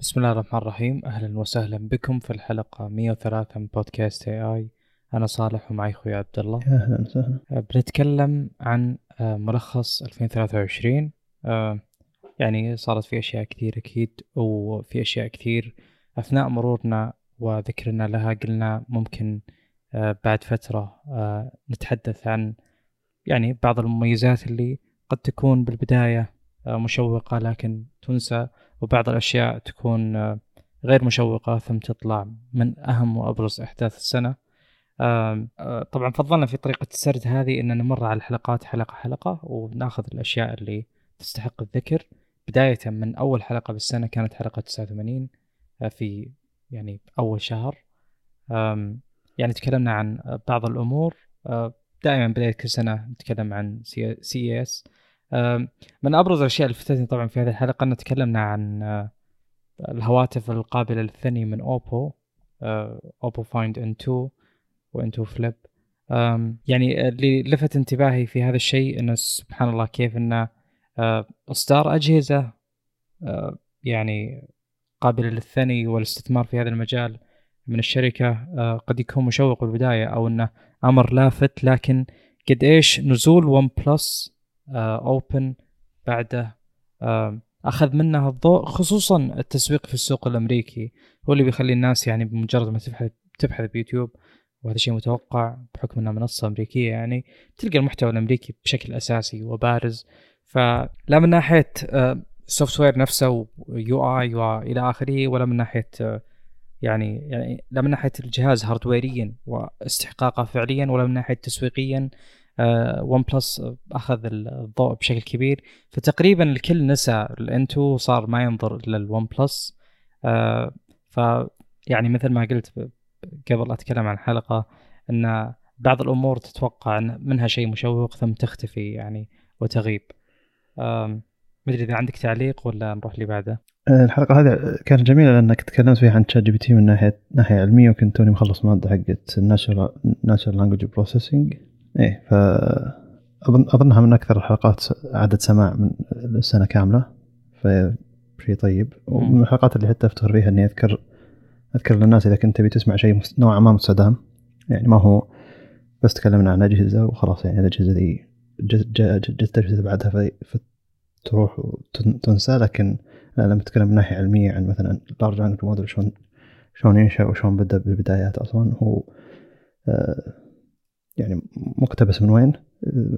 بسم الله الرحمن الرحيم. أهلا وسهلا بكم في الحلقة 103 من بودكاست اي اي أنا صالح ومعي أخوي عبد الله أهلا وسهلا. آه، بنتكلم عن آه، ملخص 2023 آه، يعني صارت في أشياء كثير أكيد وفي أشياء كثير أثناء مرورنا وذكرنا لها قلنا ممكن بعد فترة نتحدث عن يعني بعض المميزات اللي قد تكون بالبداية مشوقة لكن تنسى. وبعض الأشياء تكون آه، غير مشوقة ثم تطلع من أهم وأبرز أحداث السنة. آه، طبعا فضلنا في طريقة السرد هذه أن نمر على الحلقات حلقة حلقة ونأخذ الأشياء اللي تستحق الذكر. بداية من أول حلقة بالسنة كانت حلقة 89 آه، في يعني أول شهر. يعني تكلمنا عن بعض الأمور. دائما بداية كل سنة نتكلم عن CES. من أبرز الأشياء اللي فتتني طبعا في هذه الحلقة أن تكلمنا عن آه، الهواتف القابلة للثني من Oppo Oppo Find N 2 و N 2 Flip يعني اللي لفت انتباهي في هذا الشيء إنه سبحان الله كيف إنه آه، إصدار أجهزة آه، يعني قابلة للثني والاستثمار في هذا المجال من الشركة قد يكون مشوق بالبداية أو إنه أمر لافت. لكن قد إيش نزول OnePlus Open بعده. أخذ منها الضوء خصوصا التسويق في السوق الأمريكي. هو اللي بيخلي الناس يعني بمجرد ما تبحث تبحث بيوتيوب وهذا شيء متوقع بحكم إنها منصة أمريكية يعني تلقى المحتوى الأمريكي بشكل أساسي وبارز. فلا من ناحية ال software نفسه و UI والى آخره ولا من ناحية يعني يعني لا من ناحية الجهاز hardware يا واستحقاقه فعليا ولا من ناحية تسويقيا. One آه، Plus أخذ الضوء بشكل كبير. فتقريبا الكل نسى ال N2 صار ما ينظر الا ال OnePlus آه، ف يعني مثل ما قلت قبل أتكلم عن الحلقة إن بعض الأمور تتوقع إن منها شيء مشوق ثم تختفي يعني وتغيب. ما أدري إذا عندك تعليق ولا نروح اللي بعده. آه، الحلقة هذه كانت جميلة لأنك تكلمت فيها عن ChatGPT من ناحية ناحية علمية وكنت توني مخلص مادة حقت ال national national language processing إيه فأظن أظنها من أكثر الحلقات عدد سماع من السنة كاملة فشيء طيب. ومن الحلقات اللي حتى أفتخر فيها إني أذكر أذكر للناس إذا كنت تبي تسمع شيء نوعا ما مستدام. يعني ما هو بس تكلمنا عن أجهزة وخلاص يعني الأجهزة ذي جت أجهزة بعدها فتروح وتنسى لكن لما نتكلم من ناحية علمية عن مثلا large language model شلون شلون ينشأ وشلون بدأ بالبدايات أصلا هو آه يعني مقتبس من وين؟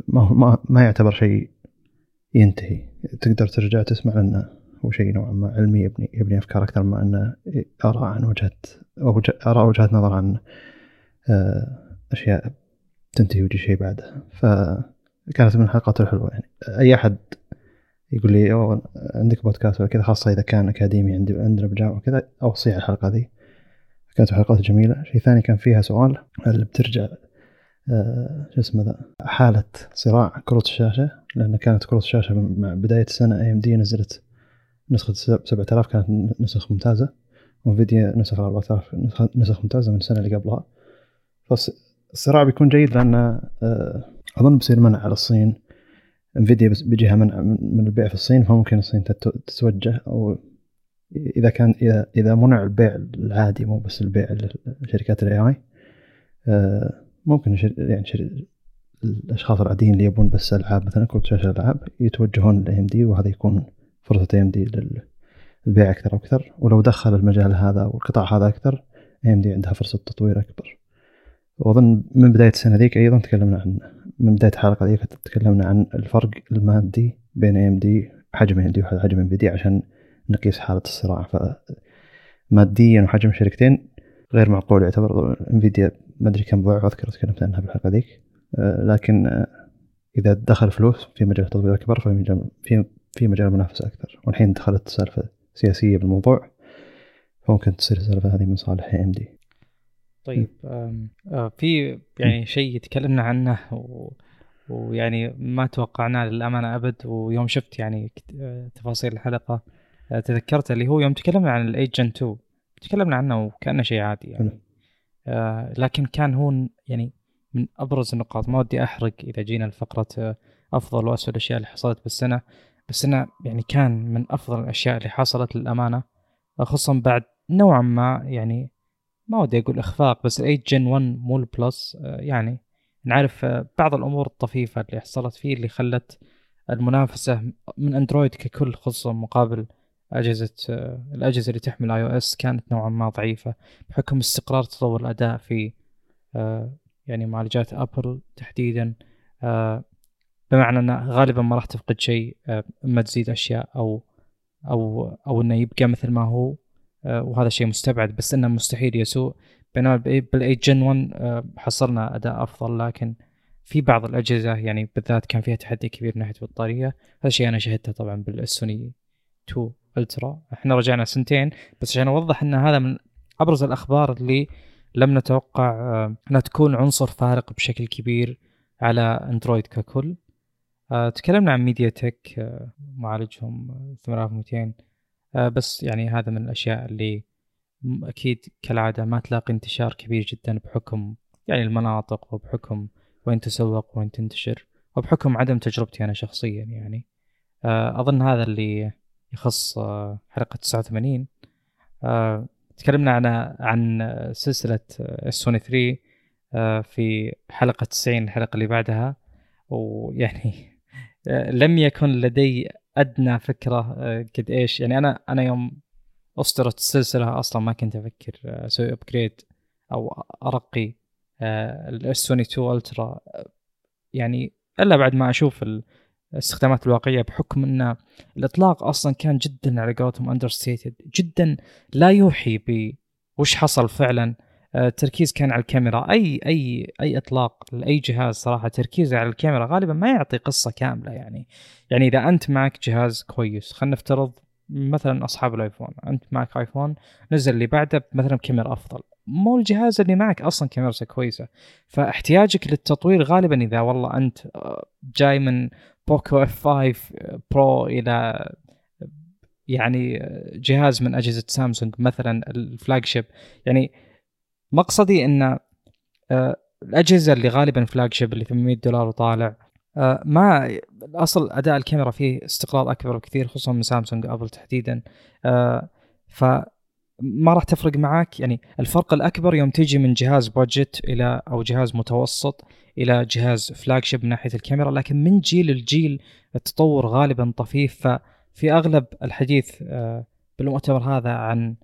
ما هو ما, ما يعتبر شيء ينتهي. تقدر ترجع تسمع لأنه هو شيء نوعا ما علمي يبني يبني أفكار أكثر ما أنه آراء عن وجهة أو آراء وجهات نظر عن آه، أشياء تنتهي ويجي شيء بعدها فكانت من الحلقات الحلوة. يعني أي أحد يقول لي أوه عندك بودكاست ولا كذا خاصة إذا كان أكاديمي عندي عندنا بجامعة وكذا أوصي على الحلقة ذي. كانت حلقات جميلة. شيء ثاني كان فيها سؤال هل بترجع شو اسمه ذا؟ حالة صراع كروت الشاشة لأن كانت كروت الشاشة مع بداية السنة AMD نزلت نسخة 7000 كانت نسخ ممتازة. و Nvidia نسخ 4000 نسخ ممتازة من السنة اللي قبلها. فالصراع بيكون جيد لأن آه، أظن بيصير منع على الصين. Nvidia بيجيها منع من البيع في الصين فممكن الصين تتوجه أو إذا كان إذا إذا منع البيع العادي مو بس البيع لشركات ال AI آه، ممكن شر... يعني شر... الأشخاص العاديين اللي يبون بس ألعاب مثلا كروت شاشة ألعاب يتوجهون ل AMD وهذا يكون فرصة AMD للبيع أكثر وأكثر. ولو دخل المجال هذا والقطاع هذا أكثر AMD عندها فرصة تطوير أكبر. وأظن من بداية السنة ذيك أيضا تكلمنا عن من بداية الحلقة ذيك تكلمنا عن الفرق المادي بين AMD حجم AMD وحجم Nvidia عشان نقيس حالة الصراع. فماديا وحجم الشركتين غير معقول يعتبر. Nvidia ما أدري كم ضعف أذكر تكلمت عنها بالحلقة ذيك. آه، لكن آه، إذا دخل فلوس في مجال تطوير أكبر في مجال في في مجال منافسة أكثر والحين دخلت سالفة سياسية بالموضوع فممكن تصير السالفة هذه من صالح AMD طيب آه، في يعني شيء تكلمنا عنه و... ويعني ما توقعناه للأمانة أبد. ويوم شفت يعني تفاصيل الحلقة تذكرت اللي هو يوم تكلمنا عن الايجنت 2 تكلمنا عنه وكأنه شيء عادي يعني. آه لكن كان هو يعني من أبرز النقاط. ما ودي أحرق إذا جينا لفقرة آه، أفضل وأسوأ الأشياء اللي حصلت بالسنة. بس إنه يعني كان من أفضل الأشياء اللي حصلت للأمانة خصوصا بعد نوعا ما يعني ما ودي أقول إخفاق بس ال 8 Gen 1 مو ال Plus يعني نعرف بعض الأمور الطفيفة اللي حصلت فيه اللي خلت المنافسة من Android ككل خصوصا مقابل أجهزة الأجهزة اللي تحمل iOS كانت نوعا ما ضعيفة بحكم استقرار تطور الأداء في يعني معالجات Apple تحديدا بمعنى أنه غالبا ما راح تفقد شيء إما تزيد أشياء أو أو أو إنه يبقى مثل ما هو وهذا شيء مستبعد بس إنه مستحيل يسوء. بينما بال 8 Gen 1 حصلنا أداء أفضل لكن في بعض الأجهزة يعني بالذات كان فيها تحدي كبير من ناحية البطارية هذا الشيء أنا شهدته طبعا بالسوني 2 Ultra. إحنا رجعنا سنتين بس عشان أوضح إن هذا من أبرز الأخبار اللي لم نتوقع إنها تكون عنصر فارق بشكل كبير على أندرويد ككل. تكلمنا عن ميديا تك معالجهم 8200 بس يعني هذا من الأشياء اللي أكيد كالعادة ما تلاقي انتشار كبير جدا بحكم يعني المناطق وبحكم وين تسوق وين تنتشر وبحكم عدم تجربتي أنا شخصيا يعني. أظن هذا اللي يخص حلقة 89 تكلمنا عن عن سلسلة سوني 3 في حلقة 90 الحلقة اللي بعدها. ويعني لم يكن لدي أدنى فكرة قد إيش. يعني أنا أنا يوم أصدرت السلسلة أصلا ما كنت أفكر أسوي upgrade أو أرقي ال S22 Ultra يعني إلا بعد ما أشوف الاستخدامات الواقعية بحكم إن الإطلاق أصلا كان جدا على قولتهم اندرستيتد جدا لا يوحي ب وش حصل فعلا. التركيز كان على الكاميرا. أي أي أي إطلاق لأي جهاز صراحة تركيزه على الكاميرا غالبا ما يعطي قصة كاملة يعني. يعني إذا أنت معك جهاز كويس خلينا نفترض مثلا أصحاب الآيفون أنت معك آيفون نزل اللي بعده مثلا بكاميرا أفضل. مو الجهاز اللي معك أصلا كاميرته كويسة. فاحتياجك للتطوير غالبا إذا والله أنت جاي من Poco F5 Pro إلى يعني جهاز من أجهزة سامسونج مثلا ال flagship يعني مقصدي إن الأجهزة اللي غالبا flagship اللي 800 دولار وطالع ما الأصل أداء الكاميرا فيه استقرار أكبر بكثير خصوصا من سامسونج Apple تحديدا. ف ما راح تفرق معك يعني الفرق الأكبر يوم تيجي من جهاز بادجت إلى أو جهاز متوسط إلى جهاز فلاج شيب من ناحية الكاميرا لكن من جيل لجيل التطور غالبا طفيف. ففي أغلب الحديث بالمؤتمر هذا عن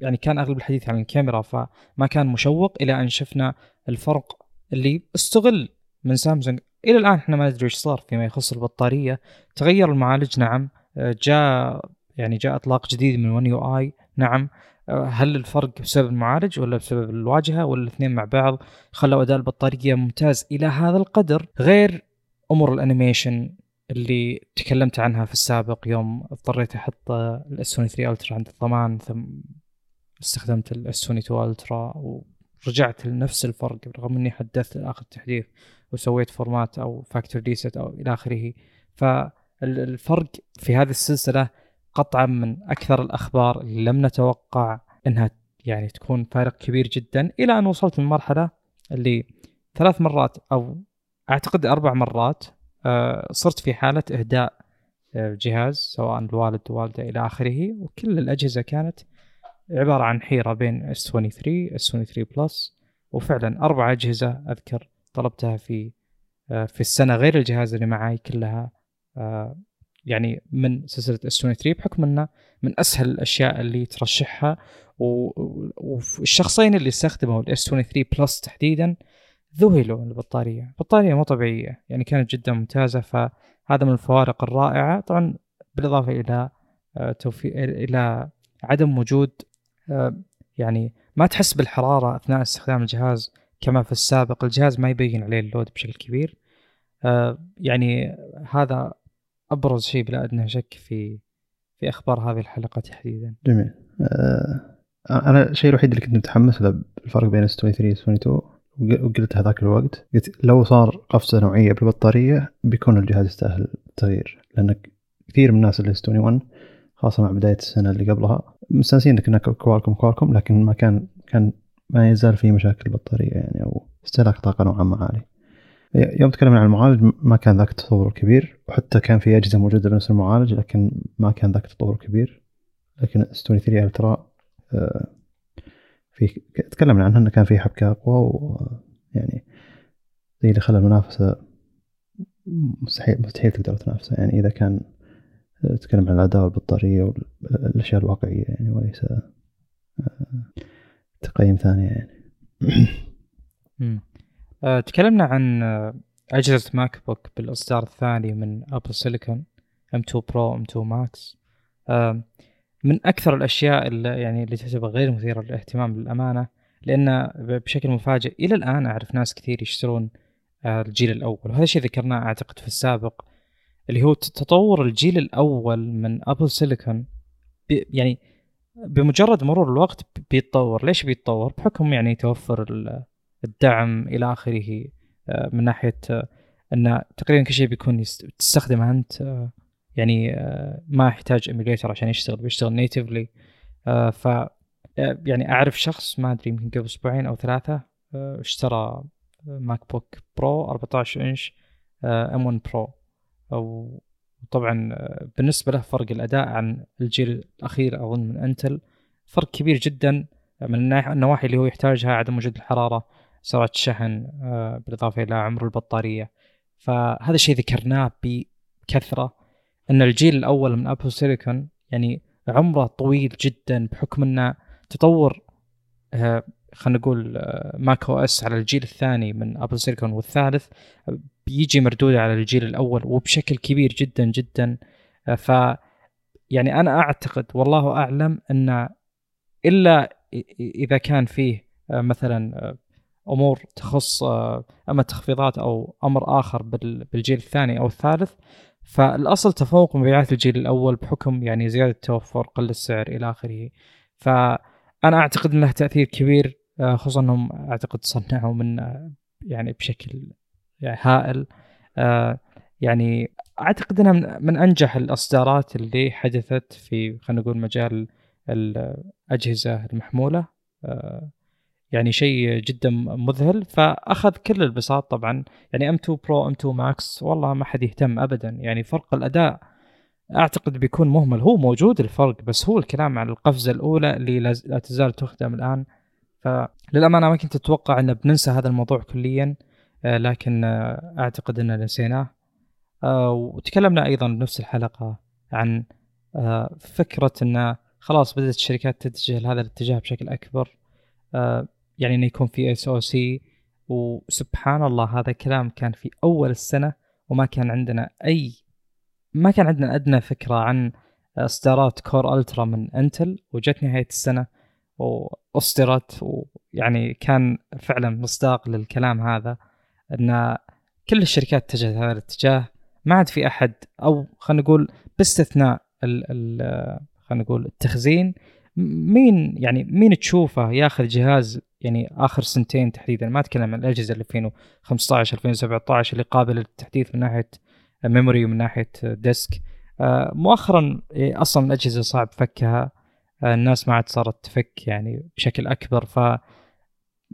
يعني كان أغلب الحديث عن الكاميرا فما كان مشوق إلى أن شفنا الفرق اللي استغل من سامسونج. إلى الآن إحنا ما ندري إيش صار فيما يخص البطارية. تغير المعالج نعم. جاء يعني جاء إطلاق جديد من One UI نعم. هل الفرق بسبب المعالج ولا بسبب الواجهة ولا الاثنين مع بعض خلوا أداء البطارية ممتاز إلى هذا القدر؟ غير أمور ال animation اللي تكلمت عنها في السابق يوم اضطريت أحط ال S3 Ultra عند الضمان ثم استخدمت ال S2 Ultra ورجعت لنفس الفرق رغم إني حدثت آخر تحديث وسويت format أو factory reset أو إلى آخره. فالفرق في هذه السلسلة قطعا من أكثر الأخبار اللي لم نتوقع إنها يعني تكون فارق كبير جدا إلى أن وصلت للمرحلة اللي ثلاث مرات أو أعتقد أربع مرات صرت في حالة إهداء جهاز سواء الوالد والدة إلى آخره. وكل الأجهزة كانت عبارة عن حيرة بين S23 S23 Plus وفعلا أربع أجهزة أذكر طلبتها في في السنة غير الجهاز اللي معي كلها يعني من سلسلة S 23 بحكم أنه من أسهل الأشياء اللي ترشحها والشخصين اللي استخدموا ال S 23 Plus تحديدا ذهلوا البطارية، البطارية مو طبيعية يعني كانت جدا ممتازة فهذا من الفوارق الرائعة. طبعا بالإضافة إلى توفيق إلى عدم وجود يعني ما تحس بالحرارة أثناء استخدام الجهاز كما في السابق. الجهاز ما يبين عليه اللود بشكل كبير. يعني هذا أبرز شيء بلا أدنى شك في في أخبار هذه الحلقة تحديدا. جميل. أه أنا الشيء الوحيد اللي كنت متحمس له الفرق بين اس 23 و 22 وقلت هذاك الوقت قلت لو صار قفزة نوعية بالبطارية بيكون الجهاز يستاهل التغيير لأن كثير من الناس اللي S 21 خاصة مع بداية السنة اللي قبلها مستانسين انك Qualcomm Qualcomm لكن ما كان كان ما يزال في مشاكل بطاريه يعني أو استهلاك طاقة نوعا ما عالي. يوم تكلمنا عن المعالج ما كان ذاك التطور الكبير. وحتى كان في أجهزة موجودة بنفس المعالج لكن ما كان ذاك التطور الكبير. لكن S 23 Ultra آه، في تكلمنا عنها إنه كان في حبكة أقوى ويعني زي اللي خلى المنافسة مستحيل مستحيل تقدر تنافسه. يعني إذا كان تتكلم عن الأداء والبطارية والأشياء الواقعية يعني وليس تقييم ثانية يعني. تكلمنا عن أجهزة MacBook بالإصدار الثاني من Apple Silicon M2 Pro M2 Max. أه من أكثر الأشياء اللي يعني اللي تعتبر غير مثيرة للاهتمام للأمانة لأن بشكل مفاجئ إلى الآن أعرف ناس كثير يشترون آه، الجيل الأول. وهذا الشيء ذكرناه أعتقد في السابق اللي هو تطور الجيل الأول من Apple Silicon يعني بمجرد مرور الوقت بيتطور. ليش بيتطور؟ بحكم يعني توفر الدعم إلى آخره آه، من ناحية آه، أن تقريبا كل شيء بيكون تستخدمه أنت آه، يعني ما يحتاج emulator عشان يشتغل بيشتغل natively ف يعني أعرف شخص ما أدري يمكن قبل أسبوعين أو ثلاثة اشترى MacBook Pro 14 inch M 1 Pro وطبعا بالنسبة له فرق الأداء عن الجيل الأخير أظن من Intel فرق كبير جدا من النواحي اللي هو يحتاجها عدم وجود الحرارة سرعه الشحن آه، بالإضافة إلى عمر البطارية. فهذا الشيء ذكرناه بكثرة إن الجيل الأول من Apple Silicon يعني عمره طويل جدا بحكم إنه تطور آه، خلينا نقول macOS على الجيل الثاني من Apple Silicon والثالث بيجي مردود على الجيل الأول وبشكل كبير جدا جدا. آه، ف يعني أنا أعتقد والله أعلم إن إلا اذا كان فيه مثلا أمور تخص آه، أما تخفيضات أو أمر آخر بالجيل الثاني أو الثالث. فالأصل تفوق مبيعات الجيل الأول بحكم يعني زيادة التوفر قل السعر إلى آخره. فأنا أعتقد ان له تأثير كبير آه، خصوصا أنهم أعتقد صنعوا من آه، يعني بشكل يعني هائل. يعني أعتقد إنها من أنجح الإصدارات اللي حدثت في خلينا نقول مجال الأجهزة المحمولة. يعني شيء جدا مذهل. فأخذ كل البساط طبعا. يعني M 2 Pro M 2 Max والله ما حد يهتم ابدا. يعني فرق الأداء أعتقد بيكون مهمل. هو موجود الفرق بس هو الكلام عن القفزة الأولى اللي لا تزال تخدم الآن. فللأمانة ما كنت أتوقع ان بننسى هذا الموضوع كليا لكن أعتقد ان نسيناه. وتكلمنا أيضا بنفس الحلقة عن فكرة إن خلاص بدأت الشركات تتجه لهذا الاتجاه بشكل أكبر. يعني إنه يكون في SoC وسبحان الله هذا كلام كان في أول السنة وما كان عندنا أي ما كان عندنا أدنى فكرة عن إصدارات Core Ultra من Intel وجت نهاية السنة وأصدرت ويعني كان فعلا مصداق للكلام هذا إن كل الشركات اتجهت هذا الاتجاه. ما عاد في أحد أو خلينا نقول باستثناء خلينا نقول التخزين مين يعني مين تشوفه ياخذ جهاز يعني آخر سنتين تحديدا؟ ما أتكلم عن الأجهزة اللي 2015 2017 اللي قابل للتحديث من ناحية memory ومن ناحية disk آه، مؤخرا إيه، أصلا الأجهزة صعب فكها. آه، الناس ما عاد صارت تفك يعني بشكل أكبر ف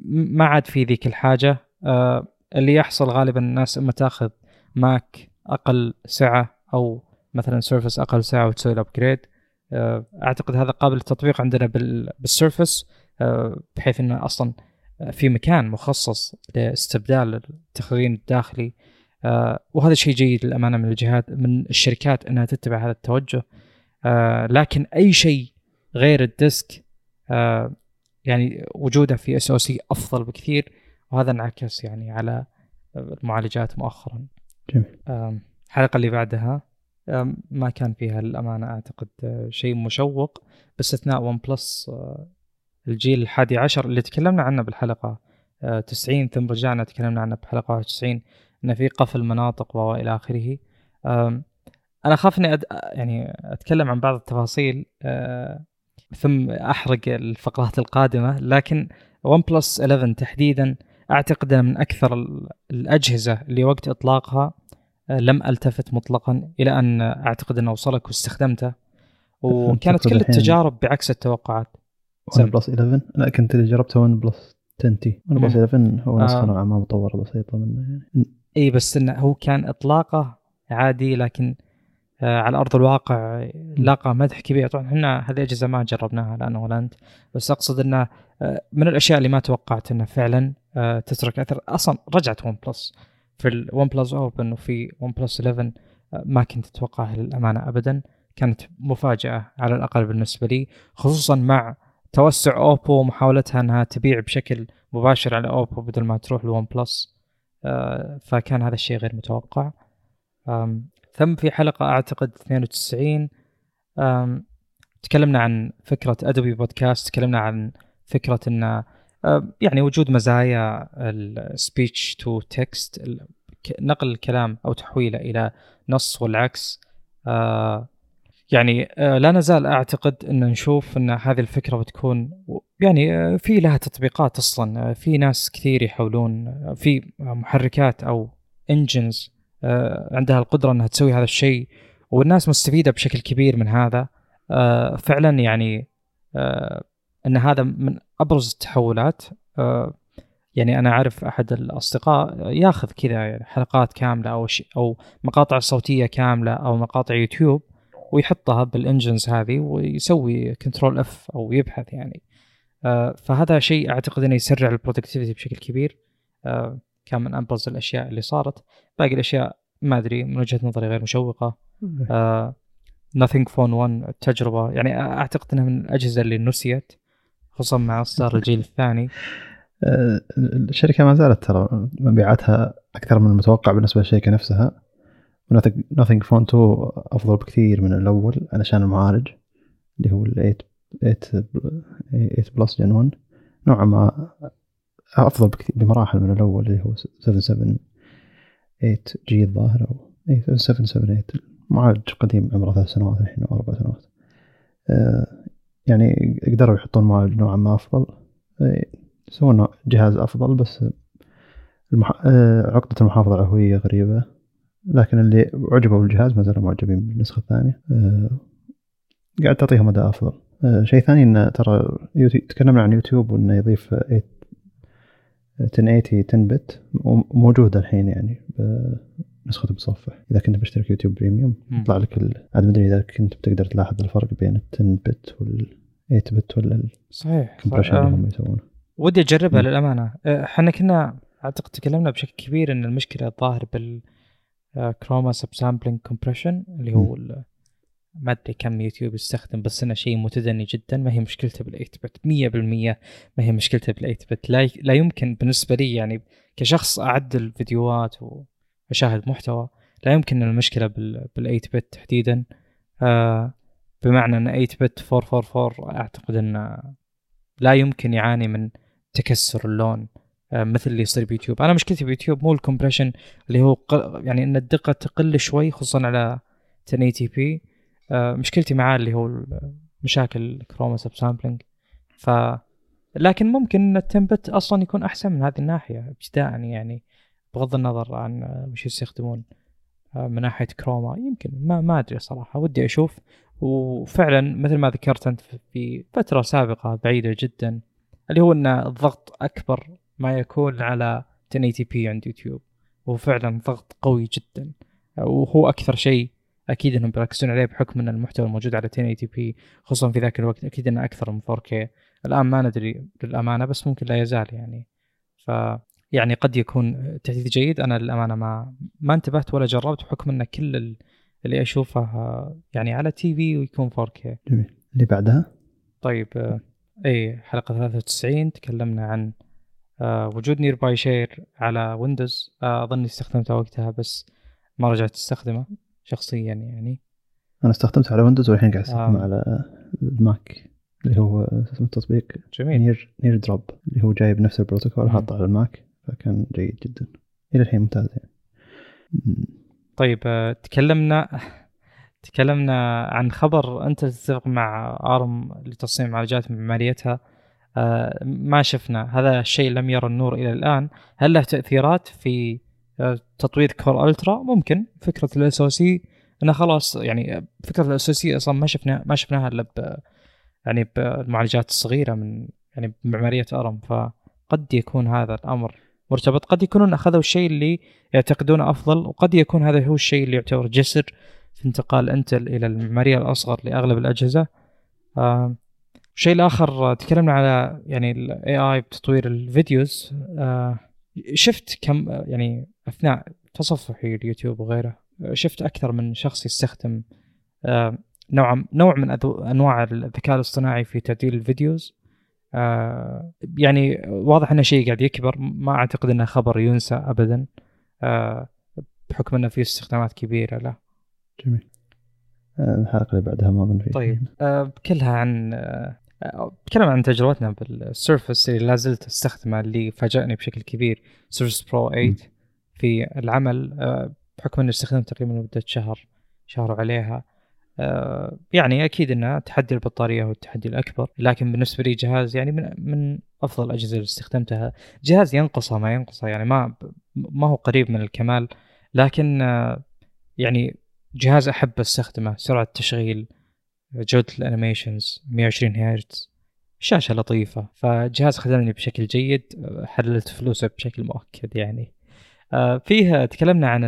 ما عاد في ذيك الحاجة. آه، اللي يحصل غالبا الناس إما تأخذ Mac أقل سعة أو مثلا Surface أقل سعة وتسوي ال upgrade أعتقد هذا قابل للتطبيق عندنا بال Surface آه، بحيث إنه أصلا في مكان مخصص لاستبدال التخزين الداخلي. آه، وهذا شيء جيد للأمانة من الجهات من الشركات إنها تتبع هذا التوجه. آه، لكن أي شيء غير ال disk يعني وجوده في SoC أفضل بكثير وهذا انعكس يعني على المعالجات مؤخرا. جميل. الحلقة اللي بعدها ما كان فيها للأمانة أعتقد شيء مشوق. باستثناء ون بلس الجيل الحادي عشر اللي تكلمنا عنه بالحلقة 90 آه، ثم رجعنا تكلمنا عنه بحلقة 91 إنه في قفل مناطق والى آخره. أنا أخاف إني أد... يعني أتكلم عن بعض التفاصيل آه، ثم أحرق الفقرات القادمة لكن OnePlus 11 تحديدا أعتقد من أكثر الأجهزة اللي وقت إطلاقها آه، لم ألتفت مطلقا إلى أن أعتقد أنه وصلك واستخدمته وكانت كل التجارب بعكس التوقعات. 1 Plus 11 لا كنت اللي جربته 1 Plus 10 T 1 Plus 11 هو نسخة آه. نوعا ما مطورة بسيطه منه يعني. إي بس إنه هو كان إطلاقه عادي لكن آه، على أرض الواقع لاقى مدح كبير. طبعا إحنا هذه الاجهزه ما جربناها الان ولا أنت. بس أقصد إنه آه، من الأشياء اللي ما توقعت انها فعلا آه، تترك أثر. أصلا رجعت OnePlus في ال OnePlus Open وفي OnePlus 11 ما كنت اتوقعها للامانه ابدا. كانت مفاجأة على الأقل بالنسبة لي خصوصا مع توسع Oppo ومحاولتها أنها تبيع بشكل مباشر على Oppo بدل ما تروح ل OnePlus فكان هذا الشيء غير متوقع. ثم في حلقة أعتقد 92 تكلمنا عن فكرة Adobe Podcast تكلمنا عن فكرة أن يعني وجود مزايا ال speech to text نقل الكلام أو تحويله إلى نص والعكس. يعني لا نزال أعتقد أن نشوف أن هذه الفكرة بتكون يعني في لها تطبيقات أصلا. في ناس كثير يحاولون في محركات أو engines آه، عندها القدرة أنها تسوي هذا الشيء والناس مستفيدة بشكل كبير من هذا. آه، فعلا يعني آه، أن هذا من أبرز التحولات يعني أنا أعرف أحد الأصدقاء ياخذ كذا يعني حلقات كاملة أو شيء أو مقاطع صوتية كاملة أو مقاطع يوتيوب ويحطها بال engines هذه ويسوي Control F أو يبحث يعني. فهذا شيء أعتقد إنه يسرع ال productivity بشكل كبير. كان من أبرز الأشياء اللي صارت. باقي الأشياء ما أدري من وجهة نظري غير مشوقة. آه Nothing Phone 1 التجربه يعني أعتقد إنها من الأجهزة اللي نسيت. خصوصا مع اصدار الجيل الثاني. آه، الشركة ما زالت ترى مبيعاتها أكثر من المتوقع بالنسبة للشركة نفسها. Nothing Phone 2 أفضل بكثير من الأول علشان المعالج اللي هو ال 8 8 بلس جن 1 نوعا ما أفضل بكثير بمراحل من الأول اللي هو 778 جي الظاهر أو اي 778 معالج قديم عمره ثلاث سنوات الحين أو أربع سنوات. آه، يعني قدروا يحطون معالج نوعا ما أفضل. آه، يسوون جهاز أفضل بس المح... آه، عقدة المحافظة العفوية غريبة. لكن اللي عجبوا بالجهاز ما زالوا معجبين بالنسخة الثانية. قاعد تعطيهم أداء أفضل. شيء ثاني إنه ترى تكلمنا عن يوتيوب وإنه يضيف 1080 10 bit موجودة الحين يعني. بنسخة متصفح إذا كنت مشترك YouTube Premium يطلع لك عاد ما أدري إذا كنت بتقدر تلاحظ الفرق بين ال 10 bit وال 8 bit ولا صحيح ال compression اللي هم يسوونه. ودي أجربها للأمانة. إحنا كنا أعتقد تكلمنا بشكل كبير إن المشكلة الظاهر بال chroma subsampling compression اللي هو ما أدري كم يوتيوب يستخدم بس إنه شيء متدني جدا. ما هي مشكلته بال8 bit 100% ما هي مشكلته بال8 bit لا, لا يمكن بالنسبة لي يعني كشخص اعدل فيديوهات واشاهد محتوى. لا يمكن المشكلة بال8 bit تحديدا. آه بمعنى إن 8 bit 444 أعتقد انه لا يمكن يعاني من تكسر اللون. آه مثل اللي يصير بيوتيوب. أنا مشكلتي بيوتيوب مو ال compression اللي هو يعني إن الدقة تقل شوي خصوصا على 1080 p. آه، مشكلتي معاه اللي هو مشاكل chroma subsampling ف لكن ممكن إن ال 10 bit أصلا يكون أحسن من هذه الناحية ابتداء يعني. بغض النظر عن وش يستخدمون آه، من ناحية chroma يمكن ما ما أدري صراحة ودي أشوف. وفعلا مثل ما ذكرت أنت في فترة سابقة بعيدة جدا اللي هو إن الضغط أكبر ما يكون على 1080 p عند يوتيوب. وهو فعلا ضغط قوي جدا. وهو أكثر شيء أكيد إنهم بيركزون عليه بحكم إن المحتوى الموجود على 1080 p خصوصا في ذاك الوقت أكيد إنه أكثر من 4K الآن ما ندري للأمانة بس ممكن لا يزال يعني. ف يعني قد يكون تحديث جيد. أنا للامانه ما ما انتبهت ولا جربت بحكم إن كل اللي أشوفه يعني على TV ويكون 4K جميل. اللي بعدها؟ طيب اي حلقة 93 تكلمنا عن آه، وجود Nearby Share على ويندوز آه، اظني استخدمته وقتها بس ما رجعت أستخدمه شخصيا يعني. أنا استخدمته على ويندوز والحين قاعد أستخدمه آه. على الماك اللي هو اسمه التطبيق. جميل. Near NearDrop اللي هو جايب نفس البروتوكول حاطه على الماك فكان جيد جدا. إلى الحين ممتاز يعني. طيب آه، تكلمنا تكلمنا عن خبر إنتل تتفق مع آرم لتصميم معالجات معماريتها آه، ما شفنا هذا الشيء لم يرى النور إلى الآن. هل له تأثيرات في تطوير Core Ultra؟ ممكن. فكرة ال SoC إنه خلاص يعني فكرة ال SoC أصلا ما شفنا ما شفناها إلا يعني بالمعالجات الصغيرة من يعني بمعمارية آرم. فقد يكون هذا الأمر. مرتبط. قد يكونون أخذوا الشيء اللي يعتقدونه أفضل وقد يكون هذا هو الشيء اللي يعتبر جسر في انتقال إنتل إلى المعماريه الأصغر لأغلب الأجهزة. آه الشيء الآخر تكلمنا على يعني ال AI بتطوير ال videos. آه شفت كم يعني أثناء تصفحي اليوتيوب وغيره شفت أكثر من شخص يستخدم نوع نوع من أنواع الذكاء الاصطناعي في تعديل ال videos؟ آه يعني واضح إنه شيء قاعد يكبر. ما أعتقد إنه خبر ينسى ابدا. آه بحكم إنه في استخدامات كبيرة له جميل. آه، الحلقة اللي بعدها ما أظن طيب آه كلها عن بتكلم عن تجربتنا بال Surface اللي لا زلت أستخدمه اللي فاجأني بشكل كبير Surface Pro 8 في العمل. بحكم إني استخدمت تقريبا لمدة شهر شهر عليها. يعني أكيد إنه تحدي البطارية هو التحدي الأكبر لكن بالنسبة لي جهاز يعني من من أفضل الأجهزة اللي استخدمتها. جهاز ينقصه ما ينقصه يعني ما ما هو قريب من الكمال لكن آه، يعني جهاز أحب أستخدمه سرعة تشغيل جودة ال animations 120 هرتز شاشة لطيفة. فجهاز خدمني بشكل جيد حللت فلوسه بشكل مؤكد يعني. آه، فيه تكلمنا عن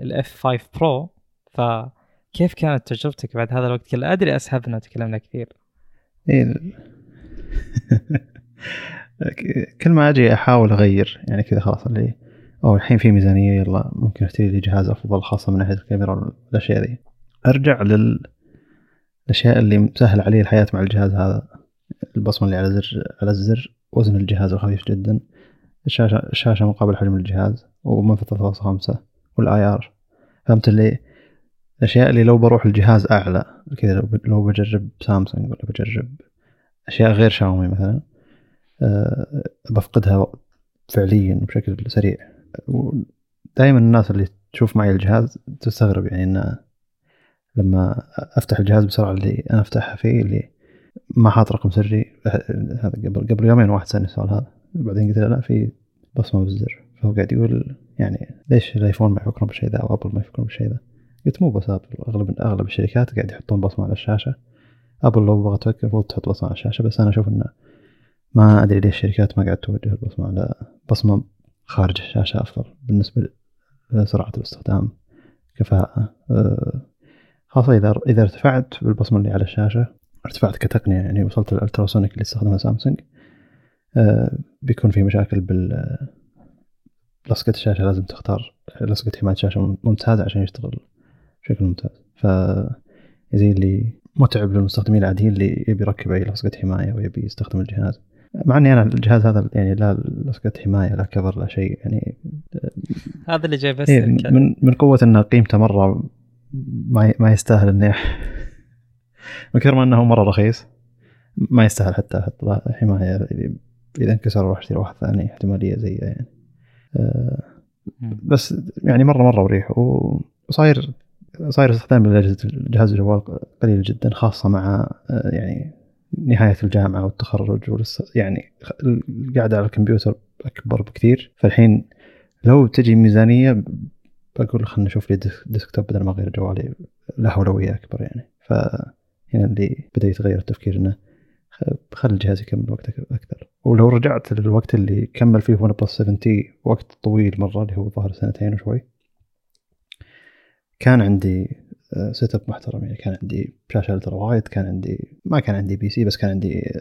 ال F5 Pro ف كيف كانت تجربتك بعد هذا الوقت؟ كله؟ أدري اسهبنا وتكلمنا كثير. إيه. كل ما أجي أحاول أغير يعني كذا خلاص اللي أو الحين في ميزانية يلا ممكن أشتري لي جهاز أفضل خاصة من ناحية الكاميرا والأشياء ذي. أرجع لل الاشياء اللي مسهل علي الحياة مع الجهاز هذا. البصمة اللي على زر على الزر وزن الجهاز الخفيف جدا. الشاشه الشاشة مقابل حجم الجهاز ومنفذ 3.5 والآي آر. فهمت اللي الاشياء اللي لو بروح الجهاز أعلى كذا لو بجرب سامسونج ولا بجرب أشياء غير شاومي مثلا أه بفقدها فعليا بشكل سريع. ودائما الناس اللي تشوف معي الجهاز تستغرب يعني ان لما أفتح الجهاز بسرعة اللي أنا أفتحها فيه اللي ما حاط رقم سري هذا قبل قبل يومين واحد سألني السؤال هذا. بعدين قلت له لا في بصمة بالزر. فهو قاعد يقول يعني ليش الأيفون ما يفكرون بالشيء ذا أو أبل ما يفكرون بالشيء ذا؟ قلت مو بس أبل اغلب أغلب الشركات قاعد يحطون بصمة على الشاشة. أبل لو بغت تفكر المفروض تحط بصمة على الشاشة بس أنا أشوف إنه ما أدري ليش الشركات ما قاعد توجه البصمة على بصمة خارج الشاشة أفضل بالنسبة لسرعة الاستخدام كفاءة. أه، خاصة إذا إذا ارتفعت بالبصمة اللي على الشاشة ارتفعت كتقنية يعني وصلت لل ultrasonic اللي استخدمها سامسونج أه، بيكون في مشاكل بال لصقة الشاشة لازم تختار لصقة حماية شاشة ممتازة عشان يشتغل بشكل ممتاز. ف زي اللي متعب للمستخدمين العاديين اللي يبي يركب أي لصقة حماية ويبي يستخدم الجهاز. مع إني أنا الجهاز هذا يعني لا لصقة حماية لا كفر لا شيء يعني هذا اللي جاي بس إيه من من قوة انه قيمته مرة ما ما يستاهل اني من كثر ما إنه مرة رخيص ما يستاهل حتى أحط حماية. إذا انكسر أروح اشتري واحد ثاني احتمالية زيه يعني. أه بس يعني مرة مرة مريح وصاير صاير استخدام جهاز الجوال قليل جدا خاصة مع آه، يعني نهاية الجامعة والتخرج ولسه يعني القعدة على الكمبيوتر أكبر بكثير. فالحين لو تجي ميزانية بقول خلنا نشوف لي ديسكتوب بدل ما أغير جوالي له أولوية أكبر يعني. فهنا اللي بدأ يتغير التفكير إنه خلي الجهاز يكمل وقت أكثر. ولو رجعت للوقت اللي كمل فيه OnePlus 7T وقت طويل مرة اللي هو ظهر سنتين وشوي. كان عندي setup محترم يعني كان عندي شاشة ultra wide كان عندي ما كان عندي PC بس كان عندي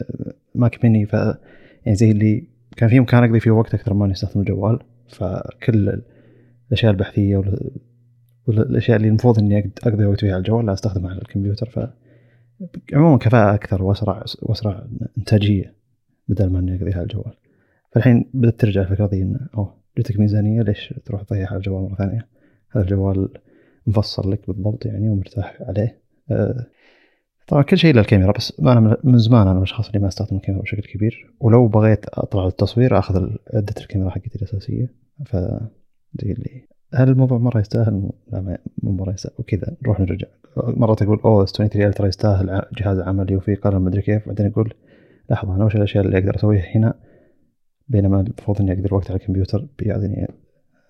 Mac mini ف يعني زي اللي كان في امكان أقضي فيه وقت أكثر ما استخدم الجوال فكل الأشياء البحثية والأشياء اللي المفروض إني أقضي وقت فيها على الجوال لا أستخدمها على الكمبيوتر. ف عموما كفاءة أكثر وأسرع وأسرع إنتاجية بدل ما إني أقضيها على الجوال. فالحين بدأت ترجع الفكرة ذي انه أوه جتك ميزانية ليش تروح تضيعها على الجوال مرة ثانية؟ هذا الجوال مفصل لك بالضبط يعني ومرتاح عليه. أه طبعا كل شيء للكاميرا بس أنا من زمان أنا من الأشخاص اللي ما استخدم الكاميرا بشكل كبير. ولو بغيت أطلع التصوير أخذ عدة الكاميرا حقتي الأساسية. ف زي اللي هل الموضوع مرة يستاهل؟ لا مو مرة يستاهل. وكذا نروح نرجع. مرات أقول أوه S23 Ultra يستاهل جهاز عملي وفي قلم مدري كيف. بعدين أقول لحظة أنا وش الأشياء اللي أقدر أسويها هنا؟ بينما المفروض إني أقضي وقت على الكمبيوتر بيعطيني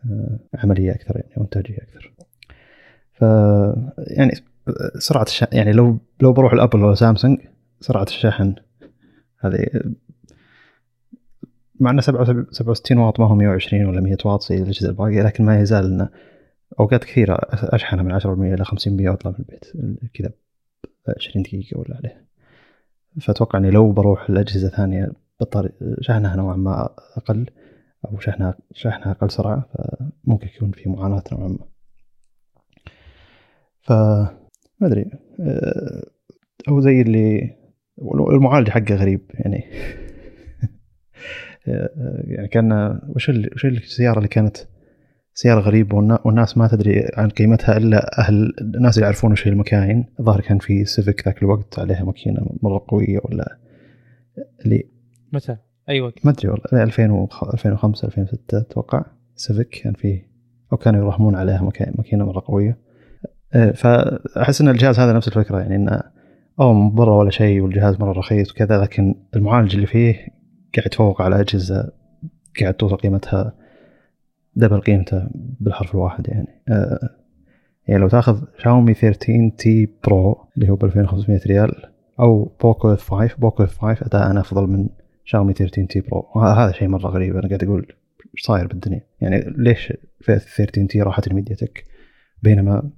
آه، عملية أكثر يعني وإنتاجية أكثر. يعني سرعة الشحن يعني لو لو بروح الأبل ولا سامسونج سرعة الشحن هذه مع إنه 67 واط ما هو 120 ولا 100 واط زي الأجهزة الباقية لكن ما يزال إنه أوقات كثيرة أشحنها من 10% إلى 50% واطلع من البيت كذا 20 دقيقة ولا عليه. فأتوقع إني لو بروح لأجهزة ثانية بطاري شحنها نوعا ما أقل أو شحنها شحنها أقل سرعة فممكن يكون في معاناة نوعا ما. ف ما أدري آه، أو زي اللي المعالج حقه غريب يعني آه، يعني كان وش وش السيارة اللي كانت سيارة غريبة والناس ما تدري عن قيمتها إلا أهل الناس اللي يعرفون وش هي المكاين الظاهر كان في سيفيك ذاك الوقت عليها ماكينة مرة قوية ولا اللي متى؟ أي وقت؟ ما أدري والله 2005 2006 أتوقع سيفيك كان فيه أو كانوا يراهمون عليها ماكينة مرة قوية آه، فأحس أن الجهاز هذا نفس الفكرة يعني أنه أو من برا ولا شيء والجهاز مرة رخيص وكذا لكن المعالج اللي فيه قاعد يتفوق على أجهزة قاعد توصل قيمتها double قيمته بالحرف الواحد يعني. آه يعني لو تاخذ شاومي 13T Pro اللي هو ب 2500 ريال أو Poco F5 Poco F5 أداء أفضل من شاومي 13T Pro وهذا شيء مرة غريب أنا قاعد أقول إيش صاير بالدنيا؟ يعني ليش في 13T راحت ال MediaTek؟ بينما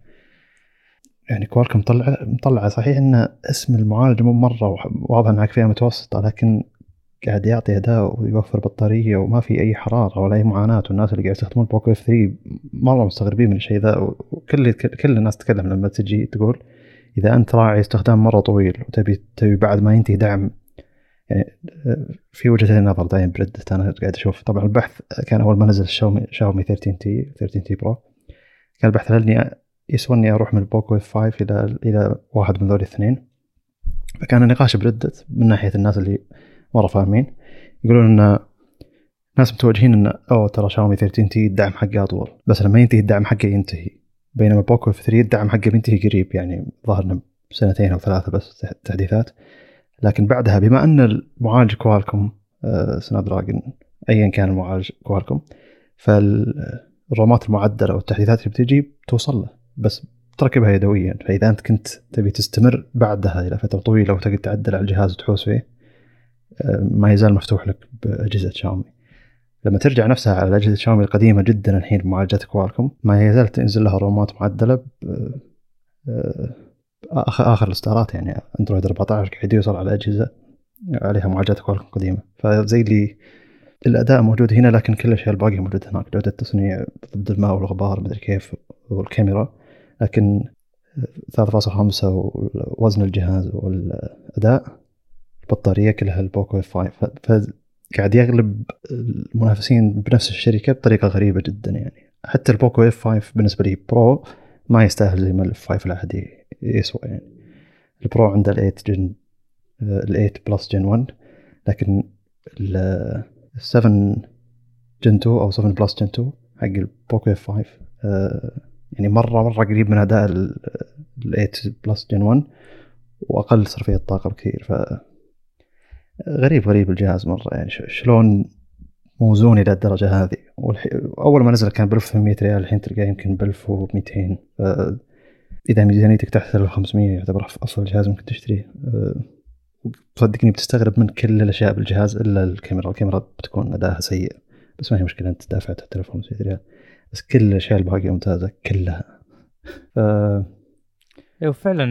يعني كوالكم مطلع مطلع صحيح إن اسم المعالج مو مرة واضح إنها فئه متوسطة لكن قاعد يعطي أداء ويوفر بطارية وما في أي حرارة ولا أي معاناة والناس اللي قاعد يستخدمون Poco F3 مرة مستغربين من الشيء ذا وكل كل الناس تتكلم لما تجي تقول إذا أنت راعي استخدام مرة طويل وتبي تبي بعد ما ينتهي دعم يعني في وجهتين نظر دايم ب Reddit أنا قاعد أشوف. طبعا البحث كان أول ما نزل الشاومي شاومي 13T 13T Pro. كان البحث هل اني يسوى اني أروح من ال Poco F5 إلى إلى واحد من ذول الاثنين. فكان النقاش ب Reddit من ناحية الناس اللي مره فاهمين. يقولون إن ناس متوجهين إن أوه ترى شاومي 13T الدعم حقه أطول. بس لما ينتهي الدعم حقه ينتهي. بينما Poco F3 الدعم حقه بينتهي قريب يعني ظهرنا سنتين أو ثلاثة بس تحديثات. لكن بعدها بما إن المعالج كوالكم Snapdragon ايا كان المعالج كوالكم فالرومات المعدلة والتحديثات اللي بتجي توصل له. بس تركبها يدويا. فإذا أنت كنت تبي تستمر بعدها إلى فترة طويلة وتقدر تعدل على الجهاز وتحوس فيه ما يزال مفتوح لك بأجهزة شاومي. لما ترجع نفسها على اجهزه شاومي القديمة جدا الحين بمعالجات كوالكوم ما يزال تنزل لها رومات معدلة آخر آخر الإصدارات يعني أندرويد 14 قاعد يوصل على أجهزة عليها معالجات كوالكوم قديمة. فزي اللي الأداء موجود هنا لكن كل الأشياء الباقية موجودة هناك. جوده التصنيع ضد الماء والغبار مدري كيف والكاميرا. لكن 3.5 ووزن الجهاز والأداء البطارية كلها ال Poco F5 فقاعد يغلب المنافسين بنفس الشركة بطريقة غريبة جدا يعني. حتى ال Poco F5 بالنسبة لي Pro ما يستاهل زي ما ال F5 العادي يسوى يعني. ال Pro عنده ال 8 Gen ال 8 Plus Gen 1 لكن ال 7 Gen 2 أو 7 Plus Gen 2 حق ال Poco F5 يعني مره مرة قريب من أداء ال 8 Plus Gen 1 وأقل صرفية طاقة بكثير. ف غريب غريب الجهاز مرة. يعني شلون موزون إلى الدرجة هذه؟ أول ما نزل كان ب 1800 ريال الحين تلقاه يمكن ب 1200 إذا ميزانيتك تحت 1500 يعتبر افضل جهاز ممكن تشتريه. صدقني بتستغرب من كل الأشياء بالجهاز إلا الكاميرا. الكاميرا بتكون أداها سيء. بس ما هي مشكلة أنت دافع تحت 1500 ريال. بس كل الأشياء الباقية ممتازة كلها. ف... أيوه فعلا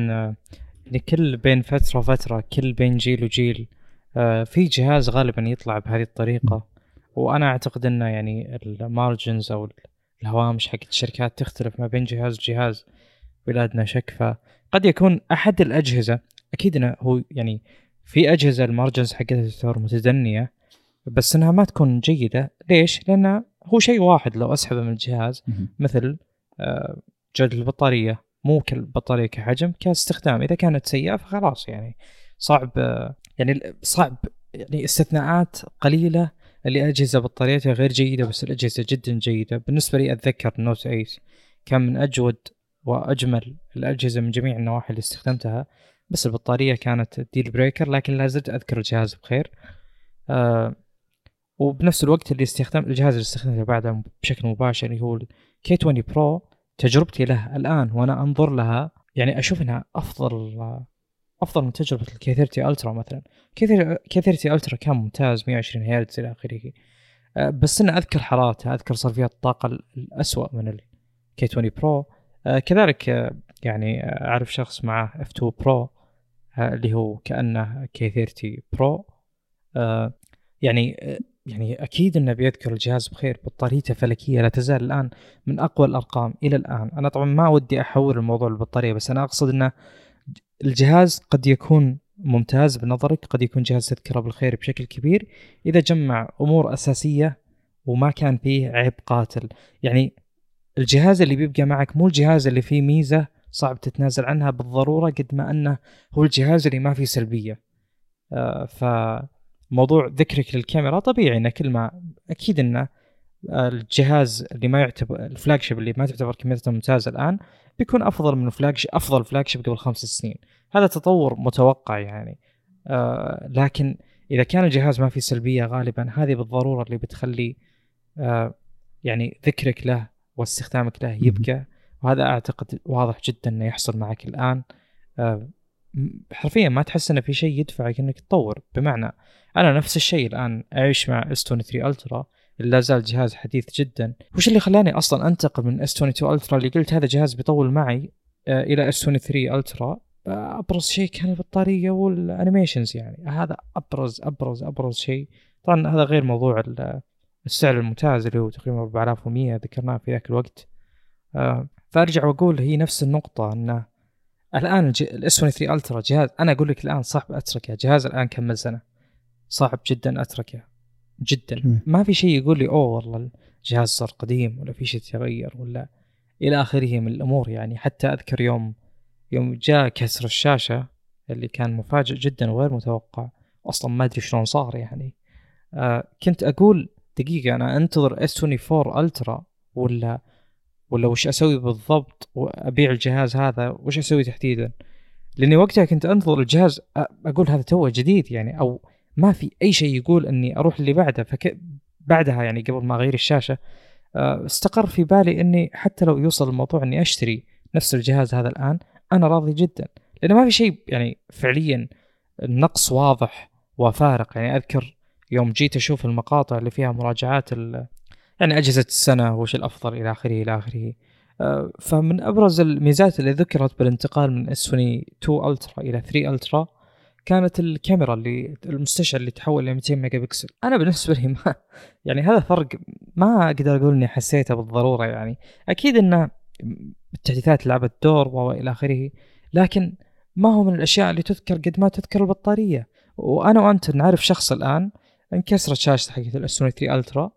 يعني كل بين فترة وفترة كل بين جيل وجيل آه، في جهاز غالبا يطلع بهذه الطريقة. وأنا أعتقد إنه يعني المارجنز أو الهوامش حقت الشركات تختلف ما بين جهاز وجهاز بلا ادنى شك فقد يكون أحد الأجهزة أكيد إنه هو يعني في أجهزة المارجنز حقتها تعتبر متدنية بس إنها ما تكون جيدة. ليش؟ لأنه هو شيء واحد لو أسحبه من الجهاز مثل آه، جوده البطارية مو كالبطاريه كحجم كاستخدام. إذا كانت سيئة فخلاص يعني. صعب آه، يعني صعب يعني استثناءات قليلة اللي اجهزه بطاريتها غير جيدة بس الأجهزة جدا جيدة. بالنسبة لي أتذكر النوت ايس كان من أجود وأجمل الأجهزة من جميع النواحي اللي استخدمتها. بس البطارية كانت deal breaker لكن لا زلت أذكر الجهاز بخير. آه وبنفس الوقت اللي استخدم الجهاز اللي استخدمته بعده بشكل مباشر اللي هو ال K20 Pro تجربتي له الآن وأنا أنظر لها يعني أشوف إنها أفضل أفضل من تجربة ال K30 Ultra مثلا. K30 Ultra كان ممتاز 120 هرتز إلى آخره. أه، بس أنا أذكر حرارتها أذكر صرفيات الطاقة الاسوء من K20 Pro كذلك آه يعني أعرف شخص معه F2 Pro اللي هو كأنه K30 Pro يعني يعني أكيد إنه بيذكر الجهاز بخير بطاريته فلكية لا تزال الآن من أقوى الأرقام إلى الآن. أنا طبعا ما ودي احول الموضوع للبطاريه بس أنا أقصد إنه الجهاز قد يكون ممتاز بنظرك قد يكون جهاز تذكرة بالخير بشكل كبير. إذا جمع أمور أساسية وما كان فيه عيب قاتل. يعني الجهاز اللي بيبقى معك مو الجهاز اللي فيه ميزة صعب تتنازل عنها بالضرورة قد ما أنه هو الجهاز اللي ما فيه سلبية. آه فموضوع ذكرك للكاميرا طبيعي انه كل ما أكيد انه الجهاز اللي ما يعتبر الفلاج شيب اللي ما تعتبر كاميرته ممتازة الآن بيكون أفضل من فلاج أفضل فلاج شيب قبل خمس سنين. هذا تطور متوقع يعني. آه لكن إذا كان الجهاز ما فيه سلبية غالبا هذه بالضرورة اللي بتخلي آه يعني ذكرك له واستخدامك له يبقى. وهذا أعتقد واضح جدا إنه يحصل معك الآن. آه حرفيا ما تحس إنه في شيء يدفعك إنك تطور. بمعنى أنا نفس الشيء الآن أعيش مع S 23 Ultra لا زال جهاز حديث جدا. وش اللي خلاني أصلا أنتقل من S 22 Ultra اللي قلت هذا جهاز بيطول معي آه إلى S 23 Ultra أبرز شيء كان البطارية وال animations يعني. هذا أبرز أبرز أبرز شيء. طبعا هذا غير موضوع السعر الممتاز اللي هو تقريبا 4100 ذكرناه في ذاك الوقت. آه فأرجع وأقول هي نفس النقطة إنه الآن ال S 23 Ultra جهاز أنا أقول لك الآن صعب اتركه جهاز الآن كمل سنه صعب جدا اتركه جدا. م. ما في شيء يقول لي أوه والله الجهاز صار قديم ولا في شيء تغير ولا إلى آخره من الأمور يعني. حتى أذكر يوم يوم جاء كسر الشاشة اللي كان مفاجئ جدا وغير متوقع. أصلا ما أدري شلون صار يعني. آه كنت أقول دقيقة أنا أنتظر إس 24 ألترا ولا ولا وش أسوي بالضبط وأبيع الجهاز هذا؟ وش أسوي تحديدا؟ لأني وقتها كنت انتظر الجهاز أقول هذا توه جديد يعني أو ما في أي شيء يقول إني أروح اللي بعده. فك بعدها يعني قبل ما أغير الشاشة استقر في بالي إني حتى لو يوصل الموضوع إني أشتري نفس الجهاز هذا الآن أنا راضي جدا. لأنه ما في شيء يعني فعليا النقص واضح وفارق. يعني أذكر يوم جيت أشوف المقاطع اللي فيها مراجعات يعني أجهزة السنة وش الأفضل إلى آخره إلى آخره. فمن أبرز الميزات اللي ذكرت بالانتقال من اس 22 ألترا إلى 3 ألترا كانت الكاميرا اللي المستشعر اللي تحول ل 200 ميجا بكسل. أنا بالنسبة لي ما يعني هذا فرق ما أقدر أقول إني حسيته بالضرورة يعني. أكيد إنه التحديثات لعبت دور والى آخره لكن ما هو من الأشياء اللي تذكر قد ما تذكر البطارية. وأنا وأنت نعرف شخص الآن انكسرت شاشته حقت ال S 3 Ultra.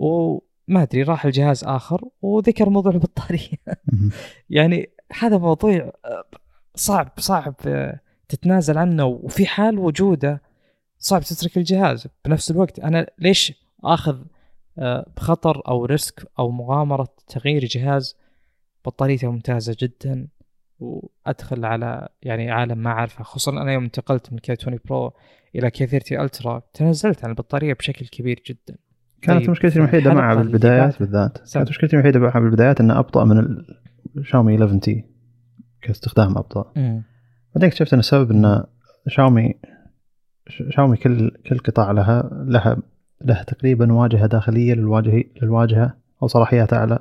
وما أدري راح الجهاز آخر وذكر موضوع البطارية. يعني هذا موضوع صعب صعب تتنازل عنه. وفي حال وجوده صعب تترك الجهاز. بنفس الوقت أنا ليش آخذ بخطر أو risk أو مغامرة تغيير جهاز؟ بطاريته ممتازة جدا. وأدخل على يعني عالم ما أعرفه. خصوصا أنا يوم انتقلت من K 20 Pro إلى K 30 Ultra تنزلت عن البطارية بشكل كبير جدا. كانت طيب مشكلتي الوحيدة معها بالبدايات بالذات. كانت مشكلتي الوحيدة معها بالبدايات إنه أبطأ من الشاومي 11 T. كاستخدام أبطأ. بعدين اكتشفت إن السبب ان شاومي شاومي كل كل قطاع لها لها لها تقريبا واجهة داخلية للواجهه للواجهة أو صلاحيات أعلى.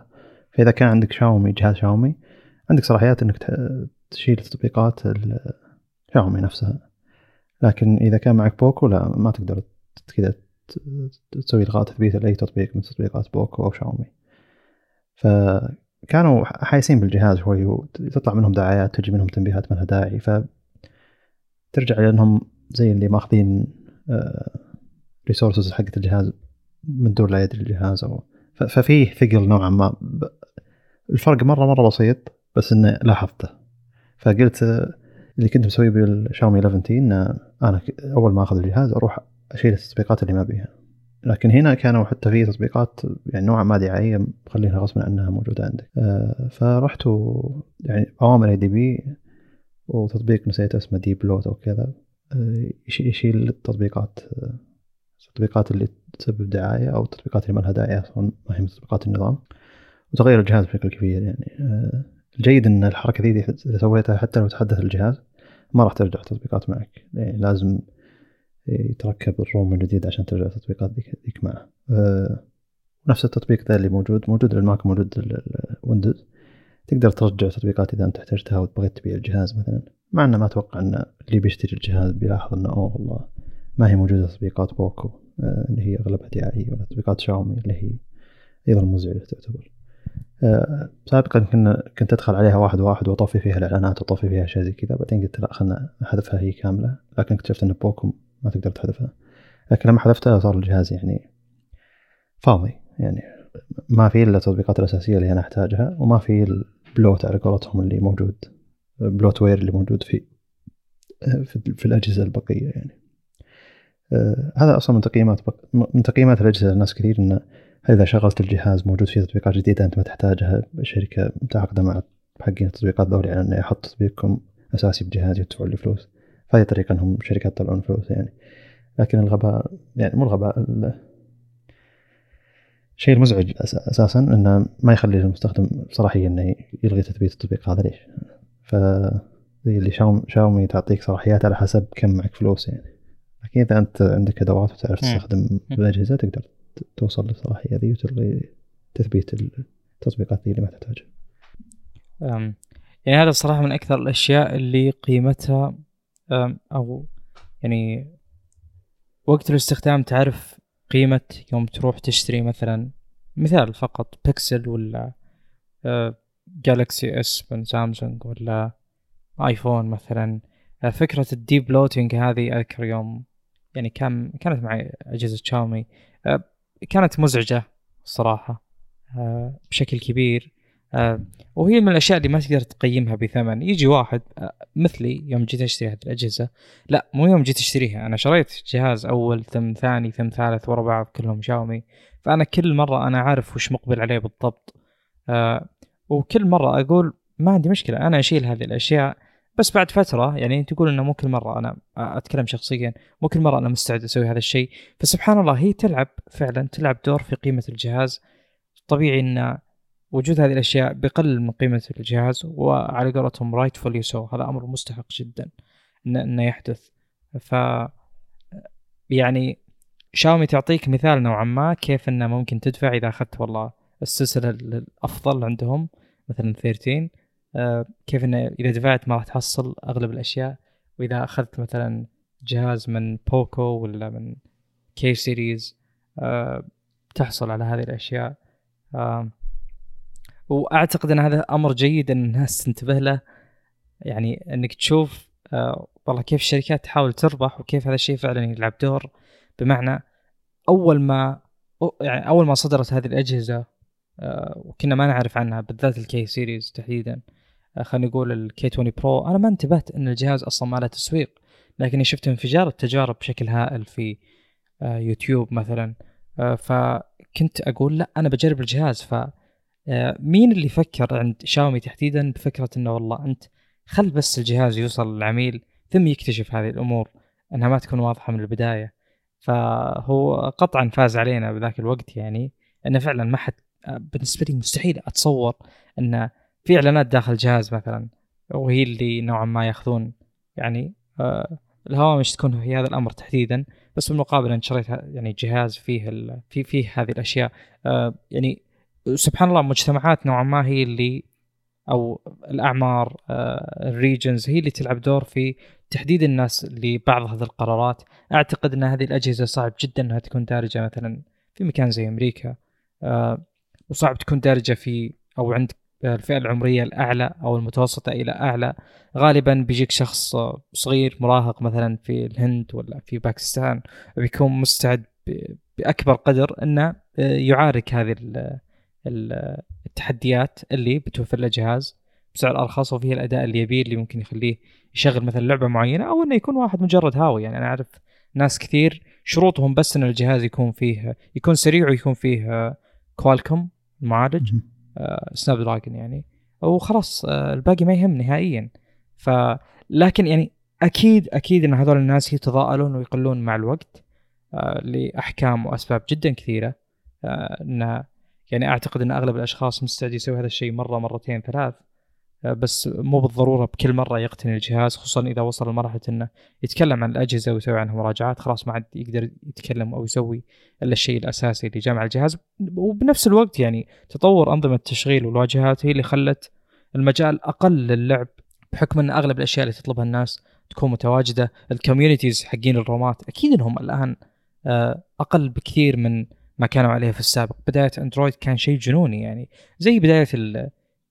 فإذا كان عندك شاومي جهاز شاومي عندك صلاحيات إنك تشيل تطبيقات شاومي نفسها. لكن إذا كان معك بوكو لا ما تقدر كذا تسوي الغاء تثبيت لأي تطبيق من تطبيقات بوكو أو شاومي. فكانوا حايسين بالجهاز شوي وتطلع منهم دعايات تجي منهم تنبيهات ما لها داعي. ف ترجع لأنهم زي اللي ماخذين resources حقت الجهاز من دون لا يدري الجهاز أو ففيه ثقل نوعا ما. الفرق مرة مرة بسيط بس انه لاحظته. فقلت اللي كنت مسويه بالشاومي 11 T أنا أول ما أخذ الجهاز أروح أشيل التطبيقات اللي ما بيها. لكن هنا كانوا حتى في تطبيقات يعني نوعا ما دعائية مخلينها غصبا عنها موجودة عندك. آه فرحت يعني أوامر ADB وتطبيق نسيت اسمه debloat أو كذا آه يشيل التطبيقات التطبيقات اللي تسبب دعاية أو التطبيقات اللي ما لها داعي أصلا ما هي من تطبيقات النظام. وتغير الجهاز بشكل كبير يعني. آه الجيد إن الحركة ذي اذا سويتها حتى لو تحدث الجهاز ما راح ترجع التطبيقات معك. يعني لازم يتركب ال ROM من جديد عشان ترجع التطبيقات ذيك ذيك معه أه نفس التطبيق ذا اللي موجود موجود للماك موجود للويندوز تقدر ترجع تطبيقات إذا أنت احتجتها وبغيت تبيع الجهاز مثلا. مع إنه ما أتوقع إن اللي بيشتري الجهاز بيلاحظ إنه أوه والله ما هي موجودة تطبيقات بوكو آه، اللي هي أغلبها دعائيه ولا تطبيقات شاومي اللي هي أيضا مزعجة تعتبر. آه، سابقا كنا كنت أدخل عليها واحد واحد وأطفي فيها الإعلانات وأطفي فيها أشياء زي كذا بعدين قلت لا خلنا أحذفها هي كاملة. لكن اكتشفت إن بوكو ما تقدر تحذفها. لكن لما حذفتها صار الجهاز يعني فاضي. يعني ما في إلا التطبيقات الأساسية اللي أنا أحتاجها وما في ال bloat على قولتهم اللي موجود bloatware اللي موجود في في, الأجهزة البقية يعني. آه، هذا أصلا من تقييمات من تقييمات الأجهزة لناس كثير انه إذا شغلت الجهاز موجود فيه تطبيقات جديدة أنت ما تحتاجها شركة متعاقدة مع حقين التطبيقات ذولي على إنه يحط تطبيقكم أساسي بجهاز يدفعوا لي فلوس. فهذه طريقه انهم شركات يطلعون فلوس يعني لكن الغباء يعني مو الغباء الشيء المزعج أساسا إنه ما يخلي المستخدم صلاحية إنه يلغي تثبيت التطبيق هذا ليش؟ ف زي اللي شاومي تعطيك صلاحيات على حسب كم معك فلوس يعني لكن إذا أنت عندك أدوات وتعرف تستخدم الاجهزه تقدر توصل للصلاحية ذي وتلغي تثبيت التطبيقات ذي اللي ما تحتاجها. يعني هذا الصراحه من أكثر الأشياء اللي قيمتها أو يعني وقت الاستخدام تعرف قيمة يوم تروح تشتري مثلا مثال فقط بيكسل ولا Galaxy S من سامسونج ولا آيفون مثلا. آه، فكرة ال debloating هذه أذكر يوم يعني كان كانت معي أجهزة شاومي. آه، كانت مزعجة الصراحة بشكل كبير. وهي من الأشياء اللي ما تقدر تقيمها بثمن. يجي واحد آه، مثلي يوم جيت أشتري هذه الأجهزة. لا مو يوم جيت أشتريها. أنا شريت جهاز أول ثم ثاني ثم ثالث ورا بعض كلهم شاومي. فأنا كل مرة أنا عارف وش مقبل عليه بالضبط. آه وكل مرة أقول ما عندي مشكلة أنا أشيل هذه الأشياء. بس بعد فترة يعني تقول إنه مو كل مرة أنا أتكلم شخصيا مو كل مرة أنا مستعد أسوي هذا الشيء. فسبحان الله هي تلعب فعلا تلعب دور في قيمة الجهاز. طبيعي إن وجود هذه الأشياء بقلل من قيمة الجهاز وعلى قولتهم رايتفولي سو هذا أمر مستحق جدا إن يحدث. ف يعني شاومي تعطيك مثال نوعا ما كيف إنه ممكن تدفع إذا أخذت والله السلسلة الأفضل عندهم مثلا 13 آه، كيف إنه إذا دفعت ما راح تحصل أغلب الأشياء. وإذا أخذت مثلا جهاز من بوكو ولا من K series آه، تحصل على هذه الأشياء. وأعتقد إن هذا أمر جيد إن الناس تنتبه له. يعني إنك تشوف آه والله كيف الشركات تحاول تربح وكيف هذا الشيء فعلا يلعب دور. بمعنى أول ما يعني أول ما صدرت هذه الأجهزة آه وكنا ما نعرف عنها بالذات ال K series تحديدا آه خلينا نقول ال K 20 Pro أنا ما انتبهت إن الجهاز أصلا ما له تسويق لكني شفت انفجار التجارب بشكل هائل في يوتيوب مثلا. فكنت أقول لا أنا بجرب الجهاز. ف مين اللي فكر عند شاومي تحديدا بفكرة إنه والله أنت خل بس الجهاز يوصل للعميل ثم يكتشف هذه الأمور إنها ما تكون واضحة من البداية. فهو قطعا فاز علينا بذاك الوقت يعني إنه فعلا ما حد آه، بالنسبة لي مستحيل أتصور إن في إعلانات داخل الجهاز مثلا وهي اللي نوعا ما ياخذون يعني آه الهوامش تكون في هذا الأمر تحديدا بس بالمقابل أنت شريت يعني جهاز فيه في فيه هذه الأشياء. آه يعني سبحان الله مجتمعات نوعا ما هي اللي أو الأعمار الريجنز هي اللي تلعب دور في تحديد الناس لبعض هذه القرارات. أعتقد إن هذه الأجهزة صعب جدا إنها تكون دارجة مثلا في مكان زي أمريكا آه، وصعب تكون دارجة في أو عند الفئة العمرية الأعلى أو المتوسطة إلى أعلى. غالبا بيجيك شخص صغير مراهق مثلا في الهند ولا في باكستان بيكون مستعد بأكبر قدر إنه آه، يعارك هذه التحديات اللي بتوفر له جهاز بسعر أرخص وفيه الأداء اللي يبيه اللي ممكن يخليه يشغل مثلا لعبة معينة أو إنه يكون واحد مجرد هاوي. يعني أنا أعرف ناس كثير شروطهم بس إن الجهاز يكون فيه يكون سريع ويكون فيه Qualcomm المعالج Snapdragon يعني. وخلاص آه، الباقي ما يهم نهائيا. ف لكن يعني أكيد أكيد إن هذول الناس يتضاءلون ويقلون مع الوقت آه، لأحكام وأسباب جدا كثيرة آه، إن يعني أعتقد إن أغلب الأشخاص مستعد يسوي هذا الشيء مرة مرتين ثلاث. آه، بس مو بالضرورة بكل مرة يقتني الجهاز خصوصا إذا وصل لمرحلة إنه يتكلم عن الأجهزة ويسوي عنها مراجعات خلاص ما عاد يقدر يتكلم أو يسوي إلا الشيء الأساسي اللي جامع الجهاز. وبنفس الوقت يعني تطور أنظمة التشغيل والواجهات هي اللي خلت المجال أقل للعب بحكم إن أغلب الأشياء اللي تطلبها الناس تكون متواجدة. ال communities حقين ال ROM ات أكيد إنهم الآن آه، أقل بكثير من ما كانوا عليه في السابق. بداية Android كان شيء جنوني يعني. زي بداية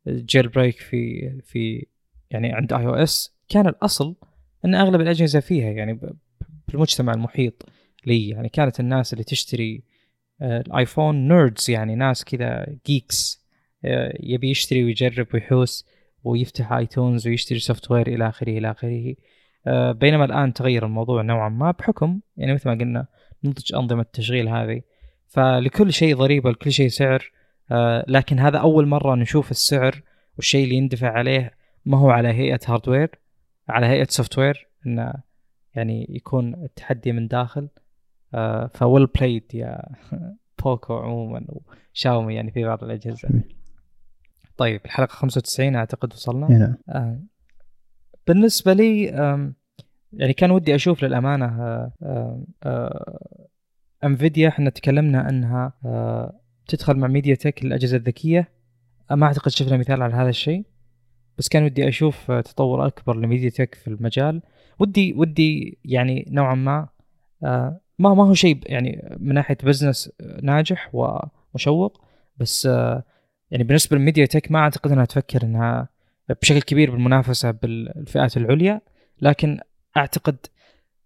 ال jailbreak في في يعني عند iOS كان الأصل إن أغلب الأجهزة فيها يعني بالمجتمع المحيط لي. يعني كانت الناس اللي تشتري آه، ال iPhone nerds يعني ناس كذا geeks آه، يبي يشتري ويجرب ويحوس ويفتح iTunes ويشتري software إلى آخره إلى آخره. آه، بينما الآن تغير الموضوع نوعا ما بحكم يعني مثل ما قلنا نضج أنظمة التشغيل هذه. فلكل شيء ضريبة لكل شيء سعر. آه، لكن هذا أول مرة نشوف السعر والشيء اللي يندفع عليه ما هو على هيئة hardware على هيئة software إنه يعني يكون التحدي من داخل. آه، ف well played يا Poco عموما وشاومي يعني في بعض الأجهزة. طيب الحلقة 95 أعتقد وصلنا؟ نعم. آه بالنسبة لي يعني كان ودي أشوف للأمانة Nvidia إحنا تكلمنا أنها آه تدخل مع MediaTek الاجهزه الذكيه ما أعتقد شفنا مثال على هذا الشيء. بس كان ودي أشوف تطور أكبر ل MediaTek في المجال. ودي ودي يعني نوعا ما آه ما ما هو شيء يعني من ناحية business ناجح ومشوق. بس آه يعني بالنسبة لل MediaTek ما أعتقد إنها تفكر إنها بشكل كبير بالمنافسة بالفئات العليا. لكن أعتقد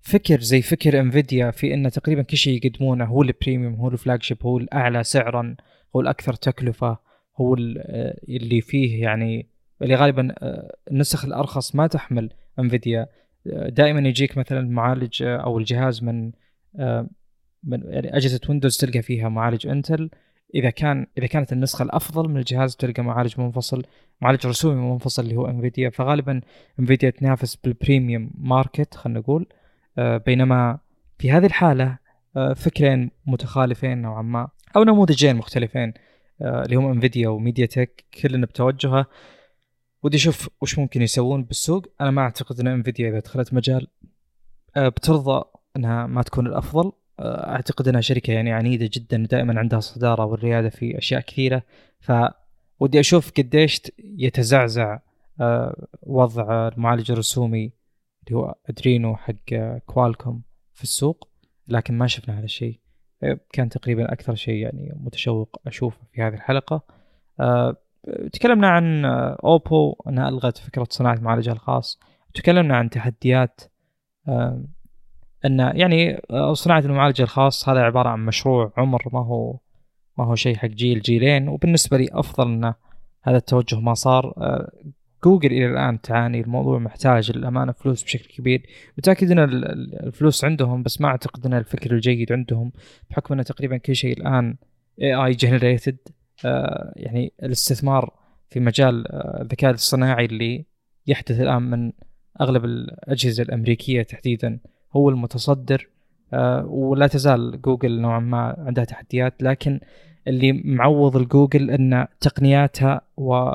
فكر زي فكر Nvidia في انه تقريبا كل شيء يقدمونه هو ال premium هو ال flagship هو الأعلى سعرا هو الأكثر تكلفة هو اللي فيه يعني اللي غالبا آه، النسخ الأرخص ما تحمل Nvidia آه، دائما يجيك مثلا معالج آه، أو الجهاز من من يعني أجهزة Windows تلقى فيها معالج Intel إذا كان إذا كانت النسخة الأفضل من الجهاز تلقى معالج منفصل معالج رسومي منفصل اللي هو Nvidia فغالبا Nvidia تنافس بال premium market خلينا نقول. آه، بينما في هذه الحالة آه، فكرين متخالفين نوعا ما أو نموذجين مختلفين آه، اللي هم Nvidia و MediaTek كلنا بتوجهه. ودي أشوف وش ممكن يسوون بالسوق. أنا ما أعتقد إن انفيديا إذا دخلت مجال بترضى إنها ما تكون الأفضل. أعتقد إنها شركة يعني عنيدة جدا دائما عندها الصداره والريادة في أشياء كثيرة. ف ودي أشوف قديش يتزعزع وضع المعالج الرسومي اللي هو أدرينو حق كوالكوم في السوق لكن ما شفنا هذا الشيء. كان تقريبا أكثر شيء يعني متشوق أشوفه في هذه الحلقة. أه تكلمنا عن أوبو انها ألغت فكرة صناعة معالجها الخاص. تكلمنا عن تحديات أه أن يعني صناعة المعالج الخاص هذا عبارة عن مشروع عمر ما هو ما هو شيء حق جيل جيلين. وبالنسبة لي أفضل أن هذا التوجه ما صار. جوجل إلى الآن تعاني الموضوع محتاج للأمانة فلوس بشكل كبير. متأكد إن الفلوس عندهم بس ما أعتقد إن الفكر الجيد عندهم بحكم إن تقريبا كل شيء الآن AI generated يعني الاستثمار في مجال آه، الذكاء الصناعي اللي يحدث الآن من أغلب الأجهزة الأمريكية تحديدا هو المتصدر. آه، ولا تزال جوجل نوعا ما عندها تحديات لكن اللي معوض الجوجل إن تقنياتها و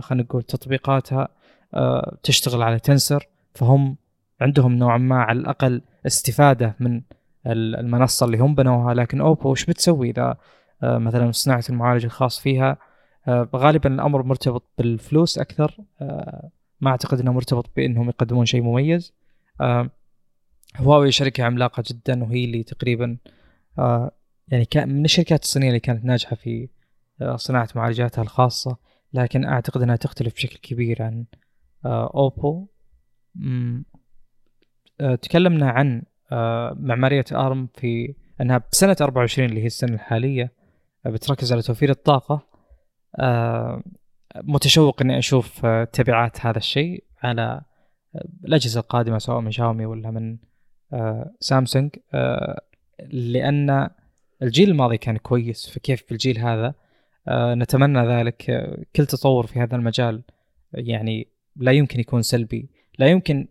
خلينا نقول تطبيقاتها آه، تشتغل على Tensor فهم عندهم نوعا ما على الأقل استفادة من المنصة اللي هم بنوها. لكن أوبو وش بتسوي إذا آه، مثلا صناعة المعالج الخاص فيها؟ غالبا الأمر مرتبط بالفلوس أكثر. ما أعتقد إنه مرتبط بإنهم يقدمون شيء مميز. هواوي شركة عملاقة جدا وهي اللي تقريبا يعني من الشركات الصينية اللي كانت ناجحة في صناعة معالجاتها الخاصة. لكن أعتقد إنها تختلف بشكل كبير عن آه، أوبو. آه، تكلمنا عن آه، معمارية أرم في أنها بسنة 24 اللي هي السنة الحالية بتركز على توفير الطاقة. متشوق إني أشوف تبعات هذا الشيء على الأجهزة القادمة سواء من شاومي ولا من سامسونج. لأن الجيل الماضي كان كويس فكيف في الجيل هذا؟ نتمنى ذلك. آه، كل تطور في هذا المجال يعني لا يمكن يكون سلبي. لا يمكن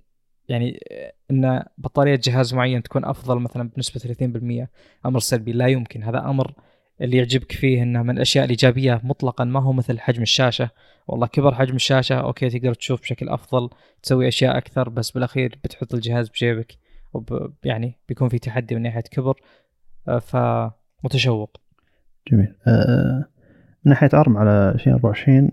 يعني آه، إن بطارية جهاز معين تكون أفضل مثلا بنسبة 30% أمر سلبي. لا يمكن. هذا أمر اللي يعجبك فيه إنه من الأشياء الإيجابية مطلقا ما هو مثل حجم الشاشة. والله كبر حجم الشاشة أوكي تقدر تشوف بشكل أفضل تسوي أشياء أكثر بس بالأخير بتحط الجهاز بجيبك وب يعني بيكون في تحدي من ناحية كبر. آه، فمتشوق. جميل. من ناحية أرم على 2024 أه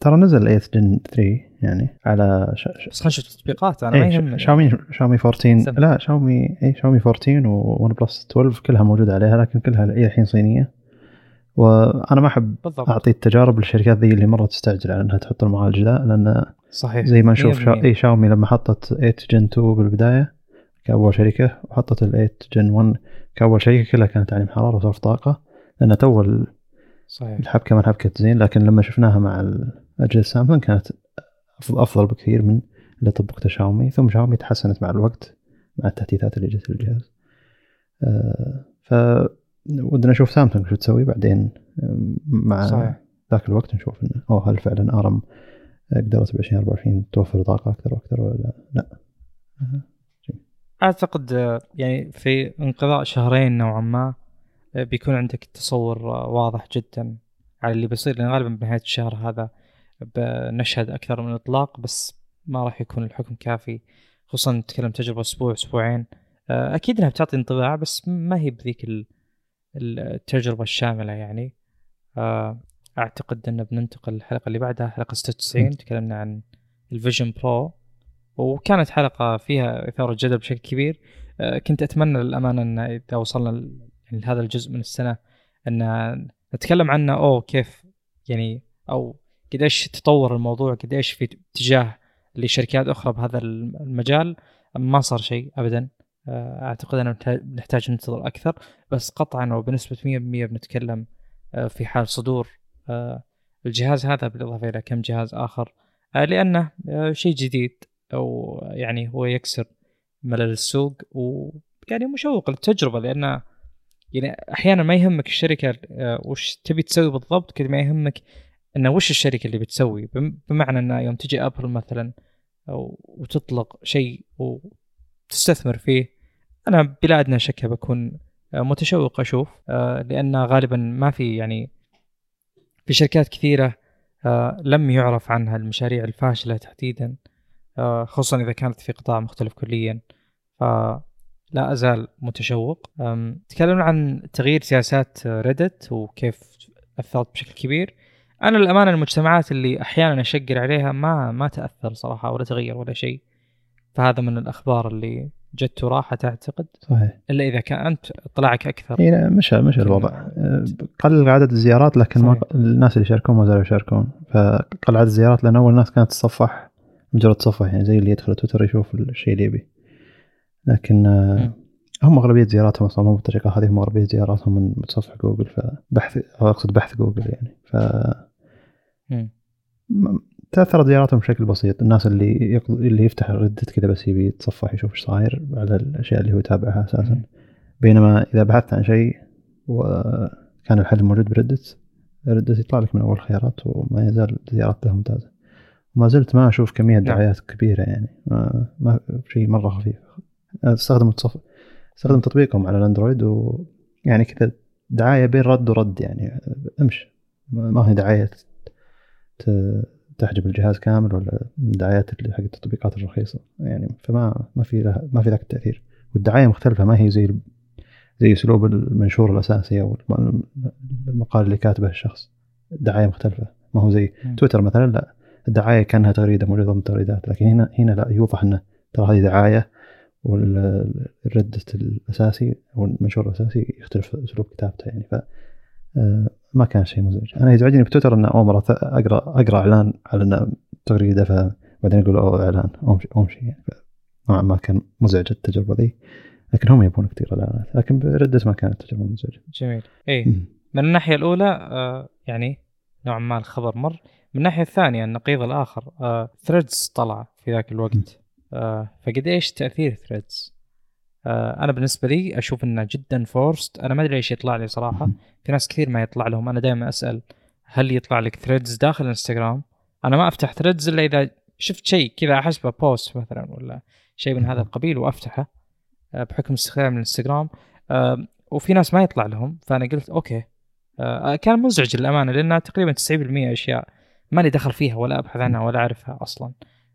ترى نزل ايث جن 3 يعني على ش... ش... بس خلينا نشوف التطبيقات أنا ما إيه يهمني شاومي شاومي 14 سم. لا شاومي اي شاومي 14 وون بلس 12 كلها موجودة عليها لكن كلها إلى الحين صينية وأنا ما أحب بالضبط أعطي التجارب للشركات ذي اللي مرة تستعجل على إنها تحط المعالج ذا لأن صحيح زي ما نشوف شا... 100%. اي شاومي لما حطت 8 جن 2 بالبداية كأول شركة وحطت ال 8 جن 1 كأول شركة كلها كانت تعليم حرارة وصرف طاقة لأن تو صحيح. الحبكة ما انحبكت زين لكن لما شفناها مع الاجهزه سامسونج كانت أفضل بكثير من اللي طبقته شاومي ثم شاومي تحسنت مع الوقت مع التحديثات اللي جت للجهاز آه، ف ودنا نشوف سامسونج شو تسوي بعدين مع صحيح. ذاك الوقت نشوف إنه أوه هل فعلا آرم قدرت ب 2024 توفر طاقة أكثر وأكثر ولا لا؟ أعتقد آه، يعني في انقضاء شهرين نوعا ما بيكون عندك تصور آه، واضح جدا على اللي بيصير لأن غالبا بنهاية الشهر هذا بنشهد أكثر من إطلاق بس ما راح يكون الحكم كافي خصوصا نتكلم تجربة أسبوع أسبوعين. آه، أكيد إنها بتعطي انطباع بس ما هي بذيك ال- التجربة الشاملة يعني. آه، أعتقد إن بننتقل للحلقة اللي بعدها حلقة 96 تكلمنا عن ال Vision Pro وكانت حلقة فيها إثارة جدل بشكل كبير. آه، كنت أتمنى للأمانة إن إذا وصلنا لهذا الجزء من السنة إن نتكلم عنه أو كيف يعني أو قديش تطور الموضوع قديش في اتجاه لشركات أخرى بهذا المجال. ما صار شيء ابدا. آه، أعتقد إنه نحتاج- ننتظر أكثر. بس قطعا وبنسبة 100% بنتكلم آه، في حال صدور آه، الجهاز هذا بالإضافة إلى كم جهاز آخر. لأنه شيء جديد أو يعني هو يكسر ملل السوق ويعني مشوق للتجربة لأن يعني أحيانا ما يهمك الشركة آه، وش تبي تسوي بالضبط قد ما يهمك انه وش الشركة اللي بتسوي. بم- بمعنى إنه يوم تجي ابل مثلا وتطلق شيء وتستثمر فيه أنا بلا ادنى شك بكون آه، متشوق أشوف آه، لأن غالبا ما في يعني في شركات كثيرة لم يعرف عنها المشاريع الفاشلة تحديدا خصوصا إذا كانت في قطاع مختلف كليا. فلا أزال متشوق. تكلمنا عن تغيير سياسات ريدت وكيف أثرت بشكل كبير. أنا للأمانة المجتمعات اللي أحيانا أشقر عليها ما ما تأثر صراحة ولا تغير ولا شيء. فهذا من الأخبار اللي جت وراحت أعتقد. صحيح. إلا إذا كان انت اطلاعك أكثر. إي لا، مشى مشى الوضع. آه، قل عدد الزيارات لكن ما صحيح. الناس اللي يشاركون ما زالوا يشاركون. فقل عدد الزيارات لأن أول الناس كانت تصفح مجرد تصفح يعني زي اللي يدخل تويتر يشوف الشيء اللي يبي. لكن آه،. هم أغلبية زياراتهم أصلا مو بالطريقة هذه هم أغلبية زياراتهم من متصفح جوجل فبحث أقصد بحث جوجل يعني ف تأثرت زياراتهم بشكل بسيط الناس اللي يقض... اللي يفتح ردت كذا بس يبي يتصفح يشوف إيش صاير على الأشياء اللي هو يتابعها أساسا. بينما إذا بحثت عن شيء وكان الحل موجود بردت ردت يطلع لك من أول الخيارات وما يزال زيارات له ممتازة وما زلت ما أشوف كمية نعم. دعايات كبيرة يعني ما, ما شيء مرة خفيف استخدم التصف... استخدم تطبيقهم على الأندرويد ويعني كذا دعاية بين رد ورد يعني امشي. ما هي دعاية تحجب الجهاز كامل ولا دعايات اللي حق التطبيقات الرخيصة يعني فما ما في لها ما في ذاك التأثير. والدعاية مختلفة ما هي زي زي أسلوب المنشور الأساسي أو الم- المقال اللي كاتبه الشخص. دعاية مختلفة. ما هو زي مم. تويتر مثلا لا. الدعاية كأنها تغريدة موجوده ضمن التغريدات لكن هنا هنا لا يوضح إنه ترى هذه دعاية والردة الأساسي أو المنشور الأساسي يختلف أسلوب كتابته يعني ف آه، ما كان شيء مزعج. أنا يزعجني بتويتر إنه أول مرة أقرأ أقرأ إعلان على إنه تغريدة فبعدين يقول أوه إعلان امشي امشي يعني نوعا ما كان مزعج التجربة ذي. لكن هم يبون كثير الإعلانات لكن بردة ما كانت تجربة مزعجة. جميل. اي. من الناحية الأولى آه يعني نوعا ما الخبر مر. من الناحية الثانية النقيض الآخر آه Threads طلع في ذاك الوقت. آه فقد إيش تأثير Threads آه أنا بالنسبة لي أشوف إنه جدا forced أنا ما أدري إيش يطلع لي صراحة. في ناس كثير ما يطلع لهم. أنا دائما أسأل هل يطلع لك Threads داخل الانستغرام أنا ما أفتح Threads إلا إذا شفت شيء كذا أحسبه post مثلا ولا شيء من هذا القبيل وأفتحه آه، بحكم استخدام الانستغرام. آه، وفي ناس ما يطلع لهم. فأنا قلت okay. آه كان مزعج للأمانة لأنها تقريبا 90% أشياء ماني دخل فيها ولا أبحث عنها ولا أعرفها أصلا.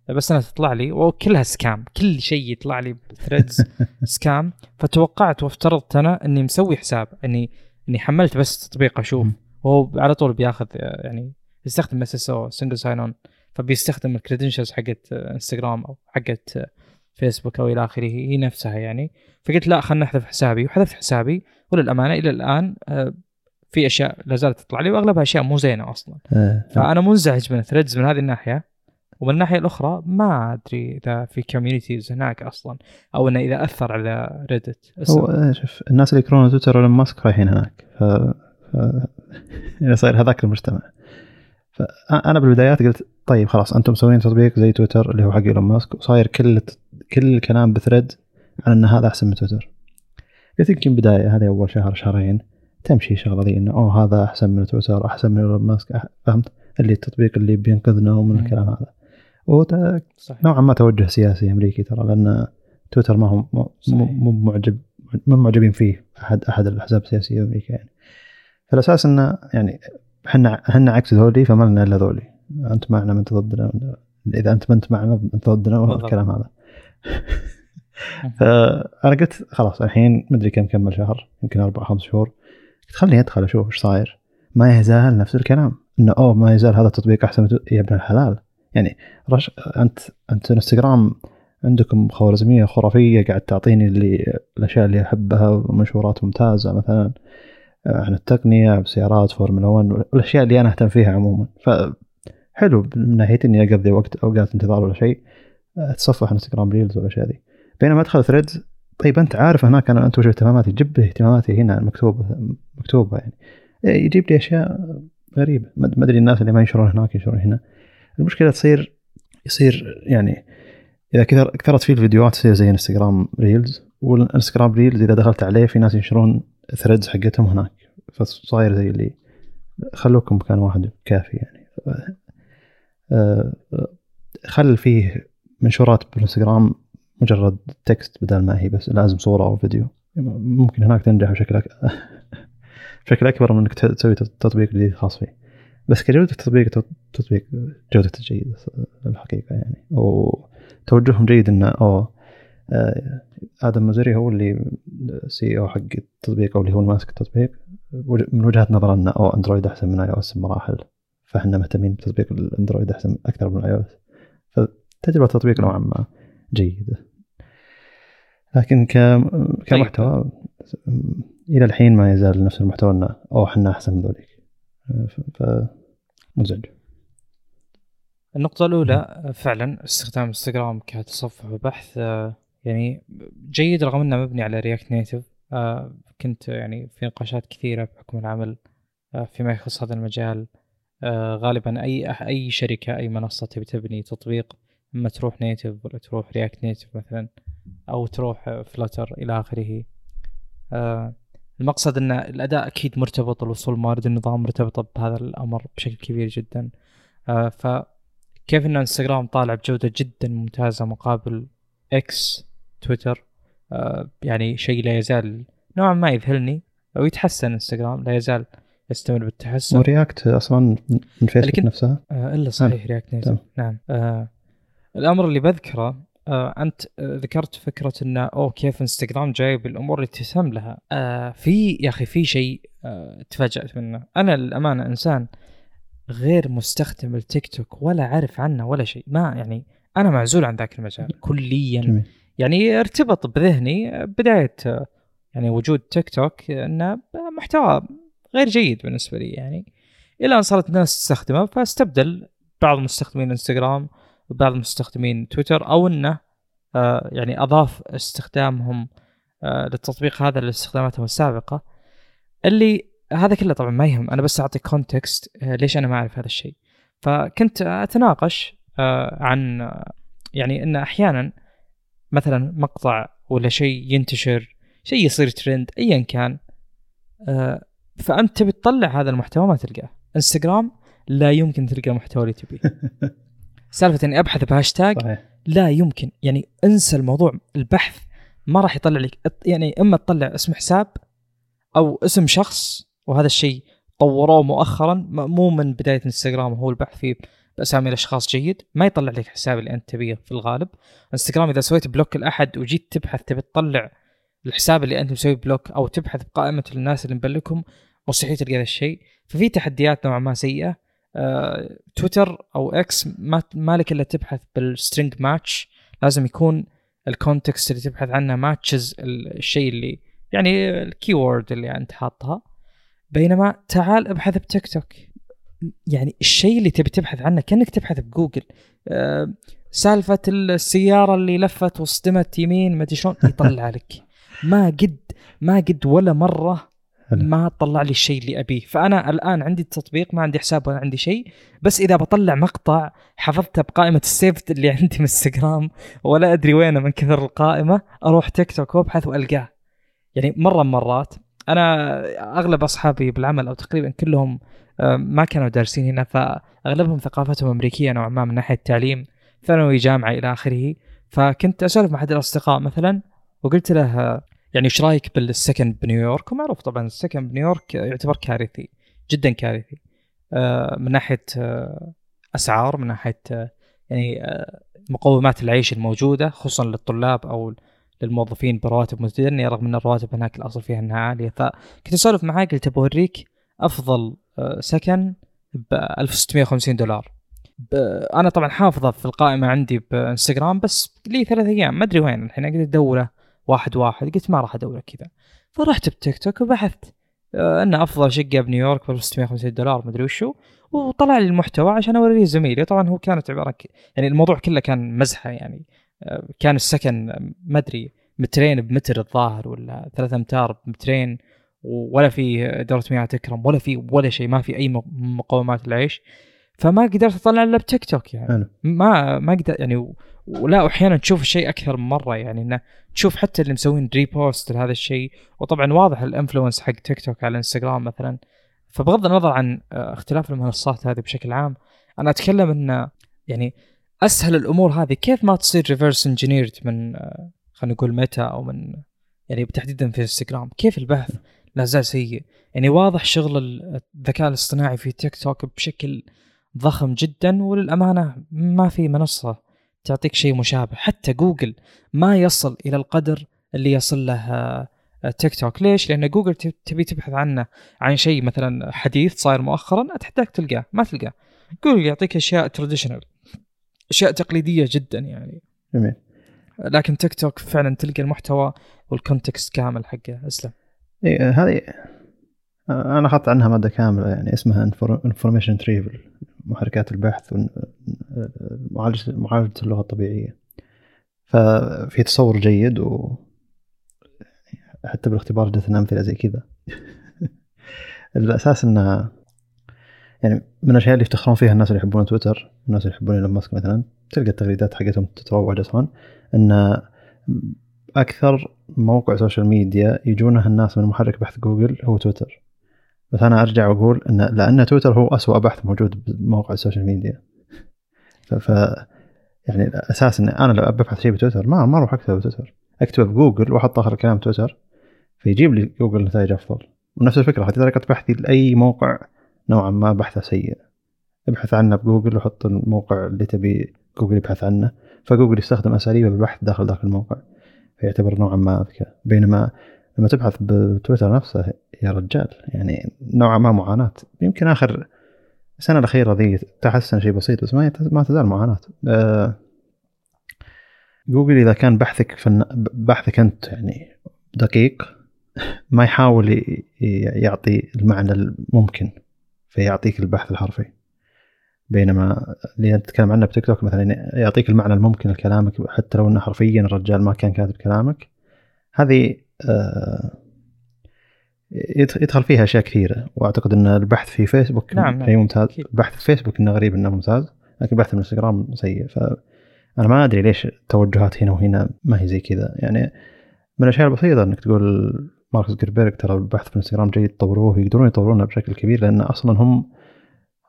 بس أنا تطلع لي وكلها scam كل شيء يطلع لي ب Threads scam فتوقعت وافترضت أنا إني مسوي حساب إني إني حملت بس تطبيق أشوف. وهو على طول بياخذ يعني يستخدم SSO single sign-on فبيستخدم ال credentials حقت انستغرام أو حقت فيسبوك أو إلى آخره هي نفسها يعني. فقلت لا خلنا نحذف حسابي. وحذفت حسابي وللأمانة إلى الآن آه، في أشياء لا زالت تطلع لي وأغلبها أشياء مو زينة أصلا. آه، فأنا منزعج من Threads من هذه الناحية. ومن الناحيه الأخرى ما أدري إذا في communities هناك أصلا أو إنه إذا أثر على Reddit هو آه، شوف الناس اللي يكرهون تويتر ولا ماسك رايحين هناك ف, ف... صاير هذاك المجتمع. فانا بالبدايات قلت طيب خلاص أنتم مسوين تطبيق زي تويتر اللي هو حق إيلون ماسك وصاير كل كل الكلام ب Threads عن إن هذا أحسن من تويتر. قلت يمكن بداية هذه أول شهر شهرين تمشي شغله ذي انه أوه هذا أحسن من تويتر أحسن من إيلون ماسك فهمت؟ اللي التطبيق اللي بينقذنا ومن الكلام هذا. نوعا ما توجه سياسي أمريكي ترى لأن تويتر ما هو مو معجب مو معجبين فيه أحد أحد الأحزاب السياسية أمريكا يعني. فالأساس إنه يعني إحنا إحنا عكس ذولي فما لنا إلا ذولي. أنت معنا من ضدنا إذا أنت ما أنت معنا انت ضدنا الكلام هذا. فانا قلت خلاص الحين مدري كم كمل شهر يمكن أربع خمس شهور. قلت خليني أدخل أشوف إيش صاير. ما يزال نفس الكلام. إنه أوه ما يزال هذا التطبيق أحسن يا ابن الحلال. يعني وش أنت أنت إنستغرام عندكم خوارزمية خرافية قاعد تعطيني اللي الأشياء اللي أحبها ومنشورات ممتازة مثلا. عن التقنية بسيارات فورمولا 1 والأشياء اللي أنا أهتم فيها عموما. فحلو من ناحية إني أقضي وقت اوقات انتظار ولا شيء أتصفح إنستغرام Reels والاشياء ذي بينما أدخل Threads طيب أنت عارف هناك أنا أنت وش اهتماماتي؟ جيب اهتماماتي هنا مكتوبه مكتوبة يعني. يجيب لي أشياء غريبة. ما أدري الناس اللي ما ينشرون هناك ينشرون هنا. المشكلة تصير يصير يعني إذا كثر كثرت فيه الفيديوهات تصير زي انستغرام Reels والانستغرام Reels إذا دخلت عليه في ناس ينشرون Threads حقتهم هناك فصاير زي اللي خلوكم مكان واحد كافي يعني آه، خل فيه منشورات بالانستغرام مجرد text بدل ما هي بس لازم صورة أو فيديو ممكن هناك تنجح بشكل. بشكل أكبر من إنك تسوي تطبيق جديد خاص فيه بس كجودة التطبيق تطبيق جودته جيده الحقيقة يعني. وتوجههم جيد إنه أوه آه، آدم موسيري هو اللي CEO حق التطبيق أو اللي هو ماسك التطبيق. من وجهة نظر إنه أو Android أحسن من iOS بمراحل. فإحنا مهتمين بتطبيق ال Android أحسن أكثر من iOS فتجربة التطبيق نوعا ما جيدة. لكن كمحتوى إلى الحين ما يزال نفس المحتوى إنه أو إحنا أحسن من ذوليك. فمزعج. النقطة الأولى فعلا استخدام انستغرام كتصفح وبحث يعني جيد رغم إنه مبني على React Native آه كنت يعني في نقاشات كثيرة بحكم العمل آه فيما يخص هذا المجال. آه غالبا أي أي شركة أي منصة تبي تبني تطبيق إما تروح native ولا تروح React Native مثلا أو تروح Flutter إلى آخره. آه المقصد إن الأداء أكيد مرتبط الوصول موارد النظام مرتبطة بهذا الأمر بشكل كبير جدا. آه فكيف إن إنستغرام طالع بجودة جدا ممتازة مقابل X تويتر؟ آه يعني شيء لا يزال نوعا ما يذهلني ويتحسن إنستغرام لا يزال يستمر بالتحسن. و React أصلا من فيسبوك نفسها؟ آه إلا صحيح React نعم, نعم. آه الأمر اللي بذكره آه أنت آه ذكرت فكرة انه أوه كيف إنستغرام جايب الأمور اللي تهتم لها. آه في يا أخي في شيء آه تفاجأت منه. أنا للأمانة إنسان غير مستخدم التيك توك ولا عارف عنه ولا شيء. ما يعني أنا معزول عن ذاك المجال كليا. جميل. يعني ارتبط بذهني بداية يعني وجود تيك توك انه محتوى غير جيد بالنسبة لي يعني. إلى أن صارت الناس تستخدمه فاستبدل بعض مستخدمين إنستغرام وبعض مستخدمين تويتر أو إنه آه يعني أضاف استخدامهم آه للتطبيق هذا لاستخداماتهم السابقة. اللي هذا كله طبعا ما يهم أنا بس أعطي context آه ليش أنا ما أعرف هذا الشيء. فكنت أتناقش عن يعني إن أحيانا مثلا مقطع ولا شيء ينتشر شيء يصير ترند ايا كان فأنت تبي تطلع هذا المحتوى ما تلقاه. انستغرام لا يمكن تلقى المحتوى اللي تبيه. سالفة إني أبحث بهاشتاج صحيح. لا يمكن. يعني انسى الموضوع البحث ما راح يطلع لك. يعني إما تطلع اسم حساب أو اسم شخص وهذا الشيء طوروه مؤخرا مو من بداية إنستغرام هو البحث فيه بأسامي الأشخاص جيد. ما يطلع لك الحساب اللي أنت تبيه في الغالب. إنستغرام إذا سويت block لأحد وجيت تبحث تبي تطلع الحساب اللي أنت مسوي block أو تبحث بقائمة الناس اللي مبلكهم مستحيل تلقى هذا الشيء. ففي تحديات نوعا ما سيئة. تويتر أو X ما لك إلا تبحث بال string match لازم يكون ال context اللي تبحث عنه matches الشيء اللي يعني ال keyword اللي أنت حاطها. بينما تعال ابحث بتيك توك. يعني الشيء اللي تبي تبحث عنه كأنك تبحث بجوجل. أه سالفة السيارة اللي لفت واصطدمت يمين ما شلون يطلع لك. ما قد ما قد ولا مرة ما طلع لي الشيء اللي أبيه. فأنا الآن عندي التطبيق ما عندي حساب ولا عندي شيء. بس إذا بطلع مقطع حفظته بقائمة ال saved اللي عندي من إنستغرام ولا أدري وينه من كثر القائمة أروح تيك توك وأبحث وألقاه. يعني مرة مرات أنا أغلب أصحابي بالعمل أو تقريبا كلهم آه، ما كانوا دارسين هنا فأغلبهم ثقافتهم أمريكية نوعا ما من ناحية التعليم ثانوي جامعة إلى آخره. فكنت أسولف مع احد الأصدقاء مثلا وقلت له يعني إيش رأيك بالسكن بنيويورك؟ ومعروف طبعا السكن بنيويورك يعتبر كارثي جدا كارثي. آه، من ناحية آه، أسعار من ناحية يعني مقومات العيش الموجودة خصوصا للطلاب أو للموظفين برواتب متدنيه رغم إن الرواتب هناك الأصل فيها إنها عالية. فكنت أسولف معاه قلت بوريك أفضل آه، سكن ب 1650 دولار. أنا طبعا حافظة في القائمة عندي بإنستغرام بس لي ثلاث أيام ما أدري وين الحين قلت أدوره. واحد واحد قلت ما راح ادوره كذا. فرحت بتيك توك وبحثت. آه، أن أفضل شقة بنيويورك ب 650 دولار ما أدري وشو. وطلع لي المحتوى عشان أوريه زميلي طبعا هو كانت عبارة يعني الموضوع كله كان مزحة يعني. كان السكن ما أدري مترين بمتر الظاهر ولا ثلاثة أمتار بمترين ولا في دورة مياه تكرم ولا في ولا شيء ما في أي مقومات العيش. فما قدرت أطلع إلا بتيك توك يعني. ما ما قدر يعني ولا أحيانا تشوف الشيء أكثر من مرة يعني إنه تشوف حتى اللي مسوين repost لهذا الشيء. وطبعا واضح ال influence حق تيك توك على الانستغرام مثلا. فبغض النظر عن آه، اختلاف المنصات هذه بشكل عام أنا أتكلم انه يعني أسهل الأمور هذه كيف ما تصير reverse engineered من آه، خلينا نقول ميتا أو من يعني تحديدا في انستغرام كيف البحث لا زال سيء؟ يعني واضح شغل الذكاء الاصطناعي في تيك توك بشكل ضخم جدا وللأمانة ما في منصة تعطيك شيء مشابه. حتى جوجل ما يصل إلى القدر اللي يصل له آه، تيك توك. ليش؟ لأن جوجل تبي تبحث عنه عن شيء مثلا حديث صاير مؤخرا تحتاج تلقاه ما تلقاه. جوجل يعطيك أشياء traditional أشياء تقليدية جدا يعني. جميل. لكن تيك توك فعلا تلقى المحتوى وال context كامل حقه. أسلم. اي هذه أنا اخذت عنها مادة كاملة يعني اسمها information retrieval محركات البحث معالجه معالجة اللغة الطبيعية. ففي تصور جيد و حتى بالاختبار جتنا أمثلة زي كذا. الأساس انها يعني من الأشياء اللي يفتخرون فيها الناس اللي يحبون تويتر الناس اللي يحبون إيلون ماسك مثلا تلقى التغريدات حقتهم تتروج أصلا إن أكثر موقع social media يجونه الناس من محرك بحث جوجل هو تويتر. بس أنا أرجع وأقول إن لأن تويتر هو اسوء بحث موجود بموقع ال social media. ف يعني الأساس إن أنا لو ببحث شيء بتويتر ما ما أروح أكتبه بتويتر. اكتبه بجوجل وأحط آخر الكلام تويتر فيجيب لي جوجل نتائج أفضل. ونفس الفكرة هذه طريقة بحثي لأي موقع نوعا ما بحثه سيء. ابحث عنه بجوجل وحط الموقع اللي تبي جوجل يبحث عنه فجوجل يستخدم أساليب البحث داخل داخل الموقع فيعتبر نوعا ما اذكى بينما لما تبحث بتويتر نفسه يا رجال. يعني نوعا ما معاناة. يمكن آخر السنة الأخيرة ذي تحسن شيء بسيط بس ما ما تزال معاناة. أه جوجل إذا كان بحثك فن بحثك أنت يعني دقيق ما يحاول يعطي المعنى الممكن فيعطيك البحث الحرفي. بينما اللي نتكلم عنه بتيك توك مثلا يعطيك المعنى الممكن لكلامك حتى لو إنه حرفيا الرجال ما كان كاتب كلامك. هذه آه، يدخل فيها أشياء كثيرة. وأعتقد أن البحث في فيسبوك نعم شيء ممتاز. أكيد. البحث في فيسبوك إنه غريب إنه ممتاز لكن البحث في الإنستغرام سيء. فانا ما أدري ليش التوجهات هنا وهنا ما هي زي كذا. يعني من الأشياء البسيطة إنك تقول مارك زكربيرج ترى البحث في الإنستغرام جيد طوروه يقدرون يطورونه بشكل كبير لأن أصلا هم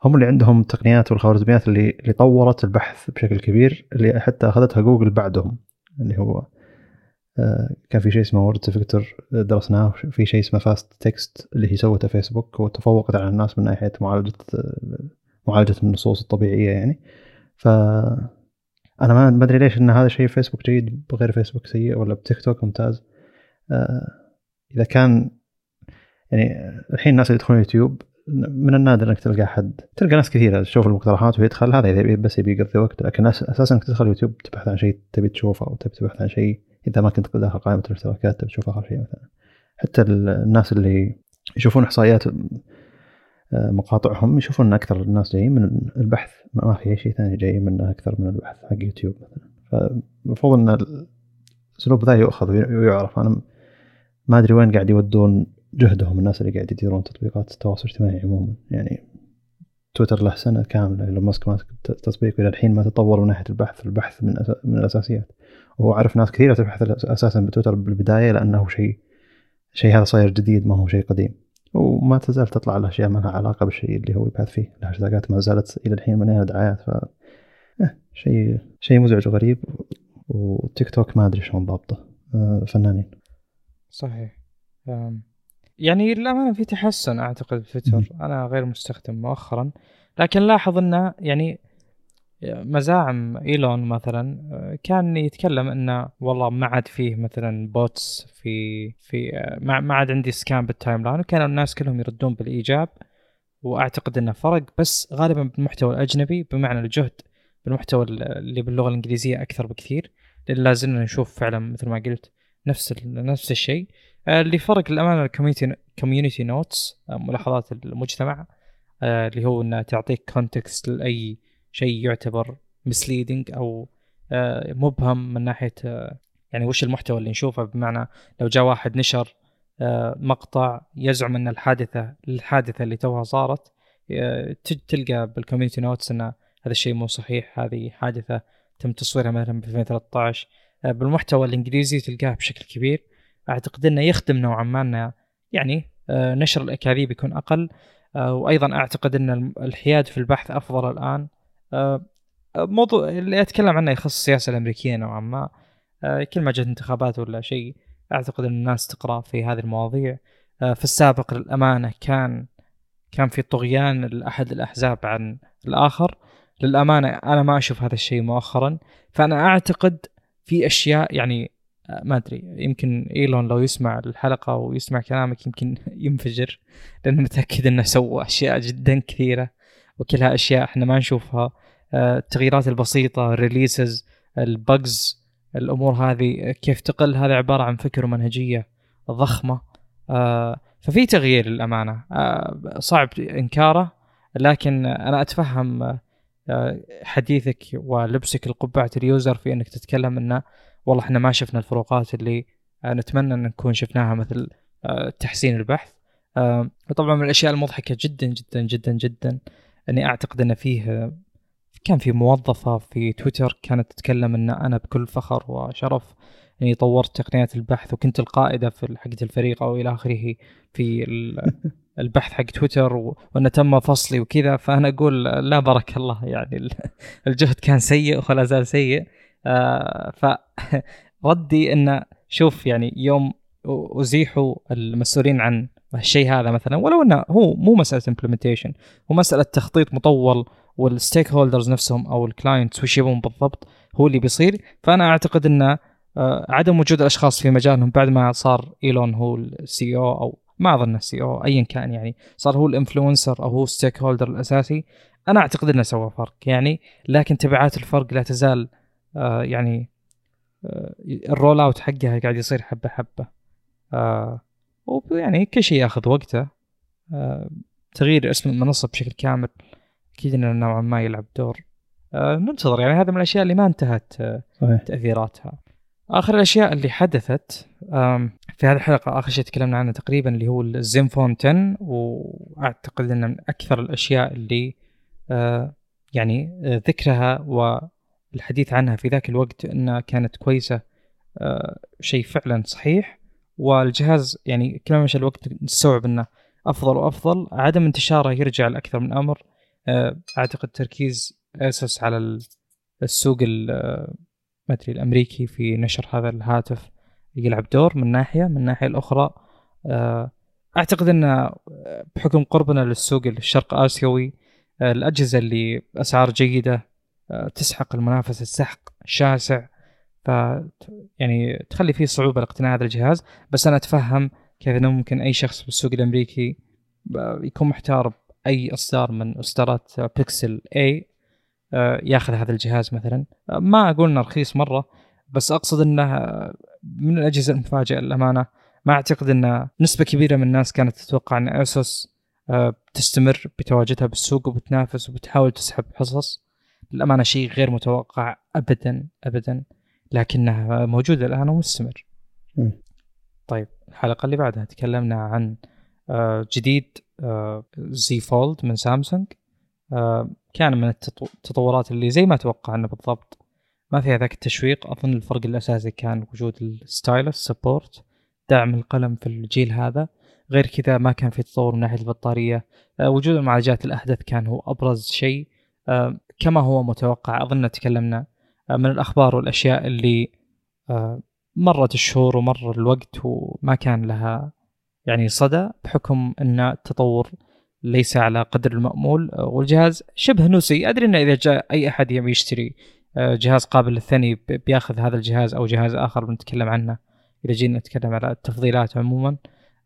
هم اللي عندهم التقنيات والخوارزميات اللي اللي طورت البحث بشكل كبير اللي حتى أخذتها جوجل بعدهم اللي هو كان في شيء اسمه word vector درسناه في شيء اسمه fastText اللي هي سوته فيسبوك وتفوقت على الناس من ناحية معالجة معالجة النصوص الطبيعية يعني. ف أنا ما أدري ليش إن هذا الشيء فيسبوك جيد بغير فيسبوك سيء ولا بتيك توك ممتاز. آه، إذا كان يعني الحين الناس اللي يدخلون يوتيوب من النادر إنك تلقى حد تلقى ناس كثيرة تشوف المقترحات ويدخل هذا إذا بس يبي يقضي وقت لكن أساسا إنك تدخل يوتيوب تبحث عن شيء تبي تشوفه أو تبي تبحث عن شيء إذا ما كنت داخل قائمة الاشتراكات آخر شيء مثلا. حتى الناس اللي يشوفون إحصائيات آه، مقاطعهم يشوفون إن أكثر الناس جايين من البحث. ما في شيء ثاني جاي منه أكثر من البحث حق يوتيوب مثلا. فالمفروض إن الأسلوب ذا يؤخذ ويعرف. أنا ما أدري وين قاعد يودون جهدهم الناس اللي قاعد يديرون تطبيقات التواصل الاجتماعي عموما. يعني تويتر له سنة كاملة. إيلون ماسك ماسك تطبيق إلى الحين ما تطور من ناحية البحث. البحث من من الأساسيات. وهو عرف ناس كثيرة تبحث أساسا بتويتر بالبداية لأنه شيء شيء هذا صاير جديد ما هو شيء قديم. وما تزال تطلع الاشياء ما لها علاقة بالشيء اللي هو يبحث فيه. الهاشتاجات ما زالت إلى الحين مليانه دعايات ف إيه، شيء شيء مزعج وغريب. وتيك توك ما أدري شلون ضابطه. آه، فنانين. صحيح. يعني للأمانة في تحسن أعتقد في تويتر. أنا غير مستخدم مؤخرا. لكن لاحظ أنه يعني مزاعم إيلون مثلا كان يتكلم إنه والله ما عاد فيه مثلا bots في في ما عاد عندي scam بال timeline وكانوا الناس كلهم يردون بالإيجاب وأعتقد إنه فرق بس غالبا بالمحتوى الأجنبي بمعنى الجهد بالمحتوى اللي باللغة الإنجليزية أكثر بكثير لأن لازلنا نشوف فعلا مثل ما قلت نفس نفس الشيء. آه، اللي فرق للامانه ال community community notes ملاحظات المجتمع آه، اللي هو إنه تعطيك context لأي شيء يعتبر misleading أو آه، مبهم من ناحية يعني وش المحتوى اللي نشوفه؟ بمعنى لو جاء واحد نشر مقطع يزعم إن الحادثة الحادثة اللي توها صارت تلقى بال community notes إن هذا الشيء مو صحيح هذه حادثة تم تصويرها مثلا ب 2013 بالمحتوى الإنجليزي تلقاه بشكل كبير. أعتقد إنه يخدم نوعا ما إنه يعني آه، نشر الأكاذيب يكون أقل. آه، وأيضا أعتقد إن الحياد في البحث أفضل الآن. آه، موضوع اللي أتكلم عنه يخص السياسة الأمريكية نوعا ما. كل ما جت انتخابات ولا شيء أعتقد إن الناس تقرأ في هذه المواضيع. في السابق للأمانة كان كان في طغيان لأحد الأحزاب عن الآخر. للأمانة أنا ما أشوف هذا الشيء مؤخرا. فأنا أعتقد في أشياء يعني ما أدري يمكن إيلون لو يسمع الحلقة ويسمع كلامك يمكن ينفجر لأنه متأكد إنه سوى أشياء جدا كثيرة. وكلها أشياء إحنا ما نشوفها. آه، التغييرات البسيطة ال releases ال bugs الأمور هذه كيف تقل؟ هذا عبارة عن فكر ومنهجية ضخمة. آه، ففي تغيير للأمانة. آه، صعب إنكاره لكن أنا أتفهم حديثك ولبسك القبعة ال user في إنك تتكلم إنه والله إحنا ما شفنا الفروقات اللي آه، نتمنى إن نكون شفناها مثل آه، تحسين البحث. آه، وطبعا من الأشياء المضحكة جدا جدا جدا جدا إني أعتقد إن فيه كان في موظفة في تويتر كانت تتكلم إن أنا بكل فخر وشرف إني طورت تقنيات البحث وكنت القائدة في حقه الفريق أو إلى آخره في البحث حق تويتر وانه تم فصلي وكذا. فأنا أقول لا بارك الله يعني الجهد كان سيء ولا زال سيء. آه فردي انه شوف يعني يوم ازيحوا المسؤولين عن الشيء هذا مثلا ولو إنه هو مو مسألة implementation هو مسألة تخطيط مطول وال stakeholders نفسهم أو ال clients وش يبون بالضبط هو اللي بيصير. فأنا أعتقد انه آه، عدم وجود الأشخاص في مجالهم بعد ما صار إيلون هو ال CEO أو ما أظن ال CEO ايا كان يعني صار هو ال influencer أو هو ال stakeholder الأساسي أنا أعتقد إنه سوى فرق يعني لكن تبعات الفرق لا تزال آه، يعني آه، الرول اوت حقها قاعد يصير حبة حبة. ويعني كل شيء ياخذ وقته. تغيير اسم المنصة بشكل كامل. أكيد إنه نوعا ما يلعب دور. آه ننتظر يعني هذا من الأشياء اللي ما انتهت آه صحيح. تأثيراتها. آخر الأشياء اللي حدثت في هذه الحلقة آخر شيء تكلمنا عنه تقريبا اللي هو الزينفون 10 وأعتقد إنه من أكثر الأشياء اللي آه يعني ذكرها و الحديث عنها في ذاك الوقت إنها كانت كويسة آه شيء فعلا صحيح. والجهاز يعني كل ما مشى الوقت نستوعب إنه أفضل وأفضل عدم انتشاره يرجع لأكثر من أمر. آه أعتقد تركيز أسس على السوق آه، ما أدري الأمريكي في نشر هذا الهاتف يلعب دور من ناحية من الناحيه الأخرى آه، أعتقد إن بحكم قربنا للسوق الشرق آسيوي آه، الأجهزة اللي أسعار جيدة آه، تسحق المنافسه سحق شاسع ف يعني تخلي فيه صعوبة لاقتناء هذا الجهاز. بس أنا أتفهم كيف إنه ممكن أي شخص بالسوق الأمريكي يكون محتار باي إصدار من إصدارات بيكسل اي ياخذ هذا الجهاز مثلا. ما أقول إنه رخيص مرة بس أقصد إنه من الأجهزة المفاجئة للأمانة ما أعتقد ان نسبة كبيرة من الناس كانت تتوقع إن اسوس آه، تستمر بتواجدها بالسوق وبتنافس وبتحاول تسحب حصص. للأمانة شيء غير متوقع ابدا ابدا لكنها موجودة الآن ومستمر. طيب الحلقة اللي بعدها تكلمنا عن آه، جديد زي آه، فولد من سامسونج كان من التطورات اللي زي ما توقعنا بالضبط ما فيها ذاك التشويق. أظن الفرق الأساسي كان وجود ال stylus support دعم القلم في الجيل هذا. غير كذا ما كان في تطور من ناحية البطارية. آه، وجود المعالجات الأحدث كان هو أبرز شيء. آه، كما هو متوقع أظن تكلمنا آه، من الأخبار والأشياء اللي مرت الشهور ومر الوقت وما كان لها يعني صدى بحكم أن التطور ليس على قدر المأمول والجهاز شبه نسي أدري أنه إذا جاء أي أحد يبي يشتري جهاز قابل للثاني بياخذ هذا الجهاز أو جهاز آخر بنتكلم عنه إذا جينا نتكلم على التفضيلات عموما.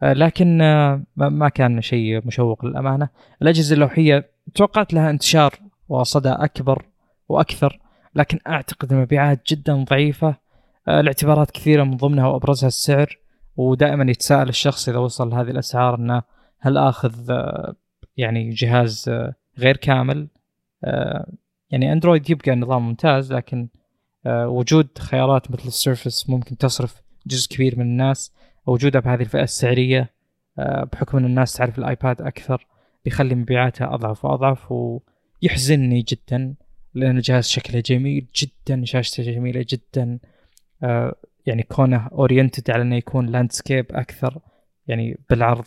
آه، لكن آه، ما كان شيء مشوق للأمانة. الأجهزة اللوحية توقعت لها انتشار وصدى أكبر وأكثر لكن أعتقد المبيعات جدا ضعيفة. آه، لاعتبارات كثيرة من ضمنها وأبرزها السعر. ودائما يتساءل الشخص إذا وصل لهذه الأسعار إنه هل آخذ يعني جهاز غير كامل؟ يعني أندرويد يبقى نظام ممتاز لكن وجود خيارات مثل السيرفس ممكن تصرف جزء كبير من الناس وجودها بهذه الفئة السعرية آه، بحكم إن الناس تعرف الآيباد أكثر بيخلي مبيعاتها أضعف وأضعف ويحزنني جدا لأن الجهاز شكله جميل جدا شاشته جميلة جدا آه، يعني كونه oriented على إنه يكون landscape أكثر يعني بالعرض.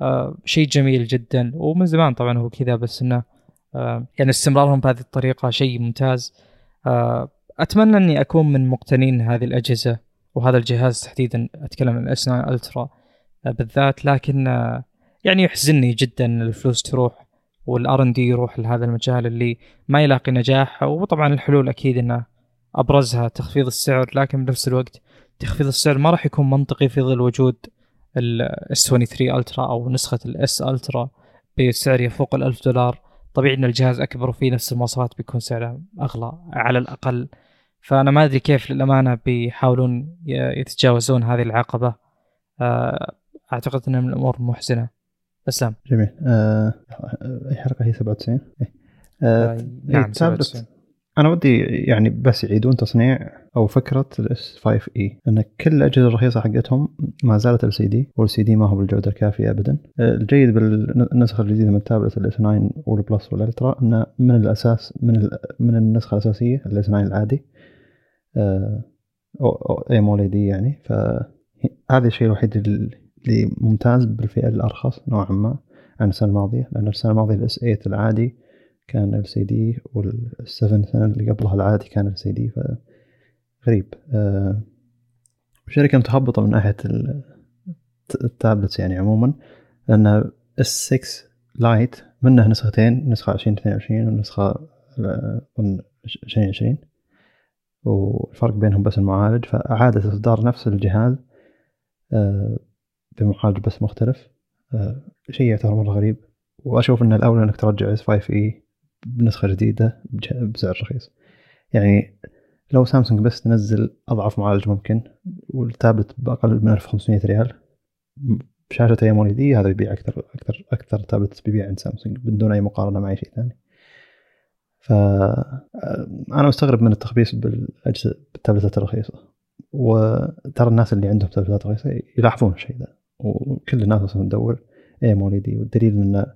آه، شيء جميل جدا. ومن زمان طبعا هو كذا بس إنه يعني استمرارهم بهذه الطريقة شيء ممتاز. أتمنى إني أكون من مقتنين هذه الأجهزة وهذا الجهاز تحديدا أتكلم عن ال S9 Ultra بالذات. لكن آه، يعني يحزنني جدا الفلوس تروح وال R&D يروح لهذا المجال اللي ما يلاقي نجاح. وطبعا الحلول أكيد إنه أبرزها تخفيض السعر لكن بنفس الوقت تخفيض السعر ما راح يكون منطقي في ظل وجود ال S23 Ultra أو نسخة ال S Ultra بسعر يفوق ال 1000 دولار. طبيعي إن الجهاز أكبر وفيه نفس المواصفات بيكون سعره أغلى على الأقل. فأنا ما أدري كيف للأمانة بيحاولون يتجاوزون هذه العقبة. آه، أعتقد انها من الأمور المحزنه أسلام. جميل. آه، أي حلقة هي 97 إيه. آه،, آه نعم 97 أنا ودي يعني بس يعيدون تصنيع أو فكرة ال S5e ان كل الأجهزة الرخيصة حقتهم ما زالت LCD وال LCD ما هو بالجودة الكافية ابدا. الجيد بالنسخة الجديدة من ال tablet ال S9 وال Plus وال Ultra إنه من الأساس من من النسخة الأساسية ال S9 العادي. AMOLED يعني. فهذا الشيء الوحيد اللي ممتاز بالفئة الأرخص نوعا ما عن السنة الماضية لأن السنة الماضية ال S8 العادي كان LCD وال S7 السنة اللي قبلها العادي كان LCD فغريب أه الشركة متخبطة من ناحية ال tablets يعني عموما لأن S6 Lite منه نسختين نسخة 2022 ونسخة 2020 والفرق بينهم بس المعالج فأعادت إصدار نفس الجهاز آه، بمعالج بس مختلف. آه، شيء يعتبر مرة غريب وأشوف أن الأولى أنك ترجع S5e بنسخة جديدة بسعر رخيص. يعني لو سامسونج بس تنزل أضعف معالج ممكن والتابلت بأقل من 1500 ريال بشاشة OLED هذا يبيع أكثر أكثر أكثر تابلت بيبيع عند سامسونج بدون أي مقارنة مع أي شيء ثاني. فأنا مستغرب من التخبيص بالأجهزة بالتابلتات الرخيصة. وترى الناس اللي عندهم تابلتات رخيصة يلاحظون الشيء ذا وكل الناس أصلا تدور AMOLED والدليل إن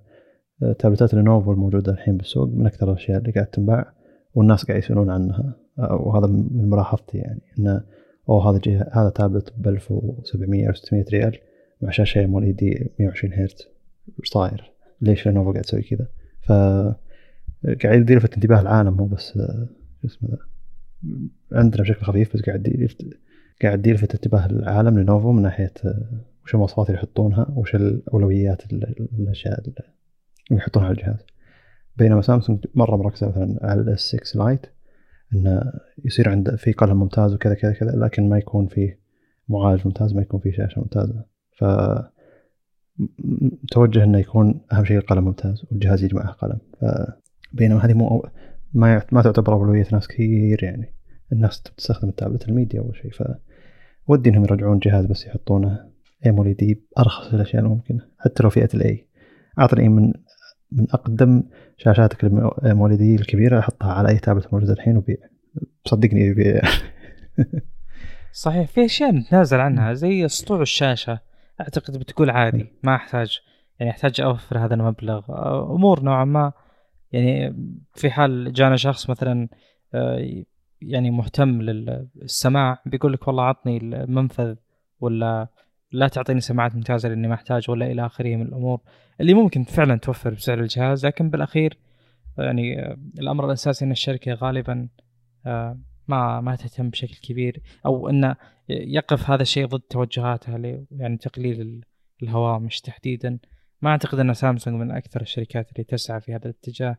تابلتات لينوفو الموجودة الحين بالسوق من أكثر الأشياء اللي قاعد تنباع والناس قاعد يسألون عنها وهذا من ملاحظتي يعني انه أوه هذا هذا تابلت ب 1700 أو 600 ريال مع شاشة ام 120 هرتز إيش صاير؟ ليش لينوفو قاعد تسوي كذا؟ ف قاعد يلفت انتباه العالم مو بس شو اسمه ذا عندنا بشكل خفيف بس قاعد يلفت قاعد يلفت انتباه العالم لنوفو من ناحية وش المواصفات اللي يحطونها وش الاولويات ال- الأشياء يحطونها على الجهاز. بينما سامسونج مرة مركزة مثلا على ال S6 Lite إنه يصير عنده في قلم ممتاز وكذا كذا كذا لكن ما يكون فيه معالج ممتاز ما يكون فيه شاشة ممتازة. ف م- توجه إنه يكون أهم شيء القلم ممتاز والجهاز يجي معه قلم. ف بينما هذه مو ما ما تعتبر أولوية ناس كثير يعني. الناس تستخدم ال tablet لل media أول شيء ف ودي إنهم يرجعون جهاز بس يحطونه. AMOLED بارخص الأشياء الممكنه حتى لو فئة ال A أعطني من من أقدم شاشاتك ال AMOLED الكبيرة احطها على أي تابلت موجود الحين وبيع. صدقني يبيع. صحيح. في أشياء نتنازل عنها زي سطوع الشاشة. أعتقد بتقول عادي ما أحتاج يعني أحتاج أوفر هذا المبلغ. أمور نوعا ما. يعني في حال جانا شخص مثلا أه، يعني مهتم للسماع بيقول لك والله عطني المنفذ ولا لا تعطيني سماعات ممتازة لأني ما أحتاج ولا إلى آخره من الأمور. اللي ممكن فعلا توفر بسعر الجهاز لكن بالأخير يعني الأمر الأساسي إن الشركة غالبا أه، ما ما تهتم بشكل كبير أو انه يقف هذا الشيء ضد توجهاتها يعني تقليل ال- الهوامش تحديدا. ما أعتقد إن سامسونج من أكثر الشركات اللي تسعى في هذا الاتجاه.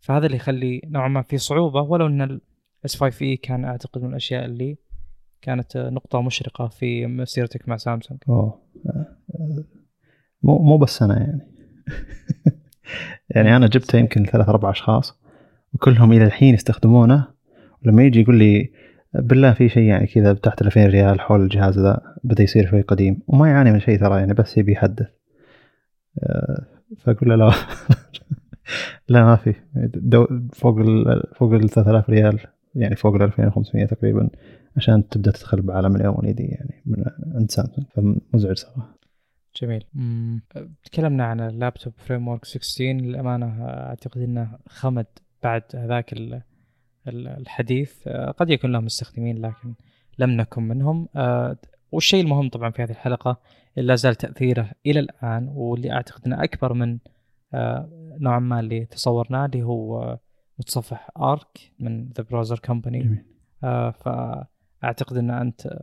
فهذا اللي يخلي نوعا ما في صعوبة ولو إن الاس 5 اي كان أعتقد من الأشياء اللي كانت نقطة مشرقة في مسيرتك مع سامسونج. أوه. آه، مو مو بس أنا يعني. يعني أنا جبته يمكن ثلاث أربع أشخاص وكلهم إلى الحين يستخدمونه. ولما يجي يقول لي بالله في شيء يعني كذا تحت ال 2000 ريال حول الجهاز ذا بدا يصير شوي قديم. وما يعاني من شيء ترى يعني بس يبي يحدث. آه، فأقول له لا. لا ما في. فوق ال فوق ال 3000 ريال يعني فوق ال 2500 تقريبا عشان تبدأ تدخل بعالم ال OLED يعني من عند سامسونج فمزعج صراحة جميل. مم. تكلمنا عن اللابتوب Framework 16 للأمانة أعتقد إنه خمد بعد هذاك ال- ال- الحديث. آه، قد يكون لهم مستخدمين لكن لم نكن منهم. آه، والشيء المهم طبعا في هذه الحلقة لا زال تأثيره إلى الآن واللي أعتقد إنه أكبر من آه، نوعا ما اللي تصورناه اللي هو متصفح Arc من The Browser Company فأعتقد إن أنت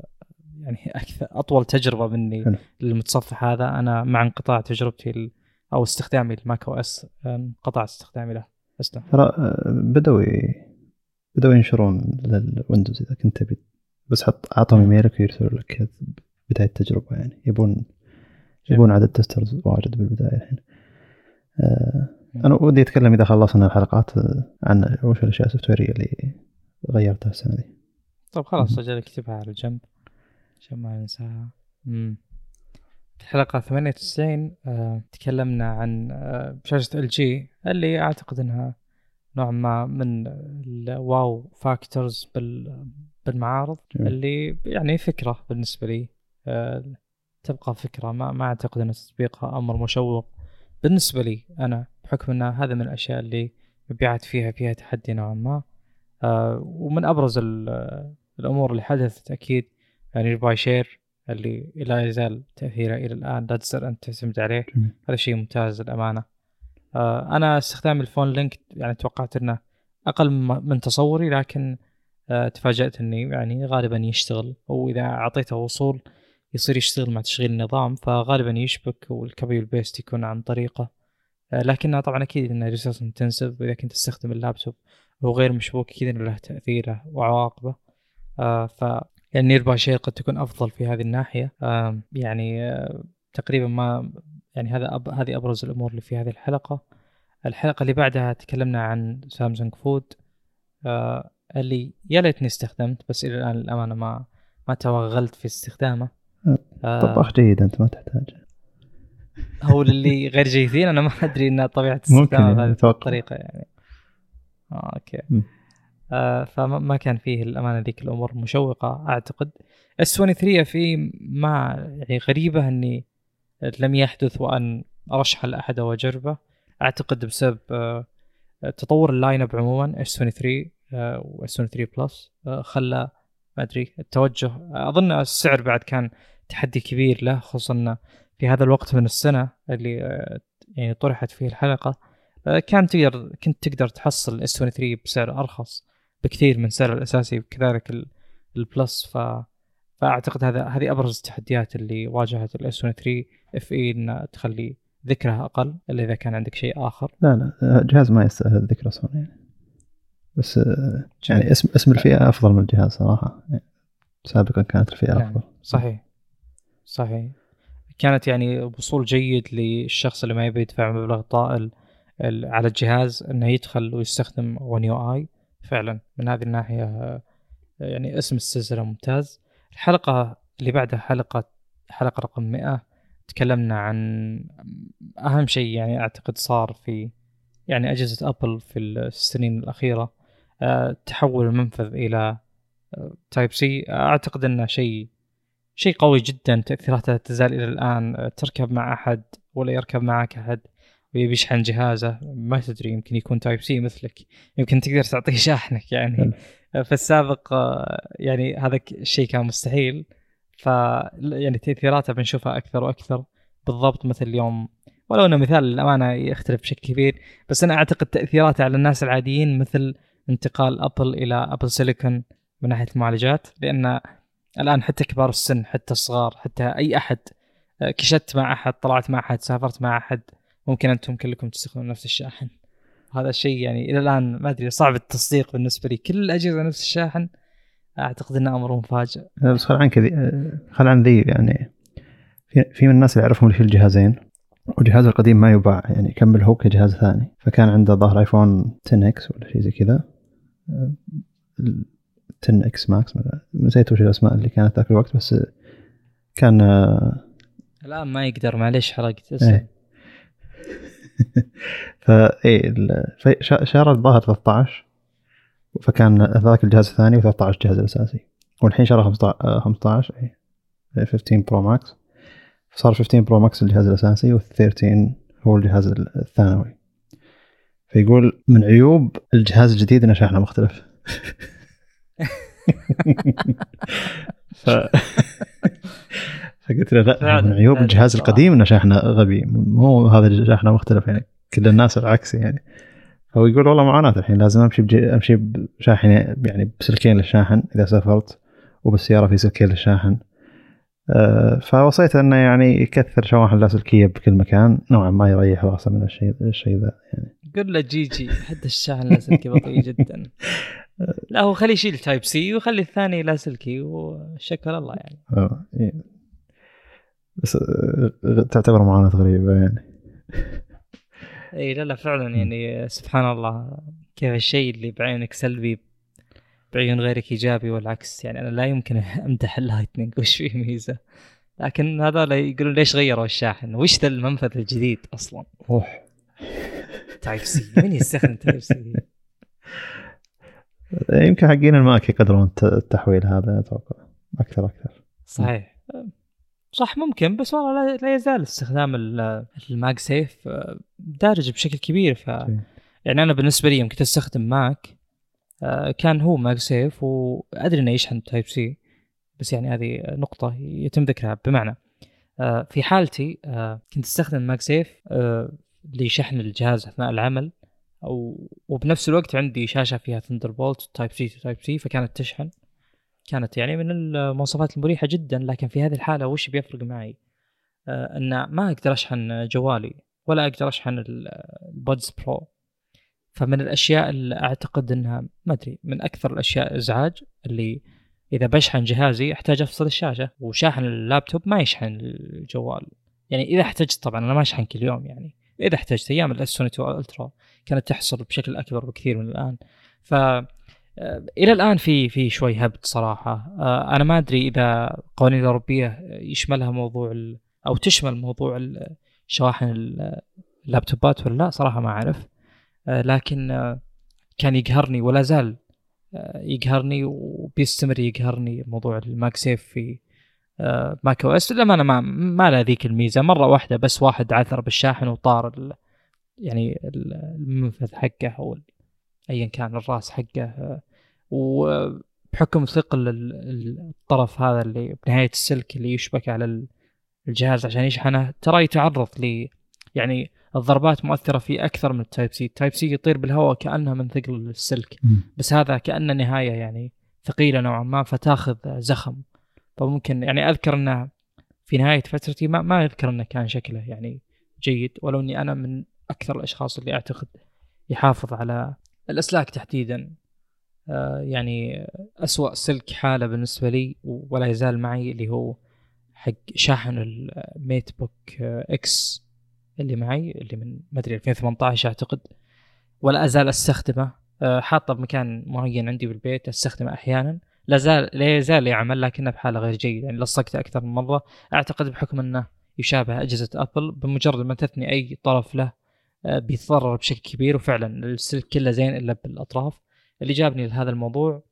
يعني أكثر أطول تجربة مني حلو. للمتصفح هذا. أنا مع انقطاع تجربتي أو استخدامي ال macOS انقطع استخدامي له. اسلم ترى بدأوا ي- بدأوا ينشرون لل Windows إذا كنت تبي. بس حط أعطهم إيميلك ويرسلوا لك كذا بداية التجربة يعني. يبون يبون عدد testers واجد بالبداية الحين. آه، أنا ودي أتكلم إذا خلصنا الحلقات آه، عن وش الأشياء السوفتويرية اللي غيرتها السنة دي. طيب خلاص. أجل أكتبها على جنب عشان ما ننساها مم. في الحلقة 98 آه، تكلمنا عن آه، شاشة LG اللي أعتقد إنها نوعا ما من ال wow factors بال بالمعارض جميل. اللي يعني فكرة بالنسبة لي آه، تبقى فكرة ما ما أعتقد إن تطبيقها أمر مشوق بالنسبة لي أنا بحكم إن هذا من الأشياء اللي مبيعات فيها فيها تحدي نوعا ما آه، ومن أبرز ال- الأمور اللي حدثت أكيد يعني Nearby Share اللي لا يزال تأثيره إلى الآن لا تزال أنت تعتمد عليه. جميل. هذا شيء ممتاز للأمانة. آه، أنا استخدام ال Phone Link يعني توقعت إنه أقل من تصوري لكن آه، تفاجأت إني يعني غالبا يشتغل. واذا أعطيته وصول يصير يشتغل مع تشغيل النظام فغالبا يشبك وال copy وال paste يكون عن طريقه. آه، لكنها طبعا أكيد انها resource intensive وإذا كنت تستخدم اللابتوب وهو غير مشبوك أكيد إنه له تأثيره وعواقبه. آه ف يعني Nearby Share قد تكون أفضل في هذه الناحية. يعني آه تقريبا ما يعني هذا أب هذه أبرز الأمور اللي في هذه الحلقة. الحلقة اللي بعدها تكلمنا عن Samsung Food. آه اللي يا ليتني استخدمت بس إلى الآن للامانه ما ما توغلت في استخدامه. آه طباخ جيد أنت ما تحتاج هو للي غير جيدين أنا ما أدري إن طبيعة استخدامه يعني بهذه. الطريقة يعني. آه okay. م. آه فما ما كان فيه الأمانة ذيك الأمور مشوقة أعتقد. S 23 FE ما يعني غريبة أني لم يحدث وأن ارشحه لأحد أو أجربه. أعتقد بسبب آه تطور ال lineup عموما S 23 آه و S 23 Plus آه خلى ما أدري التوجه. أظن السعر بعد كان تحدي كبير له خصوصا في هذا الوقت من السنة اللي يعني طرحت فيه الحلقة. كان تقدر كنت تقدر تحصل ال S 23 بسعر أرخص. بكثير من سعره الأساسي وكذلك ال- ال Plus ف فأعتقد هذا هذه أبرز التحديات اللي واجهت ال S 23 FE ان تخلي ذكرها أقل إلا إذا كان عندك شيء آخر. لا لا جهاز ما يستاهل الذكر أصلا يعني. بس آه، يعني اسم اسم الفئة أفضل من الجهاز صراحة. يعني سابقا كانت الفئة نعم. أفضل. صحيح. صحيح. كانت يعني وصول جيد للشخص اللي ما يبي يدفع مبلغ طائل على الجهاز إنه يدخل ويستخدم ون يو اي فعلا من هذه الناحية آه، يعني اسم السلسلة ممتاز. الحلقة اللي بعدها حلقة حلقة رقم 100 تكلمنا عن أهم شيء يعني أعتقد صار في يعني أجهزة أبل في السنين الأخيرة. آه، تحول المنفذ إلى Type C أعتقد إنه شيء شيء قوي جدا. تأثيراته تزال إلى الآن. آه، تركب مع أحد ولا يركب معك أحد. ويبي يشحن جهازه. ما تدري يمكن يكون Type C مثلك. يمكن تقدر تعطيه شاحنك يعني. في السابق آه، يعني هذا الشيء كان مستحيل. ف يعني تأثيراته بنشوفها أكثر وأكثر. بالضبط مثل اليوم. ولو إنه مثال للأمانة يختلف بشكل كبير. بس أنا أعتقد تأثيراته على الناس العاديين مثل انتقال Apple إلى Apple Silicon من ناحية المعالجات. لأن الآن حتى كبار السن حتى الصغار حتى أي أحد آه، كشت مع أحد طلعت مع أحد سافرت مع أحد ممكن أنتم كلكم تستخدمون نفس الشاحن. هذا الشيء يعني إلى الآن ما أدري صعب التصديق بالنسبة لي. كل الأجهزة نفس الشاحن أعتقد إنه أمر مفاجئ. بس خل عنك ذي آه، خل عن ذي يعني. في في من الناس اللي يعرفهم اللي في الجهازين والجهاز القديم ما يباع يعني يكمل هو كجهاز ثاني. فكان عنده الظاهر iPhone 10 X ولا شيء زي كذا. آه، ال 10 X Max نسيت وش الأسماء اللي كانت ذاك الوقت بس كان آه، الآن ما يقدر معليش حرقت إيه. فا ال- في- شا- شارى الظاهر 13 فكان ذاك الجهاز الثاني و13 الجهاز الاساسي والحين شرى 15 آه، 15 إيه 15 Pro Max صار 15 Pro Max الجهاز الأساسي وال13 هو الجهاز الثانوي. فيقول من عيوب الجهاز الجديد إنه شاحنه مختلف. ف... فقلت له لا من عيوب الجهاز. القديم إنه شاحنة غبي. مو هذا شاحنة مختلف يعني. كل الناس العكس يعني. فهو يقول والله معاناة الحين لازم أمشي بجي أمشي بشاحن يعني بسلكين للشاحن إذا سافرت وبالسيارة في سلكين للشاحن. آه، فوصيته أنه يعني يكثر شواحن لاسلكيه بكل مكان. نوعا ما يريح راسه من الشيء الشيء ذا يعني. قل له جيجي حد الشاحن لاسلكي بطيء جدا. لا هو خليه يشيل Type C وخلي الثاني لاسلكي وشكر الله يعني. آه، إيه. بس آه، تعتبر معاناة غريبة يعني. إي لا لا فعلا يعني سبحان الله كيف الشيء اللي بعينك سلبي بعيون غيرك إيجابي والعكس. يعني أنا لا يمكن أمدح ال Lightning وش فيه ميزة. لكن هذول يقولون ليش غيروا الشاحن؟ وش ذا المنفذ الجديد أصلا؟ روح Type C مين يستخدم Type C يمكن حقين ال Mac يقدرون الت- التحويل هذا أتوقع. أكثر أكثر. صحيح. صح ممكن بس والله لا- يزال استخدام ال- ال MagSafe آه، دارج بشكل كبير. ف يعني أنا بالنسبة لي يوم كنت أستخدم Mac آه، كان هو MagSafe وأدري إنه يشحن Type C بس يعني هذه نقطة يتم ذكرها بمعنى. آه، في حالتي كنت أستخدم MagSafe لشحن الجهاز أثناء العمل وبنفس الوقت عندي شاشة فيها Thunderbolt Type C Type C فكانت تشحن. كانت يعني من المواصفات المريحة جدا لكن في هذه الحالة وش بيفرق معي؟ آه أن ما أقدر أشحن جوالي ولا أقدر أشحن ال- ال Buds Pro فمن الأشياء اللي أعتقد أنها ما أدري من أكثر الأشياء إزعاج اللي إذا بشحن جهازي أحتاج أفصل الشاشة وشاحن اللابتوب ما يشحن الجوال. يعني إذا احتجت طبعا أنا ما أشحن كل يوم يعني. إذا احتجت أيام ال S 22 Ultra كانت تحصل بشكل أكبر بكثير من الآن. ف إلى الآن في في شوي هبد صراحة. آه، أنا ما أدري إذا القوانين الأوروبية يشملها موضوع أو تشمل موضوع شواحن ال- اللابتوبات ولا لا صراحة ما أعرف. آه، لكن آه، كان يقهرني ولا زال آه، يقهرني وبيستمر يقهرني موضوع ال MagSafe في آه، Mac OS. للأمانة ما ما له ذيك الميزة. مرة واحدة بس واحد عثر بالشاحن وطار ال- يعني ال- المنفذ حقه أو ايا كان الرأس حقه وبحكم ثقل ال- ال- الطرف هذا اللي بنهاية السلك اللي يشبك على ال- الجهاز عشان يشحنه ترى يتعرض ل يعني الضربات مؤثرة فيه أكثر من ال Type-C، ال Type-C يطير بالهواء كانه من ثقل السلك. بس هذا كأنه نهاية يعني ثقيلة نوعا ما فتاخذ زخم. فممكن يعني أذكر إنه في نهاية فترتي ما ما أذكر إنه كان شكله يعني جيد ولو إني أنا من أكثر الأشخاص اللي أعتقد يحافظ على الأسلاك تحديدا. آه يعني أسوأ سلك حالة بالنسبة لي ولا يزال معي اللي هو حق شاحن ال MateBook X اللي معي اللي من ما أدري 2018 أعتقد. ولا أزال أستخدمه. آه، حاطه بمكان معين عندي بالبيت أستخدمه أحيانا. لا زال لا يزال يعمل لكنه بحالة غير جيدة. يعني لصقته أكثر من مرة. أعتقد بحكم أنه يشابه أجهزة Apple بمجرد ما تثني أي طرف له بيتضرر بشكل كبير وفعلا السلك كله زين إلا بالأطراف. اللي جابني لهذا الموضوع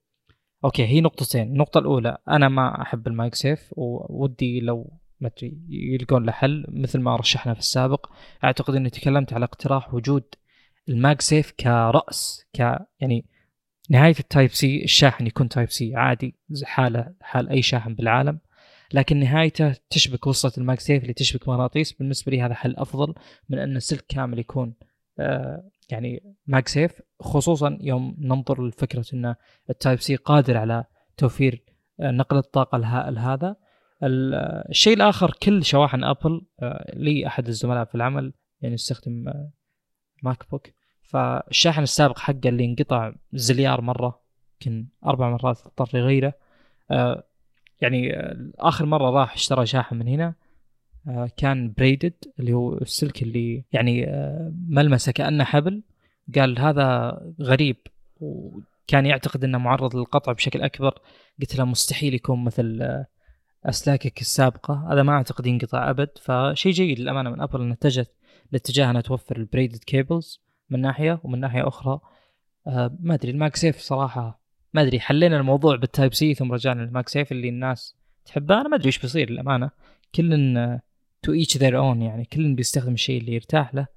okay هي نقطتين. النقطة الأولى أنا ما أحب ال MagSafe وودي لو ما أدري يلقون له حل مثل ما رشحنا في السابق. أعتقد إني تكلمت على اقتراح وجود ال MagSafe كرأس ك يعني نهاية ال Type-C الشاحن يكون Type-C عادي حالة حال أي شاحن بالعالم. لكن نهايته تشبك وصله ال MagSafe اللي تشبك مغناطيس بالنسبة لي هذا حل أفضل من أن السلك كامل يكون آه يعني MagSafe خصوصا يوم ننظر لفكرة أن ال Type-C قادر على توفير آه نقل الطاقة الهائل هذا الشيء الآخر كل شواحن Apple آه لي أحد الزملاء في العمل يعني يستخدم MacBook فالشاحن السابق حقه اللي انقطع زليون مرة يمكن أربع مرات اضطر يغيره يعني آخر مرة راح اشترى شاحن من هنا آه كان braided اللي هو السلك اللي يعني آه ملمسه كأنه حبل. قال هذا غريب وكان يعتقد إنه معرض للقطع بشكل أكبر. قلت له مستحيل يكون مثل آه أسلاكك السابقة. هذا ما أعتقد ينقطع أبد. فشيء جيد للأمانة من Apple ان اتجهت لاتجاه إنها توفر ال braided cables من ناحية ومن ناحية أخرى. ما أدري ال MagSafe صراحة ما أدري حلينا الموضوع بال Type-C ثم رجعنا لل MagSafe اللي الناس تحبه. أنا ما أدري إيش بيصير للأمانة. كل to each their own يعني كل بيستخدم الشيء اللي يرتاح له.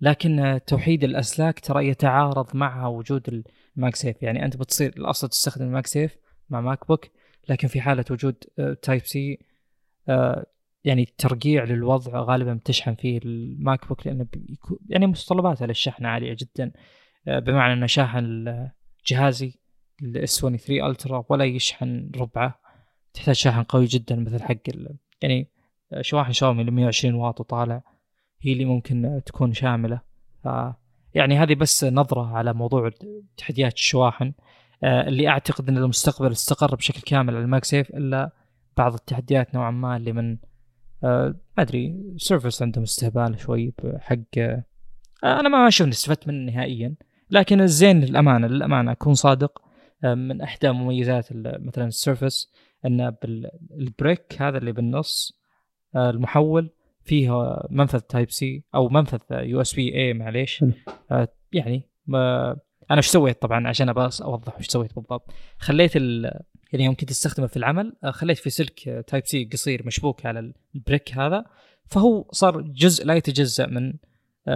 لكن توحيد الأسلاك ترى يتعارض مع وجود ال MagSafe. يعني أنت بتصير الأصل تستخدم ال MagSafe مع MacBook لكن في حالة وجود Type-C يعني ترقيع للوضع غالبا بتشحن فيه ال MacBook لأنه يعني متطلباته للشحن عالية جدا. بمعنى إنه شاحن جهازي ال S23 Ultra ولا يشحن ربعه. تحتاج شاحن قوي جدا مثل حق يعني شواحن شاومي ل 120 واط وطالع هي اللي ممكن تكون شاملة. ف يعني هذه بس نظرة على موضوع تحديات الشواحن. اللي أعتقد إن المستقبل استقر بشكل كامل على ال MagSafe إلا بعض التحديات نوعا ما اللي من ما أدري Surface عندهم استهبال شوي بحق أنا ما أشوف اني استفدت منه نهائيا. لكن الزين للأمانة للأمانة أكون صادق من إحدى مميزات مثلا ال Surface انه بال brick هذا اللي بالنص المحول فيه منفذ Type-C أو منفذ USB-A معليش. يعني ما أنا إيش سويت؟ طبعا عشان بس أوضح إيش سويت بالضبط. خليت ال يعني يمكن تستخدمه في العمل خليت في سلك Type-C قصير مشبوك على ال brick هذا فهو صار جزء لا يتجزأ من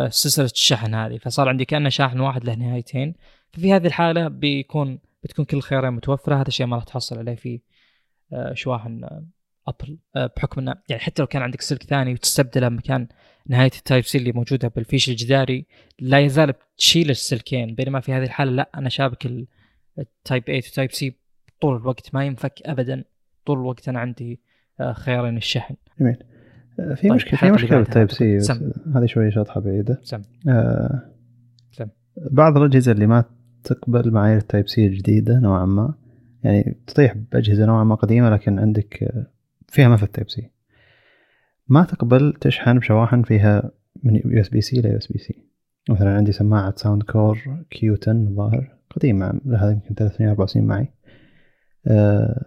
سلسلة الشحن هذه. فصار عندي كأنه شاحن واحد له نهايتين. ففي هذه الحالة بيكون بتكون كل الخيارين متوفرة. هذا الشيء ما راح تحصل عليه في شواحن Apple بحكم انه يعني حتى لو كان عندك سلك ثاني وتستبدله مكان نهاية ال Type-C اللي موجودة بالفيش الجداري لا يزال تشيل السلكين. بينما في هذه الحالة لا أنا شابك ال Type-A و Type-C طول الوقت ما ينفك ابدا. طول الوقت أنا عندي خيارين الشحن. جميل. في طيب مشكلة في مشكلة بال Type-C هذه شوية شاطحه بعيدة. سم. آه سم. بعض الأجهزة اللي ما تقبل معايير ال Type-C الجديدة نوعا ما. يعني تطيح بأجهزة نوعا ما قديمة لكن عندك فيها منفذ Type-C. ما تقبل تشحن بشواحن فيها من يو إس بي سي إلى يو إس بي سي. مثلا عندي سماعة Soundcore Q10 الظاهر قديمة لها يمكن ثلاث سنين أربع سنين معي. آه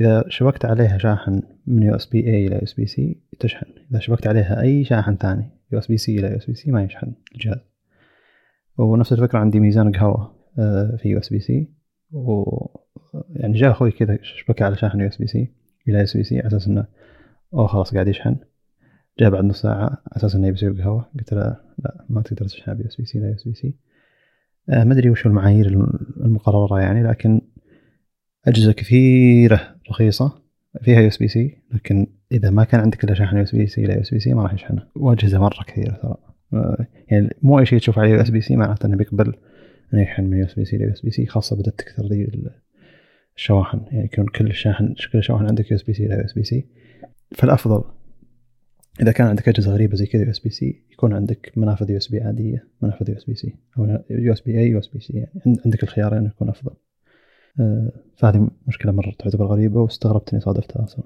إذا شبكت عليها شاحن من يو إس بي اي إلى يو إس بي سي تشحن. إذا شبكت عليها أي شاحن ثاني يو إس بي سي إلى يو إس بي سي ما يشحن الجهاز. ونفس الفكرة عندي ميزان قهوة آه في USB-C و يعني جاء أخوي كذا شبكه على شاحن يو اس بي سي إلى اس بي سي على أساس إنه أوه خلاص قاعد يشحن. جاء بعد نص ساعة على أساس إنه يبي قهوة. قلت له لا ما تقدر تشحن بي اس بي سي لا يو اس بي سي ما أدري وش المعايير المقررة يعني لكن أجهزة كثيرة رخيصة فيها USB-C لكن إذا ما كان عندك إلا شاحن يو اس بي سي لا يو اس بي سي ما راح يشحنه وأجهزة مرة كثيرة ترى. يعني مو اي شيء تشوف عليه USB-C معناته انه بيقبل انه يشحن من يو اس بي سي ل يو اس بي سي خاصة بدأت تكثر ذي الشواحن يعني يكون كل الشاحن كل الشواحن عندك يو اس بي سي إلى يو اس بي سي فالافضل اذا كان عندك اجهزه غريبه زي كذا USB-C يكون عندك منافذ USB عاديه منافذ يو اس بي سي أو يو اس بي اي يو اس بي سي يعني عندك الخيارين يكون افضل آه، فهذه مشكله مره تعتبر غريبه واستغربت اني صادفتها أصلا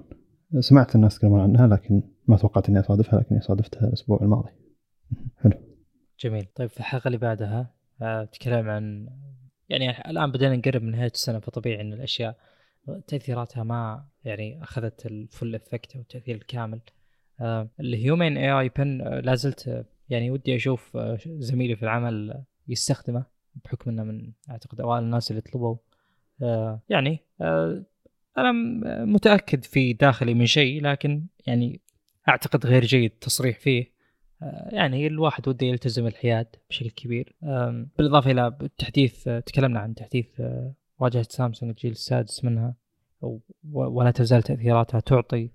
سمعت الناس يتكلمون عنها لكن ما توقعت اني اصادفها لكني صادفتها الأسبوع الماضي حلو. جميل. طيب في الحلقة اللي بعدها آه، تكلم عن يعني الآن بدينا نقرب من نهاية السنة فطبيعي إن الأشياء تأثيراتها ما يعني أخذت ال full effect أو التأثير الكامل. آه، ال Humane AI Pin لا زلت آه، يعني ودي أشوف زميلي في العمل يستخدمه بحكم إنه من أعتقد أوائل الناس اللي طلبوا. يعني أنا متأكد في داخلي من شيء لكن يعني أعتقد غير جيد التصريح فيه. آه، يعني الواحد وده يلتزم الحياد بشكل كبير. بالإضافة إلى التحديث آه، تكلمنا عن تحديث آه، واجهة سامسونج الجيل السادس منها ولا تزال تأثيراتها تعطي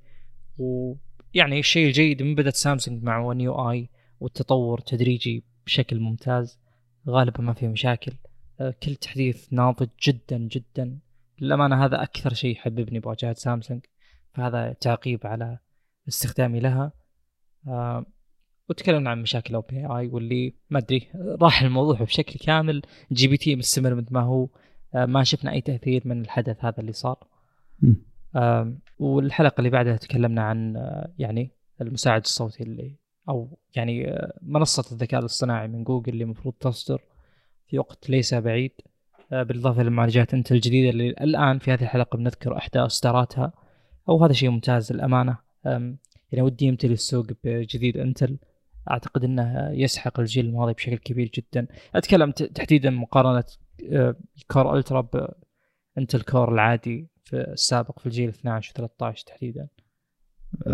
ويعني الشيء الجيد من بدأت سامسونج مع ون يو اي والتطور تدريجي بشكل ممتاز غالبا ما في مشاكل. كل تحديث ناضج جدا جدا. للأمانة هذا أكثر شيء يحببني بواجهة سامسونج فهذا تعقيب على استخدامي لها. آه وتكلمنا عن مشاكل OpenAI واللي ما أدري راح الموضوع بشكل كامل. GPT مستمر مثل ما هو. آه ما شفنا أي تأثير من الحدث هذا اللي صار. والحلقة اللي بعدها تكلمنا عن آه يعني المساعد الصوتي اللي أو يعني آه منصة الذكاء الاصطناعي من جوجل اللي المفروض تصدر في وقت ليس بعيد. بالإضافة للمعالجات انتل الجديدة اللي الآن في هذه الحلقة بنذكر إحدى إصداراتها. أو هذا شيء ممتاز للأمانة. يعني ودي يمتلي السوق بجديد انتل أعتقد إنه يسحق الجيل الماضي بشكل كبير جدا. أتكلم تحديدا مقارنة آه، Core Ultra بانتل Core العادي في السابق في الجيل 12 و 13 تحديدا.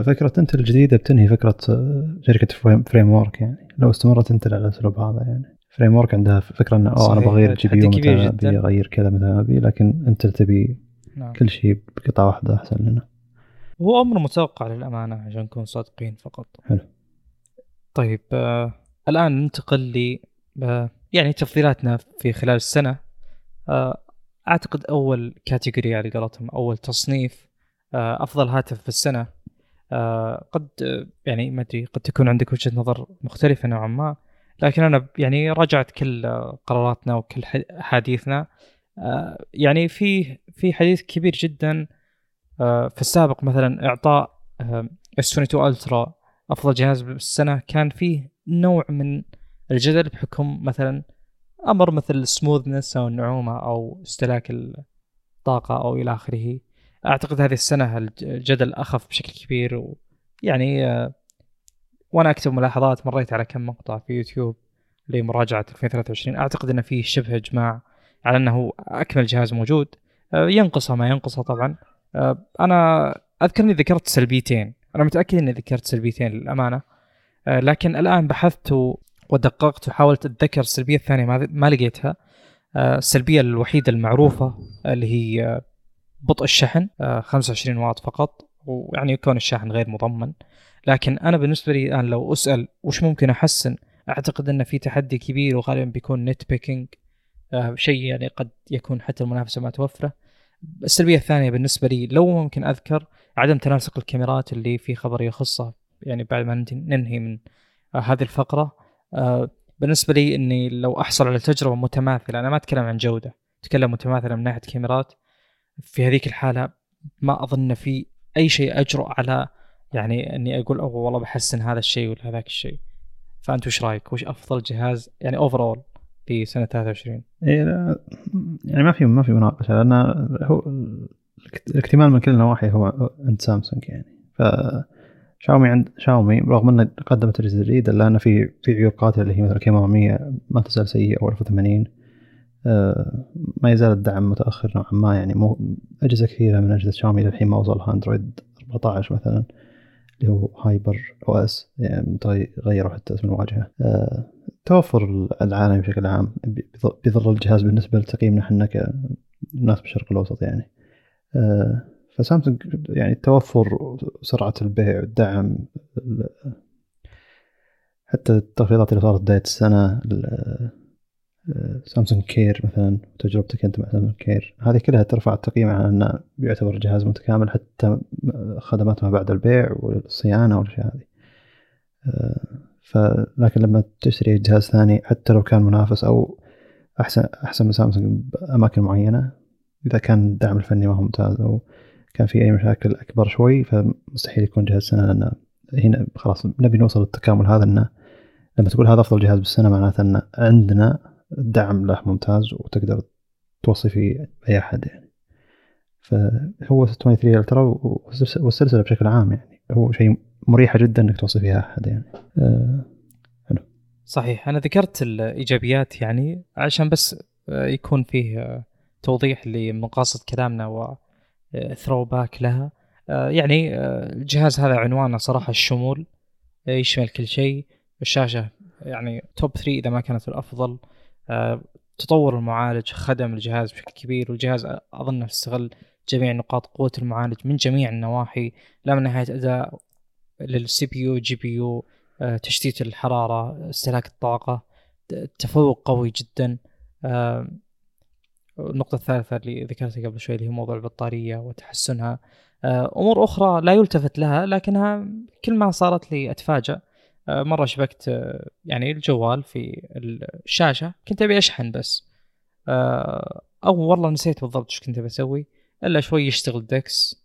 فكرة انتل الجديدة بتنهي فكرة آه، شركة Framework يعني. لو استمرت انتل على الاسلوب هذا يعني. Framework عندها فكرة إنه اوه أنا بغير ال GPU متى أبي أغير كذا متى أبي لكن انت تبي نعم. كل شيء بقطعه واحدة أحسن لنا. هو أمر متوقع للأمانة عشان نكون صادقين فقط. حلو. طيب آه الآن ننتقل ل آه يعني تفضيلاتنا في خلال السنة. آه أعتقد أول كاتيجوري على قولتهم أول تصنيف آه أفضل هاتف في السنة. آه قد آه يعني ما أدري قد تكون عندك وجهة نظر مختلفة نوعا ما لكن أنا يعني راجعت كل قراراتنا وكل حديثنا آه، يعني في في حديث كبير جدا آه، في السابق مثلا إعطاء اس 22 ألترا. أفضل جهاز بالسنة كان فيه نوع من الجدل بحكم مثلا أمر مثل السموذنس أو النعومة أو استهلاك الطاقة أو إلى آخره. أعتقد هذه السنة الجدل أخف بشكل كبير ويعني آه، وأنا أكتب ملاحظات مريت على كم مقطع في يوتيوب لمراجعة 2023 أعتقد ان فيه شبه إجماع على أنه أكمل جهاز موجود. آه، ينقصه ما ينقصه طبعا. آه، أنا أذكر أني ذكرت سلبيتين. أنا متأكد إني ذكرت سلبيتين للأمانة. آه، لكن الآن بحثت ودققت وحاولت أتذكر السلبية الثانية ما لقيتها. السلبية الوحيدة المعروفة اللي هي بطء الشحن 25 واط فقط ويعني يكون الشاحن غير مضمن. لكن أنا بالنسبة لي الآن لو أسأل وش ممكن أحسن أعتقد ان في تحدي كبير وغالبا بيكون نت بيكينج آه شيء يعني قد يكون حتى المنافسة ما توفره. السلبية الثانية بالنسبة لي لو ممكن أذكر عدم تناسق الكاميرات اللي في خبر يخصه يعني بعد ما ننهي من آه هذه الفقرة آه بالنسبة لي إني لو أحصل على تجربة متماثلة أنا ما أتكلم عن جودة أتكلم متماثلة من ناحية كاميرات. في هذيك الحالة ما أظن في أي شيء أجرؤ على يعني إني أقول أوه والله بحسن هذا الشيء ولا هذاك الشيء. فأنت وش رأيك؟ وش أفضل جهاز؟ يعني اوفر اول في سنه 23 إيه يعني ما في ما في مناقشة لأن هو الاكتمال من كل النواحي هو عند سامسونج يعني. ف شاومي عند شاومي رغم انه قدمت اجهزه جديدة الا في في عيوب قاتلة اللي هي مثل الكاميرا 100 ما تزال سيئة أو 1080 آه ما يزال الدعم متأخر نوعا ما يعني. مو أجهزة كثيرة من أجهزة شاومي للحين ما وصلها أندرويد 14 مثلا اللي هو HyperOS يعني غيروا حتى اسم الواجهة. آه، توفر العالم بشكل عام بيضر الجهاز بالنسبة لتقييمنا إحنا كناس بالشرق الأوسط يعني. فسامسونج يعني التوفر سرعة البيع الدعم حتى التخفيضات اللي صارت بداية السنة سامسونج Care مثلا تجربتك أنت مع سامسونج Care هذه كلها ترفع التقييم على انه بيعتبر جهاز متكامل حتى خدمات ما بعد البيع والصيانة والأشياء هذه. فلكن لما تشتري جهاز ثاني حتى لو كان منافس أو أحسن أحسن من سامسونج بأماكن معينة إذا كان الدعم الفني ما هو ممتاز أو كان في أي مشاكل أكبر شوي فمستحيل يكون جهاز سنة لأن هنا خلاص نبي نوصل للتكامل هذا انه لما تقول هذا أفضل جهاز بالسنة معناته إن عندنا دعم له ممتاز وتقدر توصي فيه أي أحد يعني. فهو 683 الترا والسلسلة بشكل عام يعني هو شيء مريحة جدا إنك توصي فيها أحد يعني. أه صحيح. أنا ذكرت الإيجابيات يعني عشان بس آه، يكون فيه آه، توضيح لمقاصد كلامنا و throw آه، back لها. يعني الجهاز هذا عنوانه صراحة الشمول يشمل كل شيء. الشاشة يعني top 3 إذا ما كانت الأفضل. تطور المعالج خدم الجهاز بشكل كبير والجهاز أظن استغل جميع نقاط قوة المعالج من جميع النواحي لا من ناحيه أداء لل CPU GPU آه، تشتيت الحرارة استهلاك الطاقة تفوق قوي جدا. آه، النقطة الثالثة اللي ذكرتها قبل شوي اللي هي موضوع البطارية وتحسنها. آه، أمور أخرى لا يلتفت لها لكنها كل ما صارت لي أتفاجأ. مرة شبكت يعني الجوال في الشاشة كنت أبي أشحن بس. أو والله نسيت بالضبط إيش كنت بسوي إلا شوي يشتغل دكس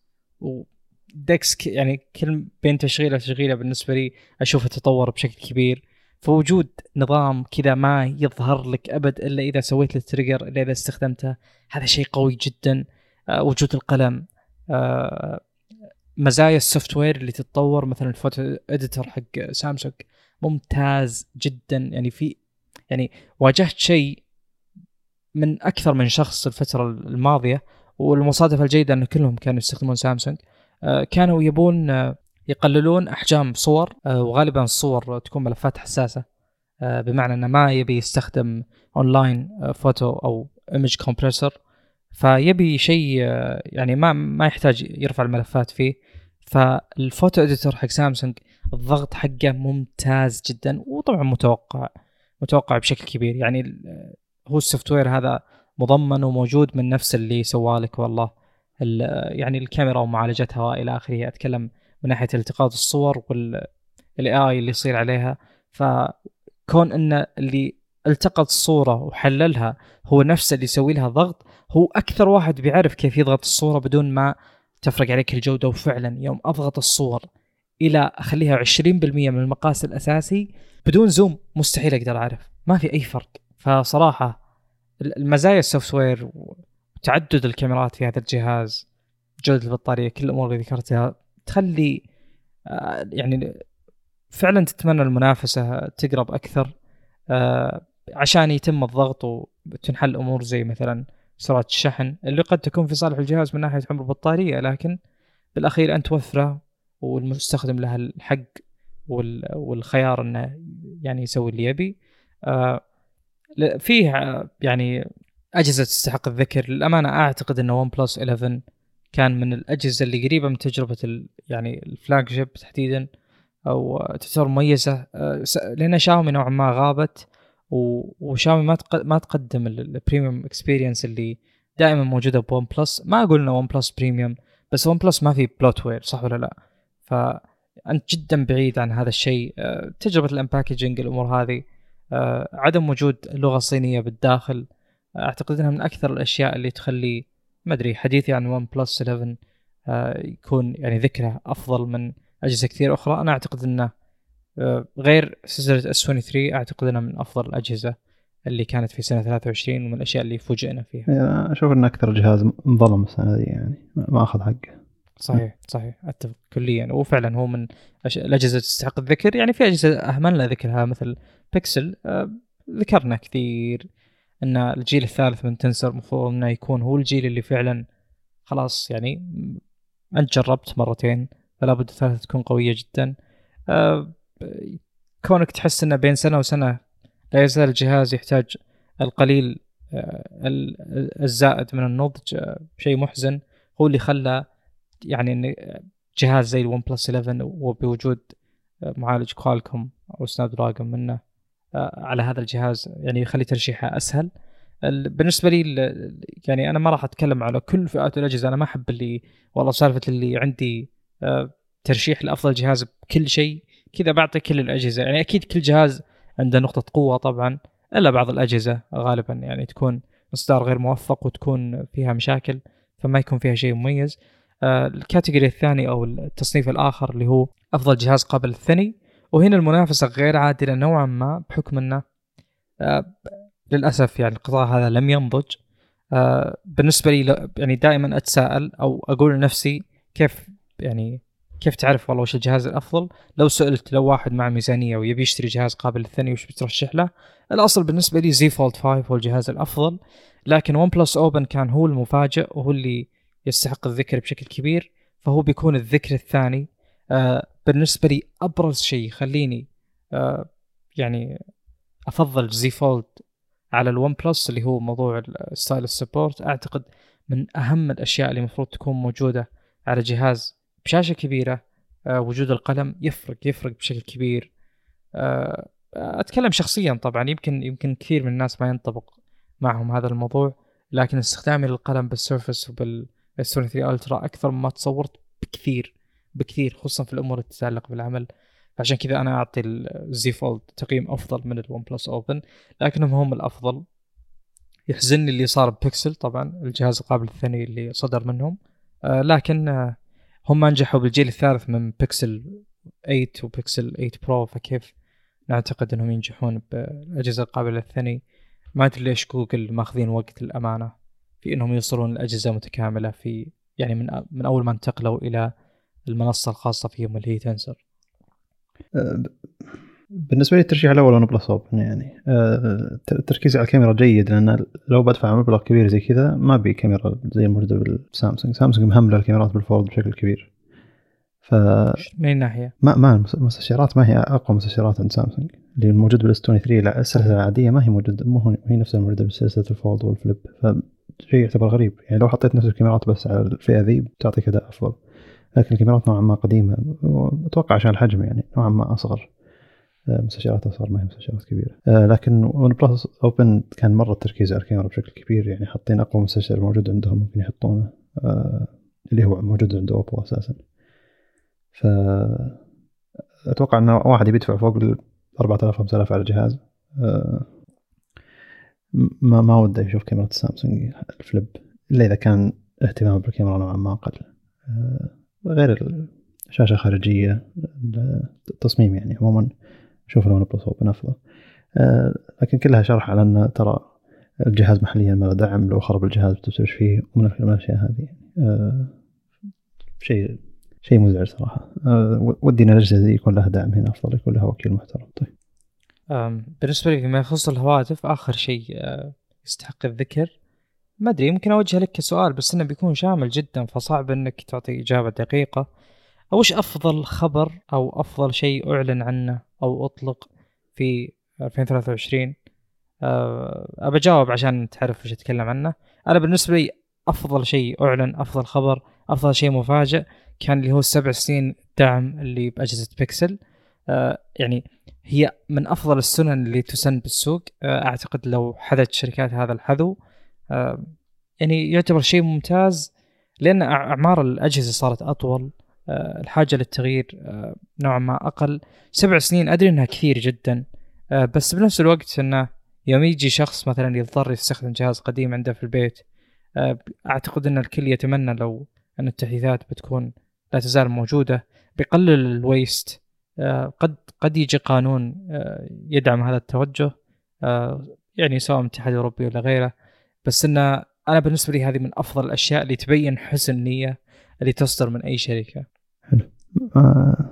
ديكس يعني كل بين تشغيلة وتشغيلة بالنسبة لي أشوفه تطور بشكل كبير. فوجود نظام كذا ما يظهر لك أبد إلا إذا سويت له trigger إلا إذا استخدمته. هذا شيء قوي جدا. آه وجود القلم. آه مزايا ال software اللي تتطور مثلا ال photo editor حق سامسونج ممتاز جدا. يعني في يعني واجهت شيء من أكثر من شخص الفترة الماضية والمصادفه الجيدة انه كلهم كانوا يستخدمون سامسونج. آه، كانوا يبون يقللون أحجام صور آه، وغالبا الصور تكون ملفات حساسة بمعنى إنه ما يبي يستخدم online photo أو image compressor فيبي شيء يعني ما ما يحتاج يرفع الملفات فيه. فال photo editor حق سامسونج الضغط حقه ممتاز جدا وطبعا متوقع متوقع بشكل كبير. يعني هو ال software هذا مضمن وموجود من نفس اللي سوالك والله. يعني الكاميرا ومعالجتها والى آخره. أتكلم من ناحية التقاط الصور وال AI اللي يصير عليها. فكون إن اللي التقط الصورة وحللها هو نفسه اللي يسوي لها ضغط هو أكثر واحد بيعرف كيف يضغط الصورة بدون ما تفرق عليك الجودة وفعلا يوم أضغط الصور إلى أخليها 20% من المقاس الأساسي بدون zoom مستحيل أقدر أعرف ما في أي فرق. فصراحة المزايا السوفت وير تعدد الكاميرات في هذا الجهاز جودة البطارية كل الأمور اللي ذكرتها تخلي آه، يعني فعلا تتمنى المنافسة تقرب أكثر آه، عشان يتم الضغط وتنحل أمور زي مثلا سرعة الشحن اللي قد تكون في صالح الجهاز من ناحية عمر البطارية لكن بالأخير أنت توفرة والمستخدم له الحق والخيار إنه يعني يسوي اللي يبي. آه، فيه يعني أجهزة تستحق الذكر. للأمانة أعتقد إن ون بلس 11 كان من الأجهزة اللي قريبة من تجربة يعني ال flagship تحديدا أو تعتبر مميزة آه، لأن شاومي نوعا ما غابت وشاومي ما ما تقدم ال premium experience اللي دائما موجودة بون بلس ما أقول إنه ون بلس premium بس ون بلس ما في bloatware صح ولا لا؟ فانت جدا بعيد عن هذا الشيء آه، تجربة ال unpackaging الأمور هذه آه، عدم وجود لغة صينية بالداخل أعتقد إنها من أكثر الأشياء اللي تخلي ما أدري حديثي عن ون بلس 11 يكون يعني ذكره أفضل من أجهزة كثير أخرى أنا أعتقد إنه آه، غير سلسلة S 23 أعتقد إنها من أفضل الأجهزة اللي كانت في سنة 23 ومن الأشياء اللي فوجئنا فيها. أشوف انه أكثر جهاز انظلم السنة دي يعني ما أخذ حقه. صحيح صحيح أتفق كليا وفعلا هو من الأجهزة تستحق الذكر يعني في أجهزة أهملنا ذكرها مثل بيكسل آه، ذكرنا كثير إن الجيل الثالث من تنسر المفروض إنه يكون هو الجيل اللي فعلا خلاص يعني انت جربت مرتين فلا بد الثالثه تكون قوية جدا. أه كونك تحس إنه بين سنة وسنة لا يزال الجهاز يحتاج القليل أه الزائد من النضج أه شيء محزن. هو اللي خلى يعني جهاز زي الون بلس 11 وبوجود معالج كوالكوم أو سناب دراجون منه على هذا الجهاز يعني يخلي ترشيحه أسهل. ال- بالنسبة لي يعني أنا ما راح أتكلم على كل فئات الأجهزة أنا ما أحب اللي والله سالفة اللي عندي آه، ترشيح لأفضل جهاز بكل شيء كذا بعطي كل الأجهزة. يعني أكيد كل جهاز عنده نقطة قوة طبعا إلا بعض الأجهزة غالبا يعني تكون اصدار غير موفق وتكون فيها مشاكل فما يكون فيها شيء مميز. آه، الكاتيجوري الثاني أو التصنيف الآخر اللي هو أفضل جهاز قابل للثني وهنا المنافسة غير عادلة نوعا ما بحكم إنه آه، للأسف يعني القطاع هذا لم ينضج. آه، بالنسبة لي يعني دائما أتساءل أو أقول لنفسي كيف يعني كيف تعرف والله وش الجهاز الأفضل؟ لو سألت لو واحد مع ميزانية ويبي يشتري جهاز قابل للثني وش بترشح له؟ الأصل بالنسبة لي Z Fold 5 هو الجهاز الأفضل لكن OnePlus Open كان هو المفاجئ وهو اللي يستحق الذكر بشكل كبير فهو بيكون الذكر الثاني. آه بالنسبة لي أبرز شيء يخليني آه يعني أفضل Z Fold على ال OnePlus اللي هو موضوع ال stylus support أعتقد من أهم الأشياء اللي المفروض تكون موجودة على جهاز بشاشة كبيرة آه وجود القلم يفرق يفرق بشكل كبير. آه أتكلم شخصيا طبعا يمكن يمكن كثير من الناس ما ينطبق معهم هذا الموضوع لكن استخدامي للقلم بال Surface وبال S23 Ultra أكثر مما تصورت بكثير. بكثير خصوصا في الأمور اللي تتعلق بالعمل. عشان كذا أنا أعطي ال Z Fold تقييم أفضل من ال OnePlus Open لكنهم هم الأفضل. يحزنني اللي صار ببكسل طبعا الجهاز القابل للثني اللي صدر منهم. آه لكن آه هم نجحوا بالجيل الثالث من بيكسل 8 وبيكسل 8 Pro فكيف نعتقد إنهم ينجحون بالأجهزة القابلة للثني؟ ما أدري ليش جوجل ماخذين وقت الامانه في إنهم يوصلون الاجهزه متكاملة في يعني من من أول ما انتقلوا إلى المنصة الخاصة فيهم اللي هي Tensor. آه، بالنسبة لي الترشيح الأول OnePlus Open يعني. التركيز على الكاميرا جيد لأن لو بدفع مبلغ كبير زي كذا ما ابي كاميرا زي الموجودة بالسامسونج. سامسونج مهملة الكاميرات بال Fold بشكل كبير. ف من الناحيه ما ما المستشعرات ما هي أقوى مستشعرات عند سامسونج. اللي موجود بال S 23 لا السلسلة العادية ما هي موجودة مو هي نفسها الموجودة بسلسله ال Fold وال Flip. فشيء يعتبر غريب يعني لو حطيت نفس الكاميرات بس على الفئة ذي بتعطيك أداء أفضل. لكن الكاميرات نوعا ما قديمة أتوقع عشان الحجم يعني نوعا ما أصغر. آه، مستشعرات أصغر ما هي مستشعرات كبيرة. آه، لكن OnePlus Open كان مرة التركيز على الكاميرا بشكل كبير يعني حاطين أقوى مستشعر موجود عندهم ممكن يحطونه آه، اللي هو موجود عند اوبو أساسا. ف أتوقع ان واحد يبي يدفع فوق ال 4000 5000 على الجهاز ما ما وده يشوف كاميرا السامسونج ال Flip إلا إذا كان اهتمامه بالكاميرا نوعا ما آه، غير الشاشه خارجية التصميم يعني عموما. أشوف ال OnePlus Open أفضل. آه، لكن كلها شرهة على إن ترى الجهاز محليا ما له دعم لو خرب الجهاز بتبتلش فيه ومن من الأشياء هذه. آه، شيء شيء مزعج صراحة. آه، ودي إن الأجهزة دي يكون لها دعم هنا أفضل يكون لها وكيل محترم. طيب. بالنسبة لي فيما يخص الهواتف آخر شيء يستحق الذكر ما أدري يمكن أوجه لك كسؤال بس إنه بيكون شامل جدا فصعب إنك تعطي إجابة دقيقة. وش أفضل خبر أو أفضل شيء أعلن عنه أو أطلق في 2023 أه، أبى أجاوب عشان تعرف وش أتكلم عنه. أنا بالنسبة لي أفضل شيء أعلن أفضل خبر أفضل شيء مفاجئ كان اللي هو السبع سنين دعم اللي بأجهزة بيكسل. أه، يعني هي من أفضل السنن اللي تسن بالسوق. آه، أعتقد لو حذت شركات هذا الحذو آه، يعني يعتبر شيء ممتاز لأن أعمار الأجهزة صارت أطول آه، الحاجة للتغيير آه، نوعا ما أقل. سبع سنين أدري إنها كثير جدا آه، بس بنفس الوقت إنه يوم يجي شخص مثلا يضطر يستخدم جهاز قديم عنده في البيت آه، أعتقد إن الكل يتمنى لو أن التحديثات بتكون لا تزال موجودة. بيقلل ال waste آه، قد قد يجي قانون آه، يدعم هذا التوجه آه، يعني سواء من الاتحاد الأوروبي ولا غيره. بس انه أنا بالنسبة لي هذه من أفضل الأشياء اللي تبين حسن النية اللي تصدر من أي شركة. آه،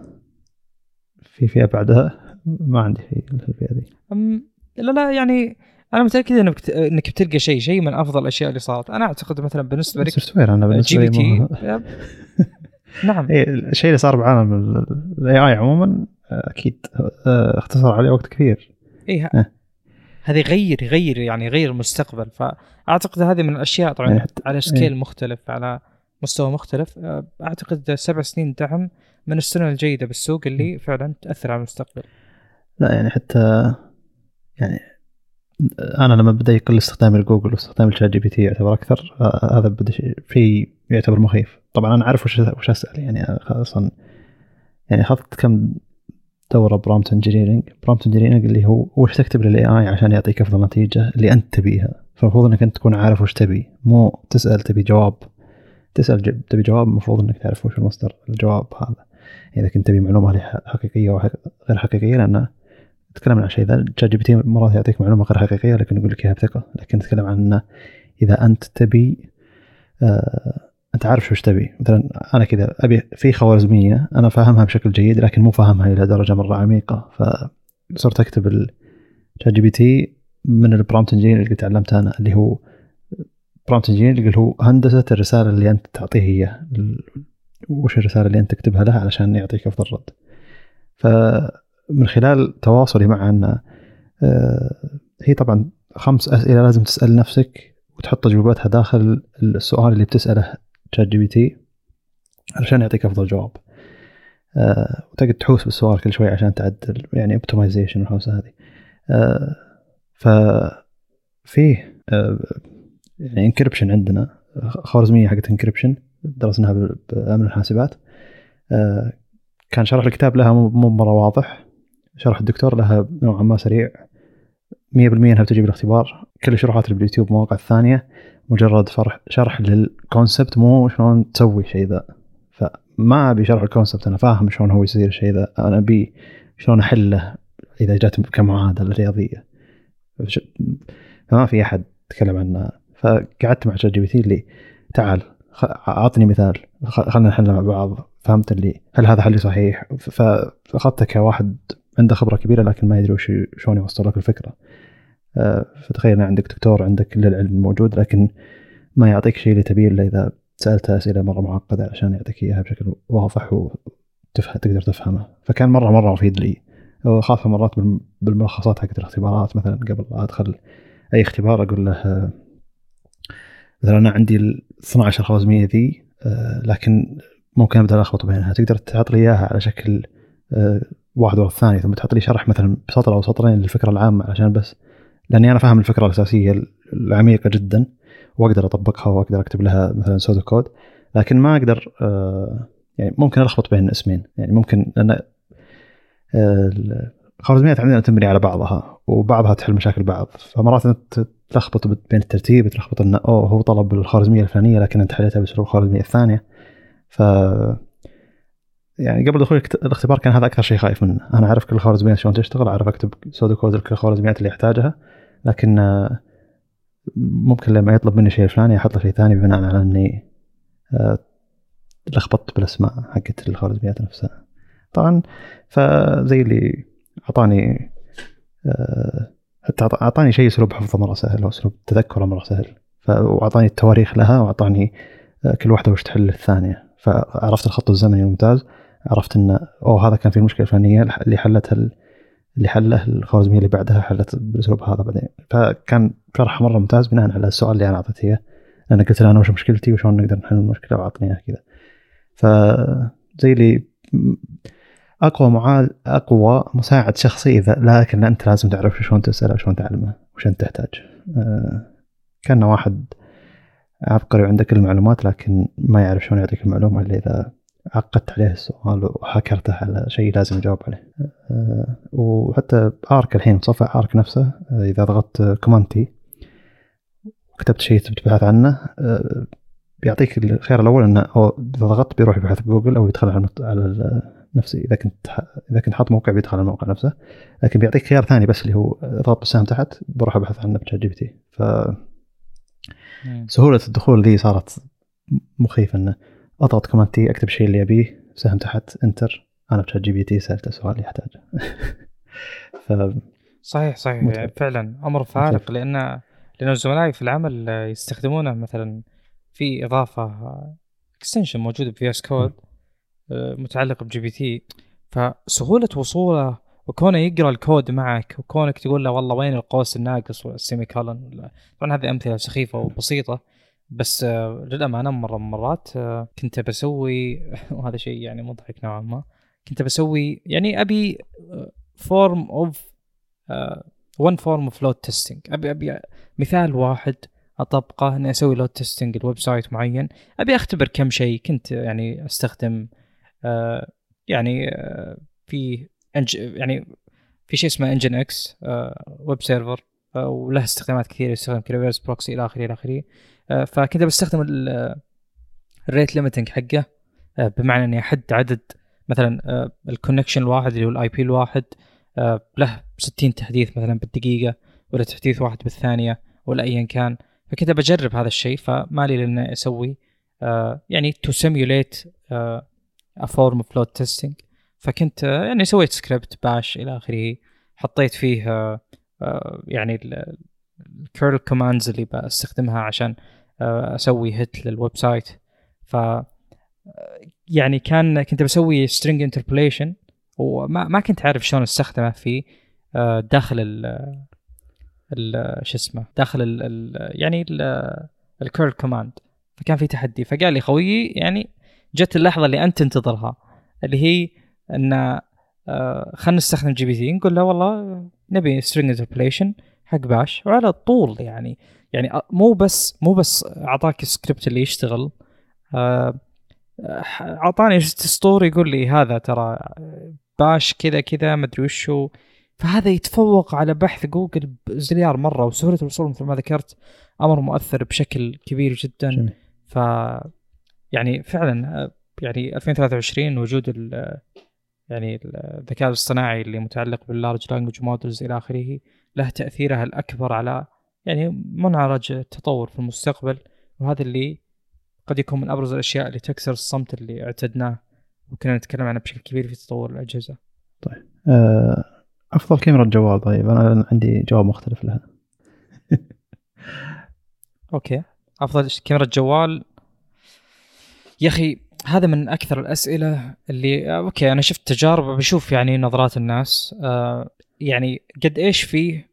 في فئة بعدها؟ ما عندي في الفئة ذي لا لا يعني أنا متأكد إنك. إنك بتلقى شيء شيء من أفضل الأشياء اللي صارت. أنا أعتقد مثلا بالنسبة لك software أنا بالنسبة لي نعم. إيه، الشيء اللي صار بعالم ال AI عموما آه، أكيد آه، اختصر عليه وقت كثير. إيه. هذا يغير يغير يعني يغير المستقبل فأعتقد هذه من الأشياء طبعا يعني حتى- على scale مختلف على مستوى مختلف. أه، أعتقد سبع سنين دعم من السنن الجيدة بالسوق اللي فعلا تأثر على المستقبل. لا يعني حتى يعني أنا لما بدأ يقل استخدامي لجوجل واستخدامي ل ChatGPT يعتبر أكثر آه، هذا بدأ شيء في يعتبر مخيف. طبعا أنا أعرف وش وش أسأل يعني أصلا يعني أخذت كم دورة prompt engineering prompt engineering اللي هو وش تكتب لل AI عشان يعطيك أفضل نتيجة اللي أنت تبيها. فالمفروض إنك أنت تكون عارف وش تبي. مو تسأل تبي جواب. تسأل تبي جواب المفروض إنك تعرف وش المصدر الجواب هذا. إذا كنت تبي معلومة حقيقية أو غير حقيقية لأن تتكلم عن شيء ذا. ChatGPT مرات يعطيك معلومة غير حقيقية لكن يقول لك إياها بثقة. لكن تتكلم عن إنه إذا أنت تبي آه أنت عارف شو تبي. مثلا أنا كذا أبي في خوارزمية أنا فاهمها بشكل جيد لكن مو فاهمها إلى درجة مرة عميقة. فصرت أكتب ال ChatGPT من ال prompt engineer اللي تعلمته أنا اللي هو prompt engineer اللي هو هندسة الرسالة اللي أنت تعطيه هي. وش الرسالة اللي أنت تكتبها له علشان يعطيك أفضل رد. فمن خلال تواصلي مع أن آه، هي طبعا خمس أسئلة لازم تسأل نفسك وتحط اجوبتها داخل السؤال اللي بتسأله ChatGPT علشان يعطيك أفضل جواب. أه وتقعد تحوس بالسؤال كل شوي عشان تعدل يعني optimization والحوسة هذه. أه ففيه أه يعني encryption عندنا خوارزمية حقت encryption درسناها بأمن الحاسبات. أه كان شرح الكتاب لها مو مرة واضح. شرح الدكتور لها نوعا ما سريع. 100% إنها بتجي بالاختبار. كل الشروحات اللي باليوتيوب مواقع الثانية. مجرد فرح شرح لل concept مو شلون تسوي شيء ذا. فما أبي شرح ال concept أنا فاهم شلون هو يصير الشيء ذا. أنا أبي شلون احله إذا جات كمعادلة رياضية. فما في أحد تكلم عنها. فقعدت مع ChatGPT اللي تعال أعطني مثال خلينا نحل مع بعض. فهمت اللي هل هذا حلي صحيح؟ فأخذته كواحد عنده خبرة كبيرة لكن ما يدري وش شلون يوصل لك الفكرة. فتخيل عندك دكتور عندك كل العلم الموجود لكن ما يعطيك شيء اللي تبيه إلا إذا سألته أسئلة مرة معقدة عشان يعطيك إياها بشكل واضح وتفهم تقدر تفهمه. فكان مرة مرة مفيد لي. خاصه مرات بالملخصات حقت الاختبارات. مثلا قبل أدخل أي اختبار أقول له مثلا أنا عندي ال 12 خوازميه ذي آه، لكن ممكن أبدأ ألخبط بينها. تقدر تعطي لي إياها على شكل آه، واحد ورا الثاني ثم تحط لي شرح مثلا بسطر أو سطرين للفكرة العامة عشان بس لأني أنا فاهم الفكرة الأساسية العميقة جدا وأقدر أطبقها وأقدر أكتب لها مثلا pseudo code لكن ما أقدر آه، يعني ممكن ألخبط بين اسمين. يعني ممكن لأن الخوارزميات عندنا تنبني على بعضها وبعضها تحل مشاكل بعض. فمرات أنت تلخبط بين الترتيب تلخبط انه أوه هو طلب الخوارزميه الفلانية لكن أنت حليتها باسلوب الخوارزميه الثانية. ف يعني قبل دخول الاختبار كان هذا أكثر شيء خايف منه. أنا أعرف كل الخوارزميات شلون تشتغل أعرف أكتب سودو كود الخوارزميات اللي أحتاجها. لكن آه، ممكن لما يطلب مني شيء فلاني أحط له شيء ثاني بناء على إني آه، لخبطت بالأسماء حقت الخوارزميات نفسها. طبعا فزي اللي أعطاني آه، أعطاني شيء أسلوب حفظه مرة سهل واسلوب تذكره مرة سهل. وأعطاني التواريخ لها وأعطاني كل واحدة وش تحل الثانية. فعرفت الخط الزمني الممتاز عرفت إن أوه هذا كان في المشكلة الفلانيه اللي حلتها اللي حله الخوارزمية اللي بعدها حلت بالاسلوب هذا بعدين. فكان شرح مرة ممتاز بناء على السؤال اللي أنا أعطيته إياه. أنا قلت له أنا وش مشكلتي وشلون نقدر نحل المشكلة وأعطني إياها كذا. فزي اللي أقوى معال أقوى مساعد شخصي اذا لكن أنت لازم تعرف شلون تسأله وشلون تعلمه وش انت تحتاج. أه كان واحد عبقري وعنده كل المعلومات لكن ما يعرف شلون يعطيك المعلومة إلا إذا عقدت عليه السؤال وحكرته على شيء لازم يجاوب عليه. أه وحتى Arc الحين متصفح Arc نفسه أه إذا ضغطت Command T وكتبت شيء تبي تبحث عنه أه بيعطيك الخيار الأول إنه إذا ضغطت بيروح يبحث بجوجل أو يدخل على على نفسي. إذا كنت إذا كنت حاط موقع بيدخل على الموقع نفسه. لكن بيعطيك خيار ثاني بس اللي هو اضغط بالسهم تحت بروح أبحث عنه ب ChatGPT. ف سهولة الدخول ذي صارت مخيفة إنه اضغط Command T أكتب الشيء اللي أبيه سهم تحت Enter. أنا ب ChatGPT سالته سؤال يحتاجه ف صحيح صحيح. متعب. فعلا أمر فارق لأن لأن زملائي في العمل يستخدمونه مثلا في إضافة extension موجودة في VS Code متعلق ب GPT. فسهولة وصوله وكونه يقرأ الكود معك وكونك تقول له والله وين القوس الناقص وال semicolon طبعا هذه أمثلة سخيفة وبسيطة. بس آه، للأمانة مرة من المرات آه، كنت بسوي وهذا شيء يعني مضحك نوعا ما كنت بسوي يعني أبي form of one form of load testing أبي أبي مثال واحد أطبقه إني أسوي load testing ل website معين. أبي أختبر كم شيء كنت يعني أستخدم آه يعني آه في أنج يعني في شيء اسمه Nginx web server وله استخدامات كثيرة يستخدم ك reverse proxy إلى آخره إلى آخره. آه فكنت بستخدم ال rate limiting حقه آه بمعنى إني أحد عدد مثلا آه ال connection الواحد اللي هو ال IP الواحد له 60 تحديث مثلا بالدقيقة ولا تحديث واحد بالثانية ولا ايا كان. فكنت بجرب هذا الشيء فما لي لاني أسوي يعني to simulate a form of load testing فكنت يعني سويت script Bash إلى آخره حطيت فيه يعني ال curl commands اللي بستخدمها عشان آه أسوي hit لل website ف يعني كان كنت بسوي string interpolation وما ما كنت عارف شلون أستخدمه في آه داخل ال شو اسمه داخل ال يعني ال curl command فكان في تحدي. فقال لي خويي يعني جت اللحظة اللي أنت تنتظرها اللي هي إن آه خلينا نستخدم GPT. نقول له والله نبي string interpolation حق Bash وعلى طول يعني يعني مو بس مو بس أعطاك السكريبت اللي يشتغل. آه أعطاني ستور يقول لي هذا ترى Bash كذا كذا مدري وشو. فهذا يتفوق على بحث جوجل زليار مرة وسهولة الوصول مثل ما ذكرت. أمر مؤثر بشكل كبير جدا. جميل. ف يعني فعلا يعني 2023 وجود ال يعني الذكاء الاصطناعي اللي متعلق بال large language models إلى آخره له تاثيرها الأكبر على يعني منعرج التطور في المستقبل. وهذا اللي قد يكون من أبرز الأشياء اللي تكسر الصمت اللي اعتدناه. وكنا نتكلم عنه بشكل كبير في تطور الأجهزة. طيب. أه أفضل كاميرا جوال طيب أنا عندي جواب مختلف لها. Okay. أفضل كاميرا جوال يا أخي هذا من أكثر الأسئلة اللي okay أنا شفت تجارب بشوف يعني نظرات الناس آه يعني قد إيش فيه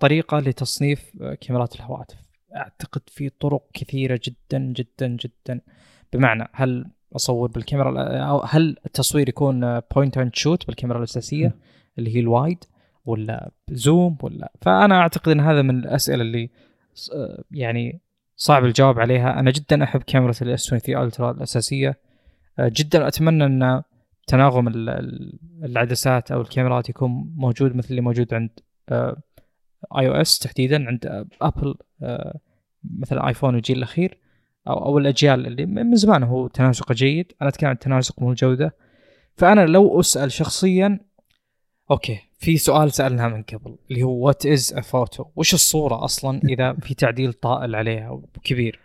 طريقة لتصنيف كاميرات الهواتف؟ أعتقد في طرق كثيرة جدا جدا جدا. بمعنى هل أصور بالكاميرا أو هل التصوير يكون point and shoot بالكاميرا الأساسية اللي هي ال wide ولا zoom ولا؟ فأنا أعتقد إن هذا من الأسئلة اللي يعني صعب الجواب عليها. أنا جدا أحب كاميرا ال S23 Ultra الأساسية. جدا أتمنى أن تناغم العدسات أو الكاميرات يكون موجود مثل اللي موجود عند iOS تحديدا عند ابل مثل ايفون الجيل الأخير أو أو الأجيال اللي من زمان هو تناسقه جيد. أنا أتكلم عن التناسق مو الجوده فأنا لو أسأل شخصيا okay في سؤال سألناه من قبل اللي هو what is a photo وش الصورة أصلا إذا في تعديل طائل عليها كبير؟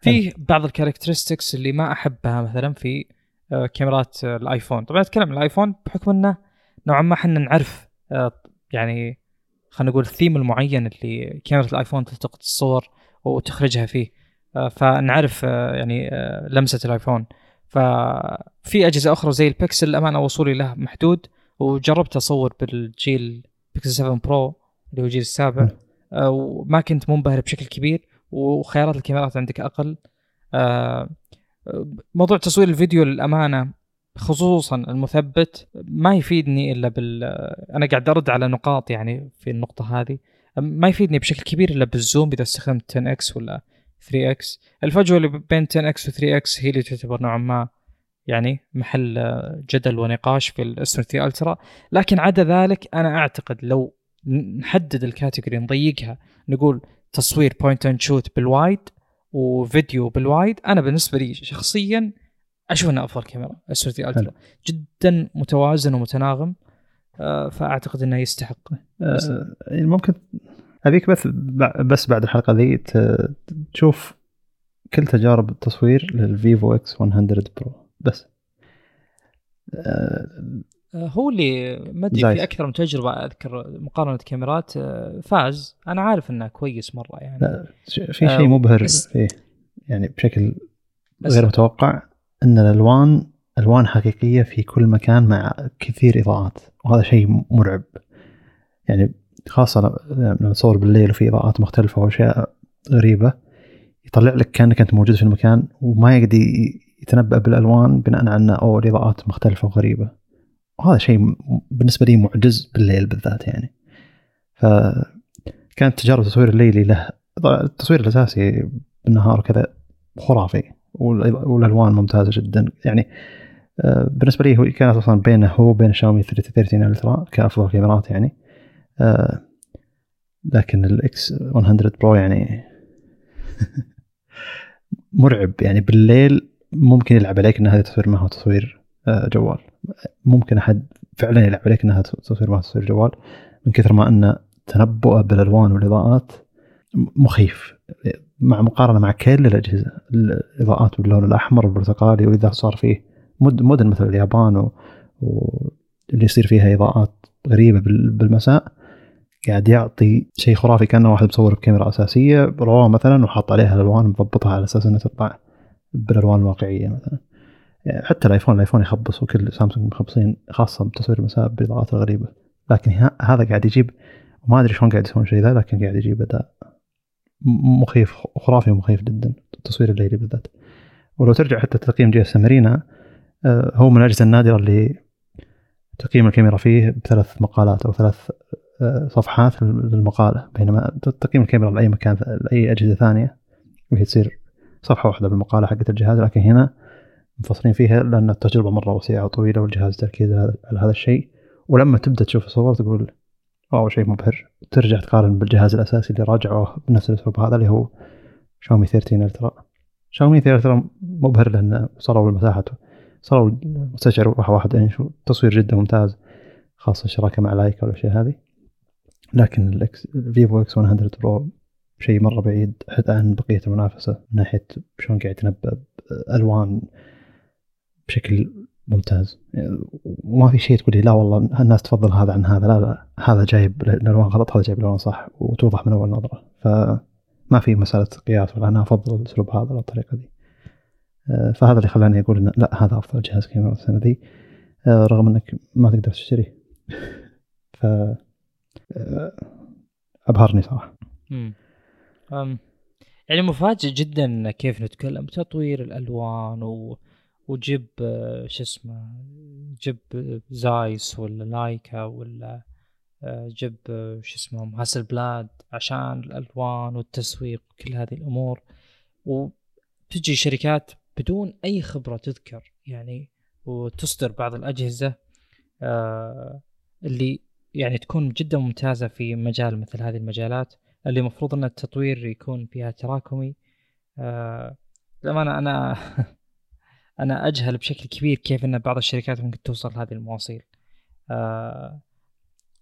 في بعض ال characteristics اللي ما أحبها مثلا في كاميرات الآيفون. طبعا أتكلم عن الآيفون بحكم إنه نوعا ما إحنا نعرف يعني خلينا نقول الثيم المعين اللي كاميرا الآيفون تلتقط الصور وتخرجها فيه. فنعرف يعني لمسة الآيفون. ففي أجهزة أخرى زي البكسل الامانه وصولي له محدود. وجربت أصور بالجيل بيكسل 7 Pro اللي هو الجيل السابع. وما كنت منبهر بشكل كبير. وخيارات الكاميرات عندك أقل. موضوع تصوير الفيديو للأمانة خصوصا المثبت ما يفيدني إلا بال أنا قاعد أرد على نقاط يعني في النقطة هذه. ما يفيدني بشكل كبير إلا بال zoom إذا استخدمت 10 X ولا 3 X الفجوة اللي بين 10 X و 3 X هي اللي تعتبر نوعا ما يعني محل جدل ونقاش في ال S 3 Ultra لكن عدا ذلك أنا أعتقد لو نحدد ال category نضيقها نقول تصوير point and shoot بال wide وفيديو بال wide. أنا بالنسبة لي شخصيا أشوف إنه أفضل كاميرا 3 Ultra. جدا متوازن ومتناغم فأعتقد إنه يستحق. أه ممكن أبيك بس بس بعد الحلقة ذي تشوف كل تجارب التصوير لل Vivo X 100 Pro بس. أه هو اللي ما أدري في أكثر من تجربة أذكر مقارنة كاميرات فاز. أنا عارف إنه كويس مرة يعني. لا في شيء مبهر فيه. يعني بشكل غير متوقع إن الالوان ألوان حقيقية في كل مكان مع كثير إضاءات وهذا شيء مرعب. يعني خاصة لما تصور بالليل وفي إضاءات مختلفة وأشياء غريبة يطلع لك كأنك أنت موجود في المكان وما يقدر يتنبأ بالألوان بناء على انه أو الإضاءات مختلفة وغريبة. وهذا شيء بالنسبة لي معجز بالليل بالذات يعني. فكانت تجارب التصوير الليلي له التصوير الأساسي بالنهار وكذا خرافي والألوان ممتازة جدا. يعني آه، بالنسبة لي هو كانت أصلا بينه هو وبين شاومي 3030 Ultra كأفضل كاميرات يعني. آه، لكن ال X 100 Pro يعني مرعب يعني. بالليل ممكن يلعب عليك إن هذا تصوير ما هو تصوير آه، جوال. ممكن أحد فعلا يلعب عليك إنها تصوير ما تصوير جوال من كثر ما إن تنبؤه بالألوان والإضاءات مخيف. مع مقارنة مع كل الأجهزة الإضاءات باللون الأحمر والبرتقالي وإذا صار فيه مدن مثل اليابان و... واللي يصير فيها إضاءات غريبة بالمساء قاعد يعطي شيء خرافي كأنه واحد مصور بكاميرا أساسية رواه مثلا وحط عليها الألوان مضبطها على أساس انها تطلع بالألوان الواقعية مثلا. حتى الآيفون الآيفون يخبص وكل سامسونج مخبصين خاصة بتصوير المساء بالإضاءات الغريبة. لكن هذا قاعد يجيب ما أدري شلون قاعد يسوون شيء ذا لكن قاعد يجيب أداء مخيف خرافي ومخيف جدا التصوير الليلي بالذات. ولو ترجع حتى تقييم GS آه، هو من الأجهزة النادرة اللي تقييم الكاميرا فيه بثلاث مقالات أو ثلاث آه، صفحات للمقالة. بينما تقييم الكاميرا لأي مكان لأي أجهزة ثانية وهي تصير صفحة واحدة بالمقالة حقت الجهاز. لكن هنا مفصلين فيها لأن التجربة مرة وسيعة وطويلة والجهاز تركيز على هذا الشيء. ولما تبدأ تشوف الصور تقول واو شيء مبهر. ترجع تقارن بالجهاز الأساسي اللي راجعوه بنفس الاسلوب هذا اللي هو شاومي 13 الترا شاومي 13 مبهر لأن صاروا المساحه صاروا مستشعر واحد واحد انش تصوير جدا ممتاز خاصة الشراكة مع لايكا والأشياء هذه. لكن ال X Vivo X 100 Pro شيء مرة بعيد حتى عن بقية المنافسة من ناحية شلون قاعد يتنبأ الوان بشكل ممتاز. وما في شيء تقول لي لا والله الناس تفضل هذا عن هذا لا لا هذا جايب الالوان غلط هذا جايب الالوان صح وتوضح من أول نظرة. فما في مسألة قياس ولا أنا أفضل الاسلوب هذا ولا الطريقة دي. آه، فهذا اللي خلاني أقول إن لا هذا أفضل جهاز كاميرا السنة ذي آه، رغم إنك ما تقدر تشتريه ف آه، أبهرني صراحة. يعني مفاجئ جدا كيف نتكلم تطوير الألوان و... وجيب شو اسمه جيب زايس ولا لايكا ولا جيب شو اسمهم هاسل بلاد عشان الألوان والتسويق وكل هذه الأمور. وتجي شركات بدون أي خبرة تذكر يعني وتصدر بعض الأجهزة اللي يعني تكون جدا ممتازة في مجال مثل هذه المجالات اللي المفروض إن التطوير يكون فيها تراكمي. آه للأمانة أنا أنا أجهل بشكل كبير كيف إن بعض الشركات ممكن توصل لهذه المواصيل. آه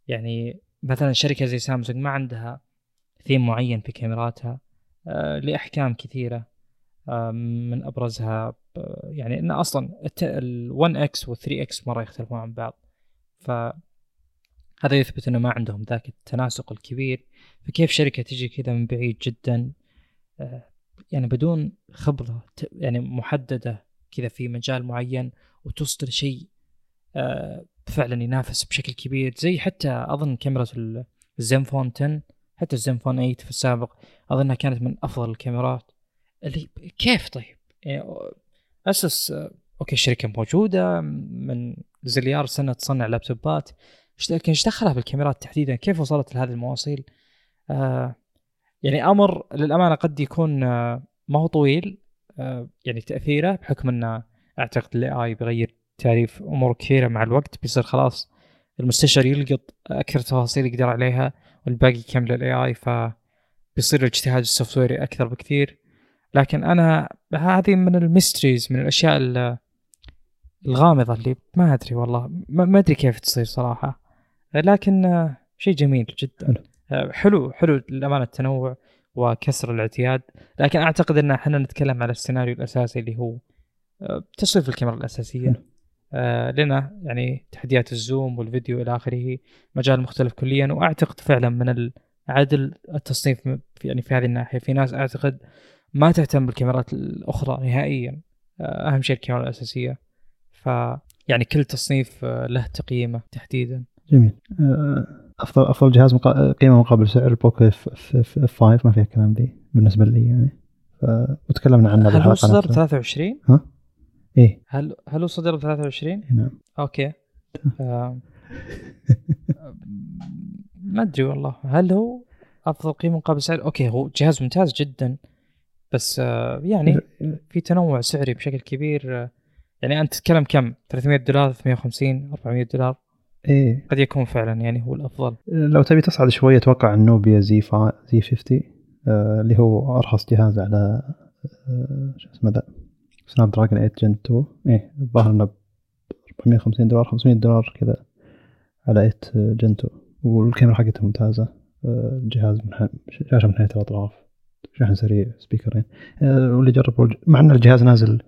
يعني مثلا شركة زي سامسونج ما عندها ثيم معين في كاميراتها آه لأحكام كثيرة من أبرزها يعني إن أصلا ال 1 X وال 3 X مرة يختلفون عن بعض. ف هذا يثبت إنه ما عندهم ذاك التناسق الكبير. فكيف شركة تجي كذا من بعيد جدا؟ آه، يعني بدون خبرة يعني محددة كذا في مجال معين وتصدر شيء آه، فعلا ينافس بشكل كبير زي حتى أظن كاميرا ال Zenfone 10 حتى ال Zenfone 8 في السابق أظنها كانت من أفضل الكاميرات اللي كيف طيب؟ يعني Asus أوكي الشركة موجودة من زليار سنة تصنع لابتوبات لكن إيش دخلها بالكاميرات تحديدا؟ كيف وصلت لهذه المواصيل؟ آه يعني أمر للأمانة قد يكون آه ما هو طويل آه يعني تأثيره بحكم انه أعتقد ال AI بيغير تعريف أمور كثيرة مع الوقت بيصير خلاص المستشعر يلقط أكثر تفاصيل يقدر عليها والباقي يكمل ال AI ف بيصير الاجتهاد ال software ي أكثر بكثير. لكن أنا هذه من ال mysteries من الأشياء الغامضة اللي ما أدري والله ما أدري كيف تصير صراحة. لكن شيء جميل جدا. حلو حلو للأمانة التنوع. وكسر الاعتياد. لكن أعتقد إن إحنا نتكلم على السيناريو الأساسي اللي هو تصنيف الكاميرا الأساسية. لنا يعني تحديات ال zoom والفيديو إلى آخره مجال مختلف كليا وأعتقد فعلا من العدل التصنيف يعني في هذه الناحية. في ناس أعتقد ما تهتم بالكاميرات الأخرى نهائيا آه، أهم شيء الكاميرا الأساسية. ف يعني كل تصنيف آه، له تقييمه تحديدا. جميل. آه، افضل أفضل جهاز مقا... قيمة مقابل سعر ال Poco F 5 ما فيها كلام ذي بالنسبة لي يعني. وتكلمنا عنه هل هو صدر 23 ها؟ إيه. هل هل هو صدر ب 23 نعم. أوكي. آه... ما أدري والله. هل هو أفضل قيمة مقابل سعر؟ أوكي هو جهاز ممتاز جدا. بس آه، يعني في تنوع سعري بشكل كبير. آه، يعني أنت تتكلم كم؟ 300 دولار 350 400 دولار. إيه. قد يكون فعلا يعني هو الأفضل. لو تبي تصعد شوية أتوقع ال Nubia Z فا Z 50 آه اللي هو أرخص جهاز على آه شو اسمه ذا؟ Snapdragon 8 Gen 2 إيه الظاهر إنه ب 450 دولار 500 دولار كذا على 8 Gen 2 والكاميرا حقته ممتازة. آه جهاز من شاشة من ناحيه الأطراف. شحن سريع سبيكرين آه واللي جربوا مع إن الجهاز نازل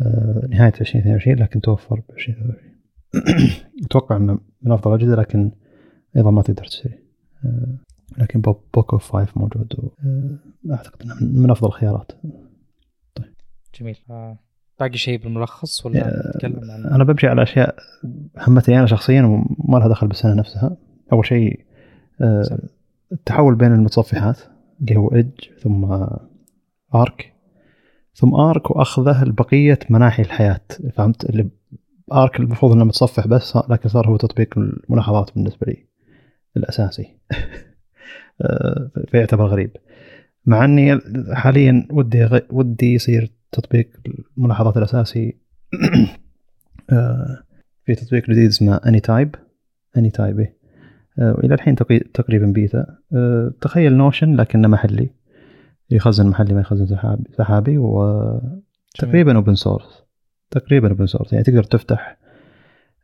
آه نهاية 2022 لكن توفر ب 2023 أتوقع إنه من أفضل الاجهزه لكن أيضا ما تقدر تشتري. آه، لكن بوكو 5 موجود أعتقد إنه من أفضل الخيارات. جميل. آه، باقي شيء بالملخص ولا نتكلم عن أنا بمشي على أشياء همتني أنا شخصيا وما لها دخل بالسنة نفسها. أول شيء آه، التحول بين المتصفحات اللي هو ايدج ثم ارك ثم ارك وأخذه لبقية مناحي الحياة. فهمت؟ اللي Arc المفروض إنه متصفح بس لكن صار هو تطبيق الملاحظات بالنسبة لي الأساسي. آه، فيعتبر غريب. مع إني حاليا ودي غ... ودي يصير تطبيق الملاحظات الأساسي. آه، في تطبيق جديد اسمه Anytype Anytype وإلى الحين تقريبا بيتا. آه، تخيل Notion لكنه محلي. يخزن محلي ما يخزن سحابي سحابي وتقريبا open source تقريبا open source يعني تقدر تفتح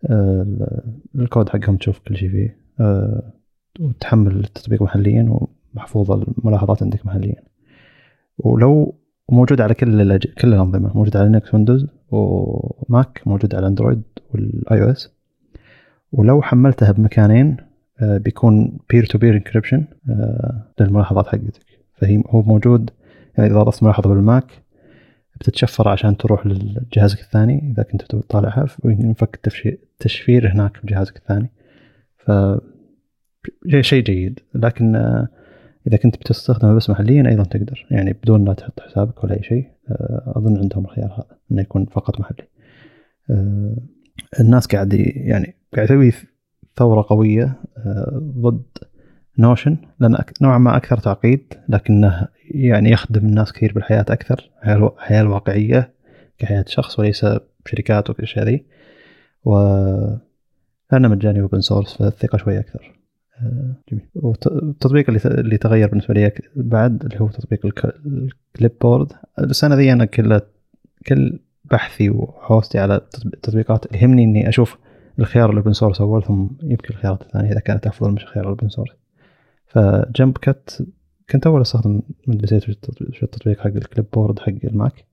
آه، الكود حقهم تشوف كل شيء فيه آه، وتحمل التطبيق محليا ومحفوظه الملاحظات عندك محليا. ولو موجود على كل كل الأنظمة. موجود على Linux Windows و Mac موجود على Android وال iOS ولو حملتها بمكانين آه، بيكون peer to peer encryption للملاحظات حقتك. فهي هو موجود يعني إذا ضفت ملاحظة بالماك بتتشفر عشان تروح لجهازك الثاني إذا كنت تطالعها وينفك التشفير هناك في جهازك الثاني. ف شيء جيد. لكن آه، إذا كنت بتستخدمه بس محليا أيضا تقدر. يعني بدون لا تحط حسابك ولا أي شيء آه، أظن عندهم الخيار هذا إنه يكون فقط محلي. آه، الناس قاعد يعني قاعد يسوي ثورة قوية ضد Notion لأن نوعا ما أكثر تعقيد لكنه يعني يخدم الناس كثير بالحياة أكثر الحياة الواقعية كحياة شخص وليس بشركات والأشياء ذي. و لأنه مجاني و open source فالثقة شوي أكثر. آه، جميل. والتطبيق اللي تغير بالنسبة لي بعد اللي هو تطبيق ال clipboard السنة ذي أنا كل كل بحثي وحوستي على التطبيقات يهمني إني أشوف الخيار ال open source أول ثم يمكن الخيارات الثانية إذا كانت أفضل من خيار ال open source ف Jumpcut كنت أول استخدم من نسيت شو التطبيق حق ال clipboard حق ال Mac.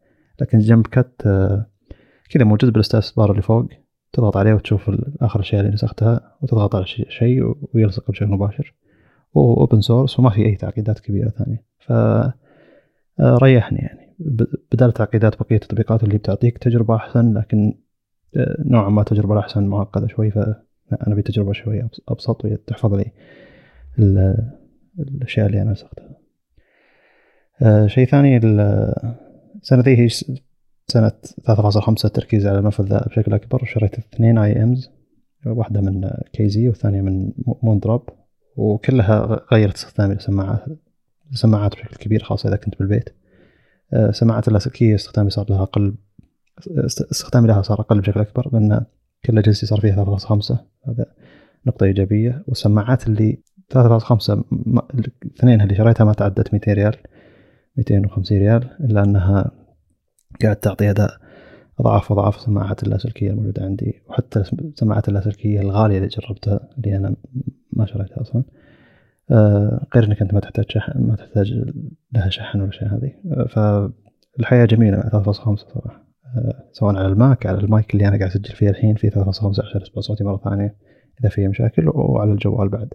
لكن Jumpcut آه، كذا موجود بال status bar اللي فوق. تضغط عليه وتشوف آخر الأشياء اللي نسختها وتضغط على شيء ويلصق بشكل مباشر. و open source وما في أي تعقيدات كبيرة ثانية. ف آه، ريحني يعني. بدل تعقيدات بقية التطبيقات اللي بتعطيك تجربة أحسن لكن آه، نوعا ما تجربة الاحسن معقدة شوي فانا بتجربه شوي أبسط وتحفظ لي الأشياء اللي أنا نسختها. آه شيء ثاني السنة ذي هي سنة 3.5 التركيز على المنفذ بشكل أكبر. وشريت اثنين IEMs واحدة من KZ والثانية من Moondrop. وكلها غيرت استخدامي للسماعات السماعات بشكل كبير خاصة إذا كنت بالبيت. آه، سماعات اللاسلكية استخدامي صار لها أقل استخدامي لها صار أقل بشكل أكبر لأن كل أجهزتي صار فيها 3.5 هذا نقطة إيجابية. والسماعات اللي 3.5 الاثنين اللي شريتها ما تعدت 200 ريال. 250 ريال إلا أنها قاعد تعطي أداء أضعاف أضعاف السماعات اللاسلكيه الموجودة عندي وحتى السماعات اللاسلكيه الغالية اللي جربتها اللي أنا ما شريتها أصلا. آه، غير إنك أنت ما تحتاج شحن ما تحتاج لها شحن ولا شيء هذه. آه، فالحياة جميلة مع 3.5 صراحة. آه، سواء على ال Mac على المايك اللي أنا قاعد أسجل فيه الحين في 3.5 عشان اسمع صوتي مرة ثانية إذا في مشاكل وعلى الجوال بعد.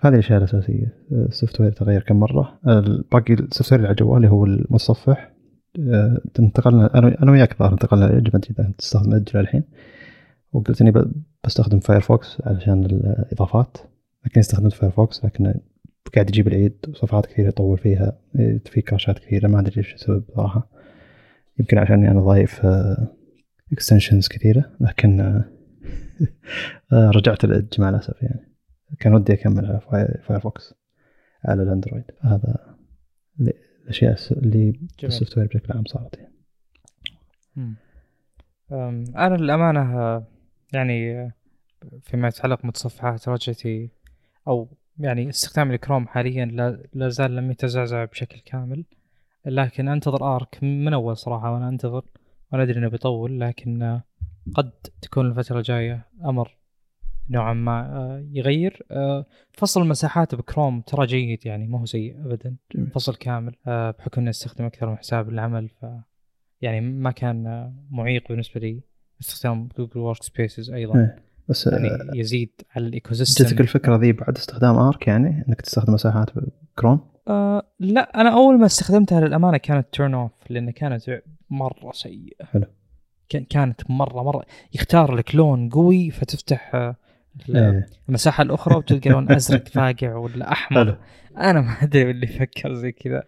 هذه الأشياء الأساسية. آه، ال software تغير كم مرة. باقي ال software اللي على الجوال هو المتصفح. آه، انتقلنا أنا وياك ظاهر انتقلنا ادري إذا تستخدم Edge الحين. وقلت إني بستخدم Firefox علشان الإضافات. لكن استخدمت Firefox لكن قاعد يجيب العيد. وصفحات كثيرة يطول فيها. في crashات كثيرة. ما أدري إيش السبب صراحة. يمكن عشان أنا ضايف extensions كثيرة. لكن آه، رجعت ال Edge مع الأسف يعني. كان ودي أكمل على Fire- Firefox على ال Android. هذا ال- الأشياء الس- اللي بال software بشكل عام صارت. يعني. للأمانة آه، يعني فيما يتعلق متصفحات رجعتي أو يعني استخدام الكروم حاليا لا, زال لم يتزعزع بشكل كامل. لكن أنتظر آرك من أول صراحة وأنا أنتظر وأنا أدري إنه بيطول لكن قد تكون الفترة الجاية أمر نوعا ما آه، يغير آه، فصل المساحات بكروم ترى جيد يعني ما هو سيء جميل. فصل كامل آه، بحكم اني استخدم أكثر من حساب للعمل ف يعني ما كان معيق بالنسبة لي استخدام Google workspaces أيضا إيه. بس يعني يزيد على ال ecosystem جتك الفكرة ذي بعد استخدام Arc يعني إنك تستخدم مساحات بكروم آه لا أنا أول ما استخدمتها للأمانة كانت turn off لأن كانت مرة سيئة حلو. كان- كانت مرة مرة يختار لك لون قوي فتفتح. المساحة الأخرى وتلقى لون أزرق فاقع ولا أحمر. أنا ما أدري اللي فكر زي كذا.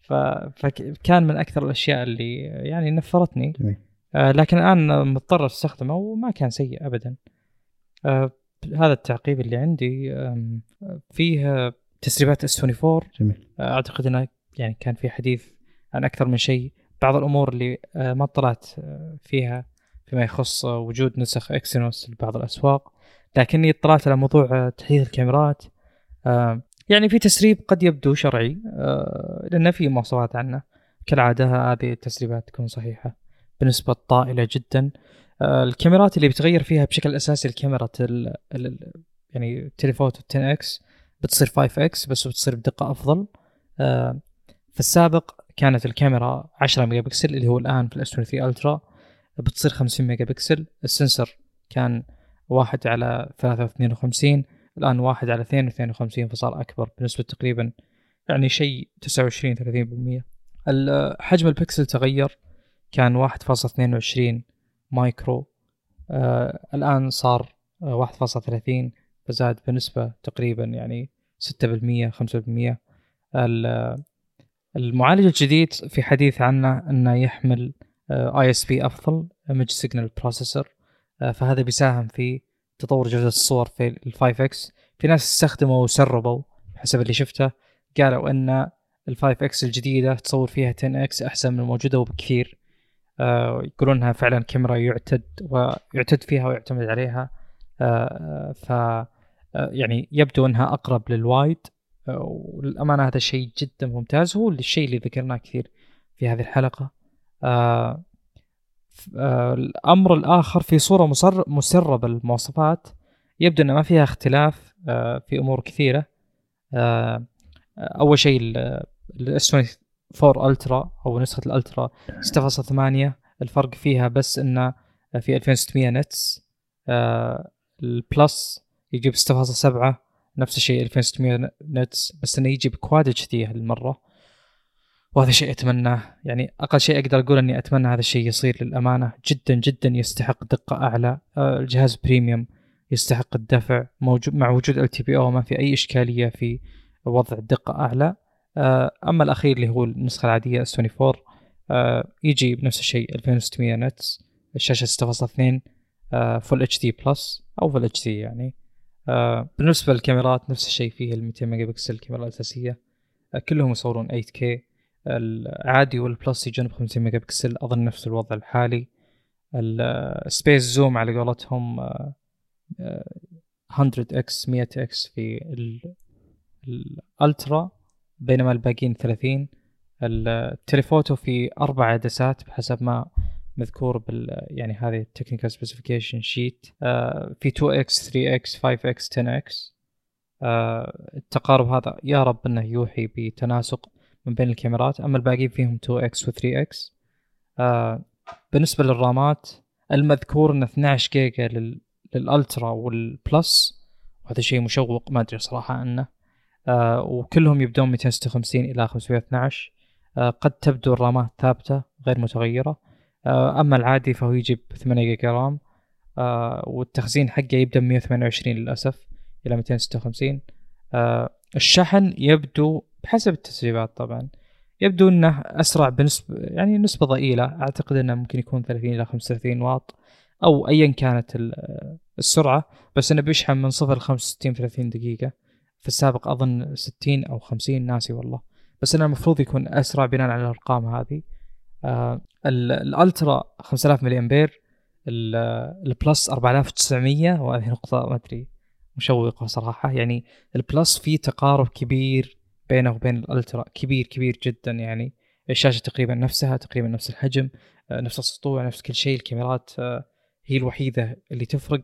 ف... فكان من أكثر الأشياء اللي يعني نفرتني. جميل. آه لكن الآن مضطر أستخدمه وما كان سيء ابدا. آه هذا التعقيب اللي عندي فيه تسريبات اس 24 جميل. آه، أعتقد انه يعني كان في حديث عن أكثر من شيء. بعض الأمور اللي آه، ما اطلعت آه، فيها فيما يخص آه، وجود نسخ اكسينوس لبعض الأسواق. لكني اطلعت على موضوع آه، تحديث الكاميرات. آه، يعني في تسريب قد يبدو شرعي آه، لأن في مواصفات عنه. كالعادة هذه التسريبات تكون صحيحة بنسبة طائلة جدا. الكاميرات اللي بتغير فيها بشكل أساسي الكاميرا ال ال يعني telephoto 10 X بتصير 5 X بس بتصير بدقة أفضل. آه، في السابق كانت الكاميرا 10 ميجا بكسل اللي هو الآن في ال S 23 Ultra بتصير 50 megapixel ال sensor كان واحد على 352 الآن واحد على 52 فصار أكبر بنسبة تقريبا يعني شيء 29 30% ال- حجم البكسل تغير كان 1.22 مايكرو. آه الآن صار آه 1.30 فزاد بنسبة تقريبا يعني 6% 5% ال- المعالج الجديد في حديث عنه إنه يحمل ISP أفضل image signal processor فهذا بيساهم في تطور جودة الصور في ال 5 X في ناس استخدموا وسربوا حسب اللي شفته. قالوا إن ال 5 X الجديدة تصور فيها 10 X أحسن من الموجوده وبكثير. آه، يقولون انها فعلا كاميرا يعتد ويعتد فيها ويعتمد عليها. آه، ف آه، يعني يبدو إنها أقرب لل wide. آه، وللامانه هذا شيء جدا ممتاز. هو الشيء اللي ذكرناه كثير في هذه الحلقة. آه، الأمر الآخر في صورة مصر مسربه المواصفات يبدو ان ما فيها اختلاف آه، في أمور كثيرة. آه، أول شيء ال S 24 Ultra أو نسخة ال Ultra 6.8 الفرق فيها بس انه في 2600 nits آه، ال Plus يجيب 6.7 نفس الشيء 2600 nits بس إنه يجي ب Quad HD هالمرة. وهذا شيء أتمناه. يعني أقل شيء أقدر أقول إني أتمنى هذا الشيء يصير للأمانة. جدا جدا يستحق دقة أعلى. آه، الجهاز premium يستحق الدفع. موجود مع وجود LTPO ما في أي إشكالية في وضع الدقه أعلى. آه، أما الأخير اللي هو النسخة العادية S 24 آه، يجي بنفس الشيء 2600 nits. الشاشة 6.2 Full HD Plus أو Full HD يعني. بالنسبة للكاميرات نفس الشيء. فيه ال 200 ميجا بكسل الكاميرا الاساسيه كلهم يصورون 8K العادي وال Plus يجون ب 50 ميجا بكسل أظن نفس الوضع الحالي. ال space zoom على قولتهم آه، آه، 100 X 100 X في ال- ال Ultra بينما الباقيين 30 ال telephoto في أربع عدسات بحسب ما مذكور بال يعني هذه ال technical specification sheet في 2 إكس 3 إكس 5 إكس 10 إكس التقارب هذا يا رب إنه يوحي بتناسق من بين الكاميرات أما الباقيين فيهم 2 X و 3 X بالنسبة للرامات المذكور انه 12 جيجا لل... لل Ultra وال Plus. وهذا شيء مشوق ما أدري صراحة عنه. آه وكلهم يبدون 256 إلى 512 آه قد تبدو الرامات ثابتة غير متغيرة. آه أما العادي فهو يجي ب 8 جيجا RAM. آه والتخزين حقه يبدأ من 128 للأسف إلى 256 آه الشحن يبدو بحسب التسريبات طبعا. يبدو إنه أسرع بنسبه يعني نسبة ضئيلة. أعتقد إنه ممكن يكون 30 إلى 35 واط أو ايا كانت ال- السرعة. بس إنه بيشحن من صفر ل 65 في 30 دقيقة. في السابق أظن 60 أو 50 ناسي والله. بس إنه المفروض يكون أسرع بناء على الأرقام هذه. آه ال- ال Ultra 5000 ملي أمبير ال- ال Plus 4900 وهذه نقطة ما أدري مشوقة صراحة. يعني ال Plus فيه تقارب كبير بينه وبين ال Ultra كبير كبير جدا يعني. الشاشة تقريبا نفسها تقريبا نفس الحجم آه، نفس السطوع نفس كل شيء الكاميرات آه، هي الوحيدة اللي تفرق.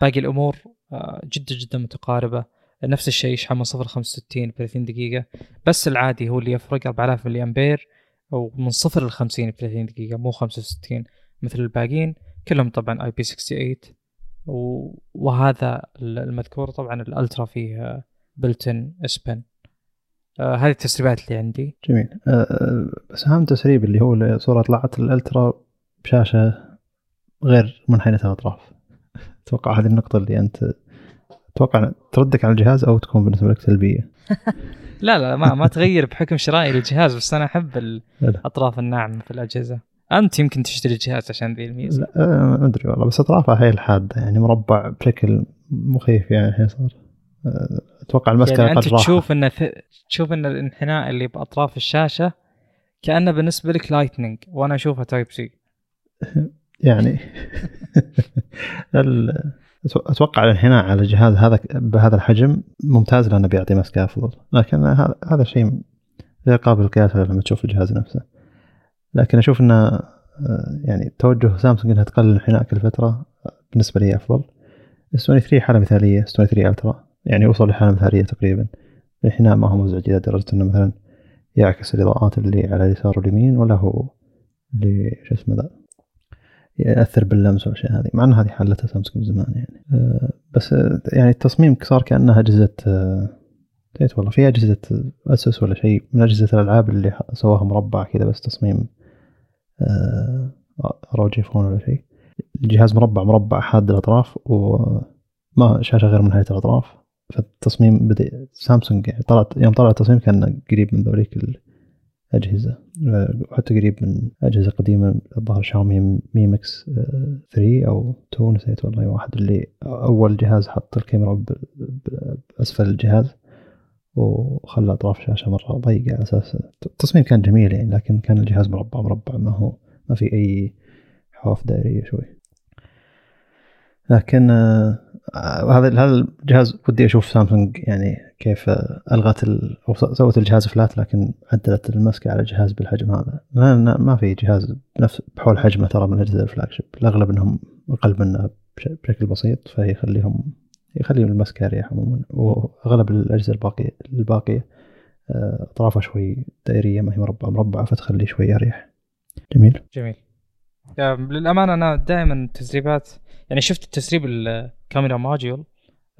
باقي الأمور آه، جدا جدا متقاربة. نفس الشيء يشحن من 0 ل 65 ب 30 دقيقة. بس العادي هو اللي يفرق 4000 ملي امبير ومن 0 ل 50 ب 30 دقيقة مو 65 مثل الباقيين. كلهم طبعا IP 68 و- وهذا المذكور طبعا ال Ultra فيه built-in S Pen هذه التسريبات اللي عندي. جميل. أه بس أهم تسريب اللي هو صورة طلعت ال Ultra بشاشة غير منحنية الأطراف. أتوقع هذه النقطة اللي أنت أتوقع تردك على الجهاز أو تكون بالنسبة لك سلبية. لا لا ما ما تغير بحكم شرائي للجهاز بس أنا أحب لا. الأطراف الناعمة في الأجهزة. أنت يمكن تشتري الجهاز عشان ذي الميزة. لا ما أدري والله بس أطرافها هي الحادة يعني مربع بشكل مخيف يعني الحين صار. أتوقع المسكة يعني أنت. تشوف إن ث... تشوف إن الانحناء اللي بأطراف الشاشة كأنه بالنسبة لك Lightning وأنا اشوفها Type-C يعني ال- أتوقع الانحناء على الجهاز هذا بهذا الحجم ممتاز لأنه بيعطي مسكه افضل لكن هذا هذا شيء غير قابل للقياس لما تشوف الجهاز نفسه. لكن أشوف إنه آه، يعني توجه سامسونج إنها تقلل الانحناء كل فترة آه، بالنسبة لي أفضل. S 23 حالة مثالية S 23 Ultra. يعني وصل لحالة مثالية تقريبا. الانحناء ما هو مزعج إلى درجه إنه مثلا يعكس الإضاءات اللي على اليسار واليمين ولا هو اللي شو اسمه ذا يأثر باللمس والأشياء هذه. مع إن هذه حلتها سامسونج من زمان يعني. أه، بس أه، يعني التصميم صار كأنها أجهزة أه، نسيت والله في أجهزة أسس ولا شيء. من أجهزة الألعاب اللي سواها مربع كذا بس تصميم روجي فون ولا شيء. الجهاز مربع مربع حاد الأطراف وما شاشة غير منحنيه الأطراف. فالتصميم بدا سامسونج يعني طلعت يوم طلع التصميم كان قريب من ذوليك الأجهزة. أه، وحتى قريب من أجهزة قديمة الظاهر شاومي Mi Mix 3 أو 2 نسيت والله واحد اللي أول جهاز حط الكاميرا ب- ب- بأسفل الجهاز وخلى أطراف الشاشة مرة ضيقة على أساس التصميم كان جميل يعني لكن كان الجهاز مربع مربع ما هو ما في أي حواف دائرية شوي. لكن آه، آه، هذا هذا الجهاز ودي أشوف سامسونج يعني كيف آه، ألغت ال... أو سوت الجهاز flat لكن عدلت المسكه على جهاز بالحجم هذا. لأن ما في جهاز بنفس بحول حجمه ترى من أجهزة ال flagship. الأغلب إنهم أقل منه بش- بشكل بسيط فيخليهم يخليهم المسكه أريح عموما. وأغلب الأجهزة الباقيه الباقية آه، أطرافها شوي دائرية ما هي مربعه مربعة فتخليه شوي أريح. جميل؟ جميل. يا للأمانة أنا دائما التسريبات يعني شفت التسريب الكاميرا ماجيول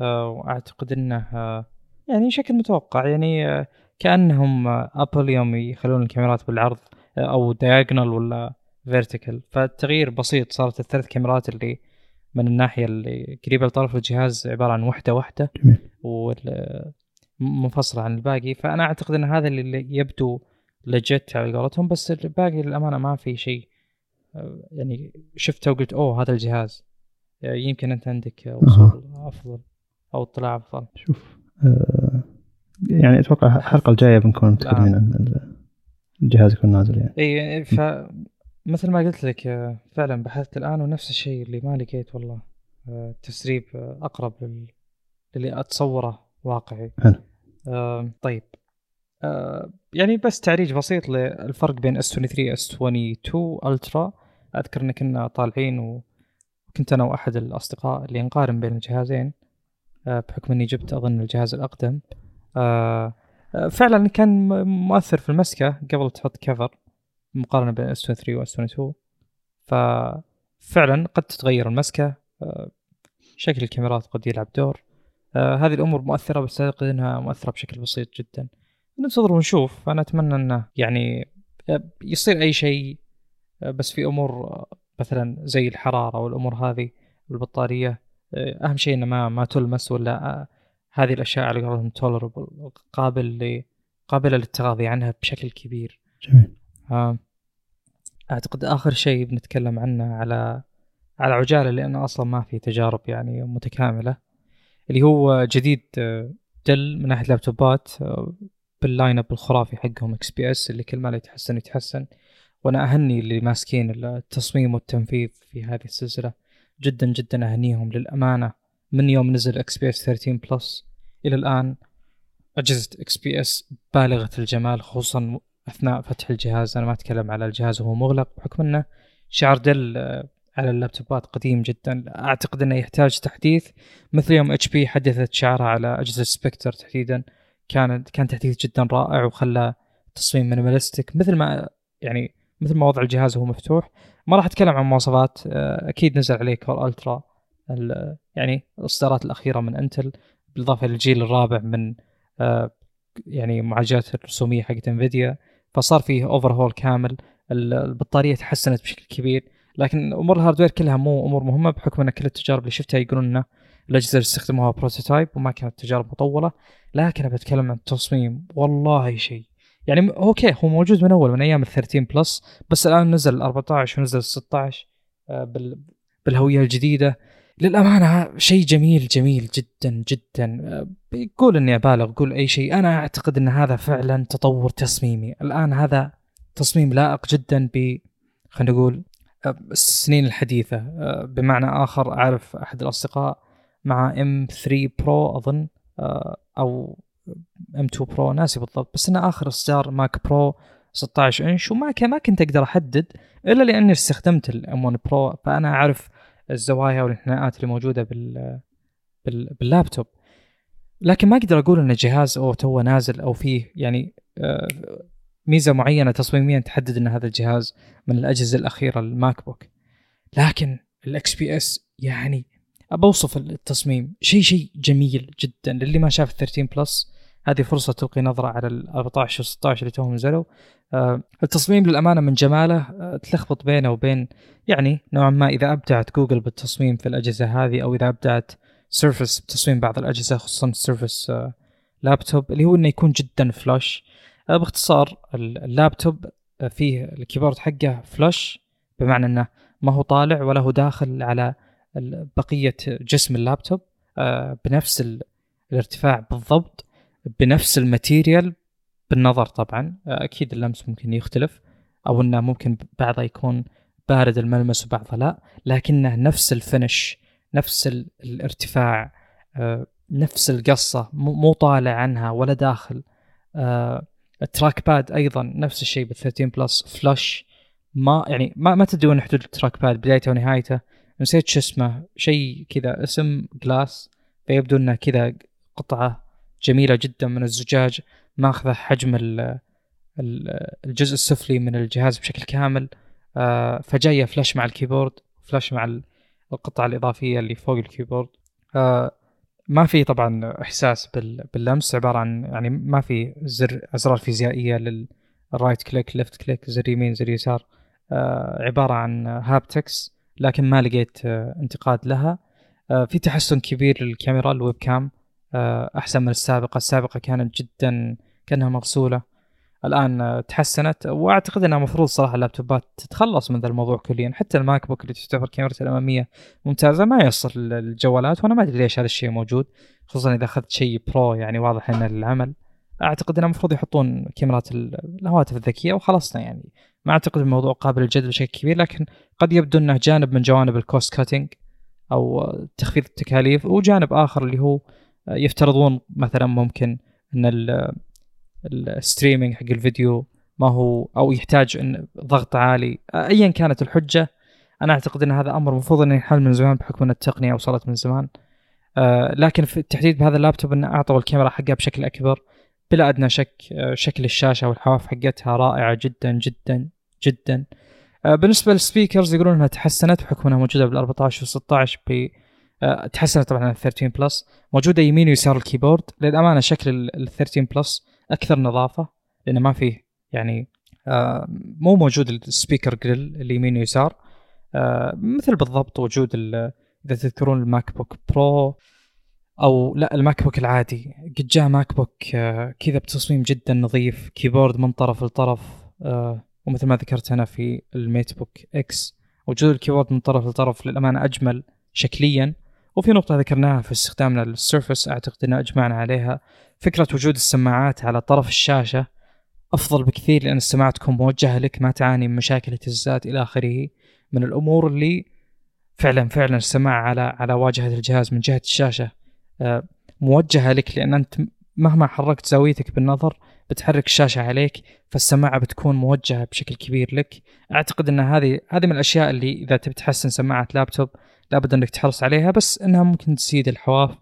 آه، وأعتقد إنه آه، يعني شكل متوقع. يعني آه، كأنهم ابل يوم يخلون الكاميرات بالعرض أو دايجونال ولا فيرتيكال فالتغيير بسيط صارت الثلاث كاميرات اللي من الناحية اللي قريبة لطرف الجهاز عبارة عن وحدة واحدة جميل. ومنفصله عن الباقي. فأنا أعتقد إن هذا اللي يبدو لجت على قولتهم بس الباقي للأمانة ما في شيء يعني شفته وقلت أوه هذا الجهاز. يمكن أنت عندك وصول أفضل أو اطلاع أفضل. شوف آه، يعني أتوقع الحلقة الجاية بنكون متكلمين عن ال- الجهاز يكون نازل يعني. إي ف مثل ما قلت لك آه، فعلا بحثت الآن ونفس الشيء اللي ما لقيت والله. آه، تسريب آه، أقرب لل... للي أتصوره واقعي. حلو. طيب. يعني بس تعريج بسيط للفرق بين S 23 S 22 Ultra أذكر ان كنا طالعين وكنت أنا وأحد الأصدقاء اللي نقارن بين الجهازين آه، بحكم إني جبت أظن الجهاز الأقدم. آه، آه، فعلا كان مؤثر في المسكة قبل تحط كفر مقارنة بين اس 23 واس 22 ففعلا قد تتغير المسكة شكل الكاميرات قد يلعب دور. هذه الأمور مؤثرة بس أعتقد إنها مؤثرة بشكل بسيط جدا. ننتظر ونشوف. أنا أتمنى إنه يعني يصير أي شيء بس في أمور مثلا زي الحرارة والأمور هذه والبطاريه آه، أهم شيء إنه ما ما تلمس ولا آه، هذه الأشياء على قولهم tolerable قابل قابلة للتغاضي عنها بشكل كبير. جميل. آه، أعتقد آخر شيء بنتكلم عنه على على عجالة لأنه أصلا ما في تجارب يعني متكاملة اللي هو جديد Dell من ناحية لابتوبات آه، بال line-up الخرافي حقهم XPS اللي كل ما يتحسن يتحسن. وأنا اهني اللي ماسكين التصميم والتنفيذ في هذه السلسلة. جدا جدا اهنيهم للأمانة. من يوم نزل XPS 13 Plus إلى الآن أجهزة XPS بالغة الجمال خصوصا أثناء فتح الجهاز. أنا ما أتكلم على الجهاز وهو مغلق. بحكم إنه شعار Dell آه، على اللابتوبات قديم جدا. أعتقد إنه يحتاج تحديث. مثل يوم HP حدثت شعارها على أجهزة Spectre تحديدا. كان كان تحديث جدا رائع وخلى تصميم minimalistic مثل ما يعني مثل ما وضع الجهاز وهو مفتوح. ما راح أتكلم عن مواصفات آه، أكيد نزل عليه Core Ultra يعني الإصدارات الأخيرة من Intel بالإضافة للجيل الرابع من آه، يعني معالجات الرسومية حقت Nvidia فصار فيه overhaul كامل البطارية تحسنت بشكل كبير. لكن أمور ال hardware كلها مو أمور مهمة بحكم أن كل التجارب اللي شفتها يقولون إن الأجهزة اللي استخدموها prototype وما كانت تجارب مطولة. لكن بتكلم عن التصميم والله شيء. يعني أوكي هو موجود من أول من أيام ال 13 Plus بس الآن نزل ال 14 ونزل ال 16 بال بالهوية الجديدة. للأمانة شيء جميل جميل جدا جدا. بيقول إني أبالغ قول أي شيء. أنا أعتقد إن هذا فعلا تطور تصميمي. الآن هذا تصميم لائق جدا ب خلينا نقول السنين الحديثة. آه، بمعنى آخر أعرف أحد الأصدقاء مع M3 Pro أظن آه، أو M2 Pro ناسي بالضبط بس أنه آخر إصدار Mac Pro 16 إنش وما ما كنت أقدر أحدد إلا لأني استخدمت ال M1 Pro فأنا أعرف الزوايا والانحناءات اللي موجودة بال باللابتوب. لكن ما أقدر أقول إن الجهاز أو تو نازل أو فيه يعني آه، ميزة معينة تصميميا تحدد إن هذا الجهاز من الأجهزة الأخيرة ال MacBook لكن ال XPS يعني بوصف التصميم شيء شيء جميل جدا للي ما شاف 13 Plus هذه فرصة تلقي نظرة على ال 14 و 16 اللي توهم نزلوا. آه التصميم للأمانة من جماله آه تلخبط بينه وبين يعني نوعا ما إذا أبدعت جوجل بالتصميم في الأجهزة هذه أو إذا أبدعت Surface بتصميم بعض الأجهزة خصوصا Surface آه لابتوب اللي هو إنه يكون جدا flush. باختصار اللابتوب فيه الكيبورد حقه flush بمعنى إنه ما هو طالع ولا هو داخل على بقية جسم اللابتوب. بنفس الارتفاع بالضبط. بنفس ال material بالنظر طبعا. أكيد اللمس ممكن يختلف أو إنه ممكن بعضها يكون بارد الملمس وبعضها لا لكنه نفس ال finish نفس الارتفاع نفس القصة مو طالع عنها ولا داخل. ال trackpad أيضا نفس الشيء بال 13 Plus flush ما يعني ما ما وين حدود ال trackpad بدايته ونهايته. نسيت شو اسمه شيء كذا اسم glass فيبدو إنه كذا قطعة جميلة جدا من الزجاج ماخذة حجم الجزء السفلي من الجهاز بشكل كامل آه، فجاية flush مع الكيبورد flush مع القطعة الإضافية اللي فوق الكيبورد. آه، ما في طبعا إحساس باللمس عبارة عن يعني ما في زر أزرار فيزيائية لل right click left click زر يمين زر يسار آه عبارة عن haptics لكن ما لقيت انتقاد لها. في تحسن كبير للكاميرا ال webcam. أحسن من السابقة. السابقة كانت جدا كأنها مغسولة. الآن تحسنت وأعتقد إنها المفروض صراحة اللابتوبات تتخلص من ذا الموضوع كليا. حتى ال MacBook اللي تعتبر كاميرته الأمامية ممتازة ما يوصل للجوالات وأنا ما أدري ليش هذا الشيء موجود خصوصا إذا أخذت شيء Pro يعني واضح انه للعمل أعتقد إنه المفروض يحطون كاميرات الهواتف الذكية وخلصنا يعني. ما أعتقد الموضوع قابل للجدل بشكل كبير لكن قد يبدو إنه جانب من جوانب ال cost cutting أو تخفيض التكاليف وجانب آخر اللي هو يفترضون مثلا ممكن إن ال streaming حق الفيديو ما هو أو يحتاج إن ضغط عالي. ايا كانت الحجة أنا أعتقد إن هذا أمر المفروض انه ينحل من زمان بحكم إن التقنية وصلت من زمان. آه لكن في التحديد بهذا اللابتوب انه أعطوا الكاميرا حقها بشكل أكبر بلا أدنى شك آه شكل الشاشة والحواف حقتها رائعة جدا جدا جدا. آه بالنسبة لل speakers يقولون إنها تحسنت بحكم إنها موجودة بال 14 و 16 ب آه تحسنت طبعا ال 13 Plus. موجودة يمين ويسار الكيبورد. للأمانة شكل ال 13 Plus أكثر نظافة لأنه ما فيه يعني آه مو موجود ال speaker grill اللي يمين ويسار. آه مثل بالضبط وجود إذا تذكرون ال MacBook Pro أو لا ال MacBook العادي. قد جاء MacBook آه كذا بتصميم جدا نظيف كيبورد من طرف لطرف. آه ومثل ما ذكرت أنا في ال MateBook X وجود الكيبورد من طرف لطرف للأمانة أجمل شكليا. وفي نقطة ذكرناها في استخدامنا لل Surface أعتقد ان أجمعنا عليها. فكرة وجود السماعات على طرف الشاشة أفضل بكثير لأن السماعه تكون موجهة لك ما تعاني من مشاكل اهتزازات إلى آخره. من الأمور اللي فعلا فعلا السماعة على على واجهة الجهاز من جهة الشاشة آه، موجهة لك لأن أنت مهما حركت زاويتك بالنظر بتحرك الشاشة عليك فالسماعة بتكون موجهة بشكل كبير لك. أعتقد إن هذه هذه من الأشياء اللي إذا تبي تحسن سماعة لابتوب لابد انك تحرص عليها بس إنها ممكن تزيد الحواف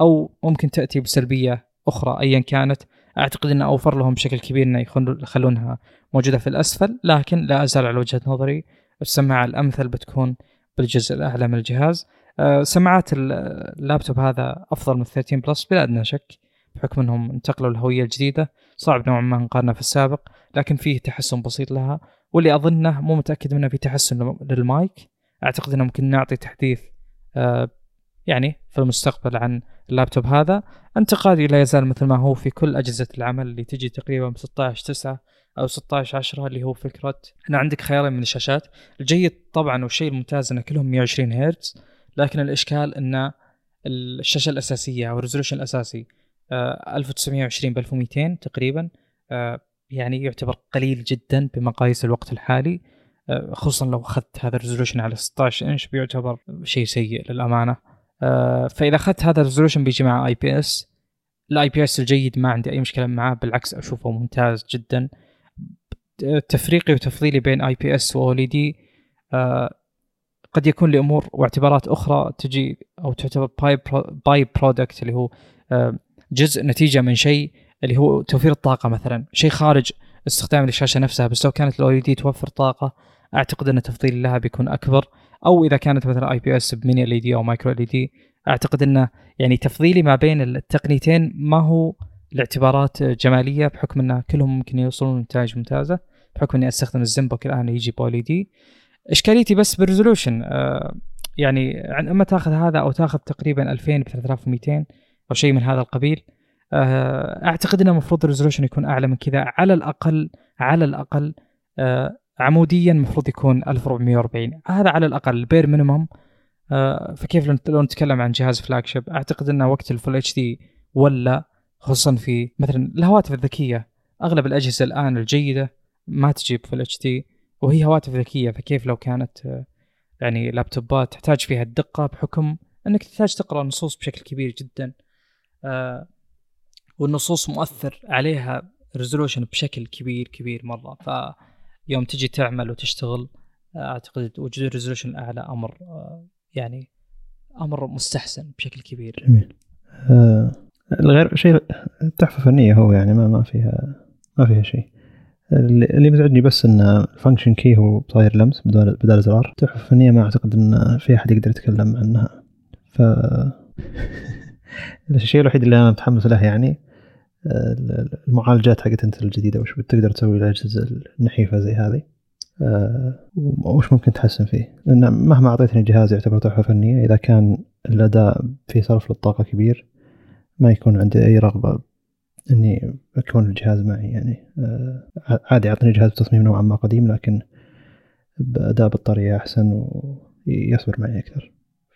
أو ممكن تأتي بسلبية أخرى ايا كانت. أعتقد إنه أوفر لهم بشكل كبير إنه يخلونها موجودة في الأسفل لكن لا أزال على وجهة نظري السماعة الأمثل بتكون بالجزء الأعلى من الجهاز. أه سماعات اللابتوب هذا أفضل من 13 Plus بلا أدنى شك بحكم إنهم انتقلوا الهويه الجديده صعب نوعا ما نقارنها في السابق لكن فيه تحسن بسيط لها واللي أظنه مو متأكد منه في تحسن للمايك. أعتقد إنه ممكن نعطي تحديث أه يعني في المستقبل عن اللابتوب هذا. انتقادي لا يزال مثل ما هو في كل أجهزة العمل اللي تجي تقريبا ب 16 9 أو 16 10 اللي هو فكرة أن عندك خيارين من الشاشات. الجيد طبعا والشيء الممتاز أن كلهم 120 هرتز لكن الإشكال أن الشاشة الأساسية أو ال resolution الأساسي 1920 ب 1200 تقريبا آه، يعني يعتبر قليل جدا بمقاييس الوقت الحالي. آه، خصوصا لو أخذت هذا ال resolution على 16 إنش بيعتبر شيء سيء للأمانة. آه، فإذا أخذت هذا ال resolution بيجي مع IPS ال IPS الجيد ما عندي أي مشكلة معاه بالعكس أشوفه ممتاز جدا. تفريقي وتفضيلي بين IPS و OLED قد يكون لأمور واعتبارات أخرى تجي أو تعتبر by byproduct اللي هو آه، جزء نتيجة من شيء اللي هو توفير الطاقة مثلا. شيء خارج استخدام الشاشة نفسها بس لو كانت ال OLED توفر طاقة أعتقد أن تفضيلي لها بيكون أكبر أو إذا كانت مثلا اي بي اس بميني إل إي دي أو مايكرو إل دي أعتقد انه يعني تفضيلي ما بين التقنيتين ما هو لاعتبارات جمالية بحكم أن كلهم ممكن يوصلون لنتائج ممتازة بحكم أني أستخدم ال Zenbook الآن يجي ب OLED. إشكاليتي بس بال resolution آه يعني أما تاخذ هذا أو تاخذ تقريبا 2000 ب 3200 أو شيء من هذا القبيل آه أعتقد انه المفروض ال resolution يكون أعلى من كذا على الأقل على الأقل آه عموديا المفروض يكون 1440 هذا على الأقل البير آه فكيف لو نتكلم عن جهاز flagship أعتقد إنه وقت ال full HD ولا خصوصا في مثلا الهواتف الذكية أغلب الأجهزة الآن الجيدة ما تجيب full HD وهي هواتف ذكية فكيف لو كانت آه يعني لابتوبات تحتاج فيها الدقة بحكم إنك تحتاج تقرأ نصوص بشكل كبير جدا. آه والنصوص مؤثر عليها resolution بشكل كبير كبير مرة. ف يوم تجي تعمل وتشتغل أعتقد وجود ال resolution الاعلى أمر يعني أمر مستحسن بشكل كبير. جميل. آه الغير شيء تحفه فنيه هو يعني ما ما فيها ما فيها شيء. اللي مزعجني بس إن فانكشن كي هو صاير لمس بدل بدل زرار تحفه فنيه ما أعتقد إن في أحد يقدر يتكلم عنها. ف الشيء الوحيد اللي أنا متحمس له يعني المعالجات حقت انت الجديدة وش بتقدر تسوي الاجهزه النحيفه زي هذه؟ أه وش ممكن تحسن فيه؟ لأن مهما أعطيتني جهاز يعتبر تحفة فنية إذا كان الأداء في صرف للطاقة كبير ما يكون عندي أي رغبة إني أكون الجهاز معي يعني. أه عادي اعطني جهاز بتصميم نوعا ما قديم لكن بأداء بطارية أحسن ويصبر معي أكثر.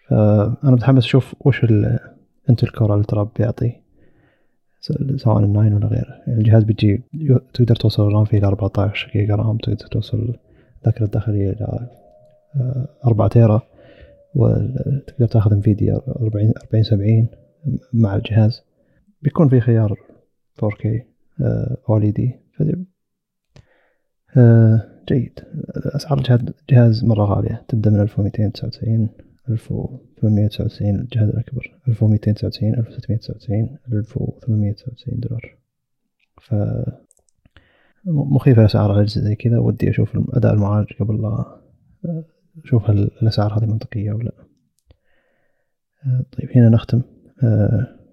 فأنا متحمس أشوف وش ال Intel Core Ultra بيعطي. سواء ال nine ولا غيره. يعني الجهاز بيجي تقدر توصل الرام فيه إلى 14 جيجا رام تقدر توصل الذاكرة الداخلية إلى 4 آه، تيرا وتقدر تاخذ إنفيديا 40 40 70 مع الجهاز. بيكون في خيار 4K OLED جيد. أسعار الجهاز مرة غالية. تبدأ من 1299 1899 الجهاز الأكبر. 1299 1699 1899 دولار. ف مخيفة الأسعار على زي كذا. ودي أشوف أداء المعالج قبل لا أشوف هل الأسعار هذه منطقية أو لا. طيب هنا نختم.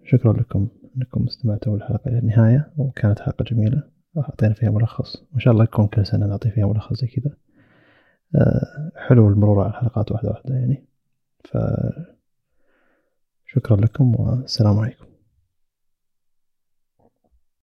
شكرا لكم أنكم استمعتوا الحلقة إلى النهاية وكانت حلقة جميلة. أعطينا فيها ملخص. وإن شاء الله يكون كل سنة نعطي فيها ملخص زي كذا. حلو المرور على الحلقات واحدة واحدة يعني. فشكرا لكم والسلام عليكم.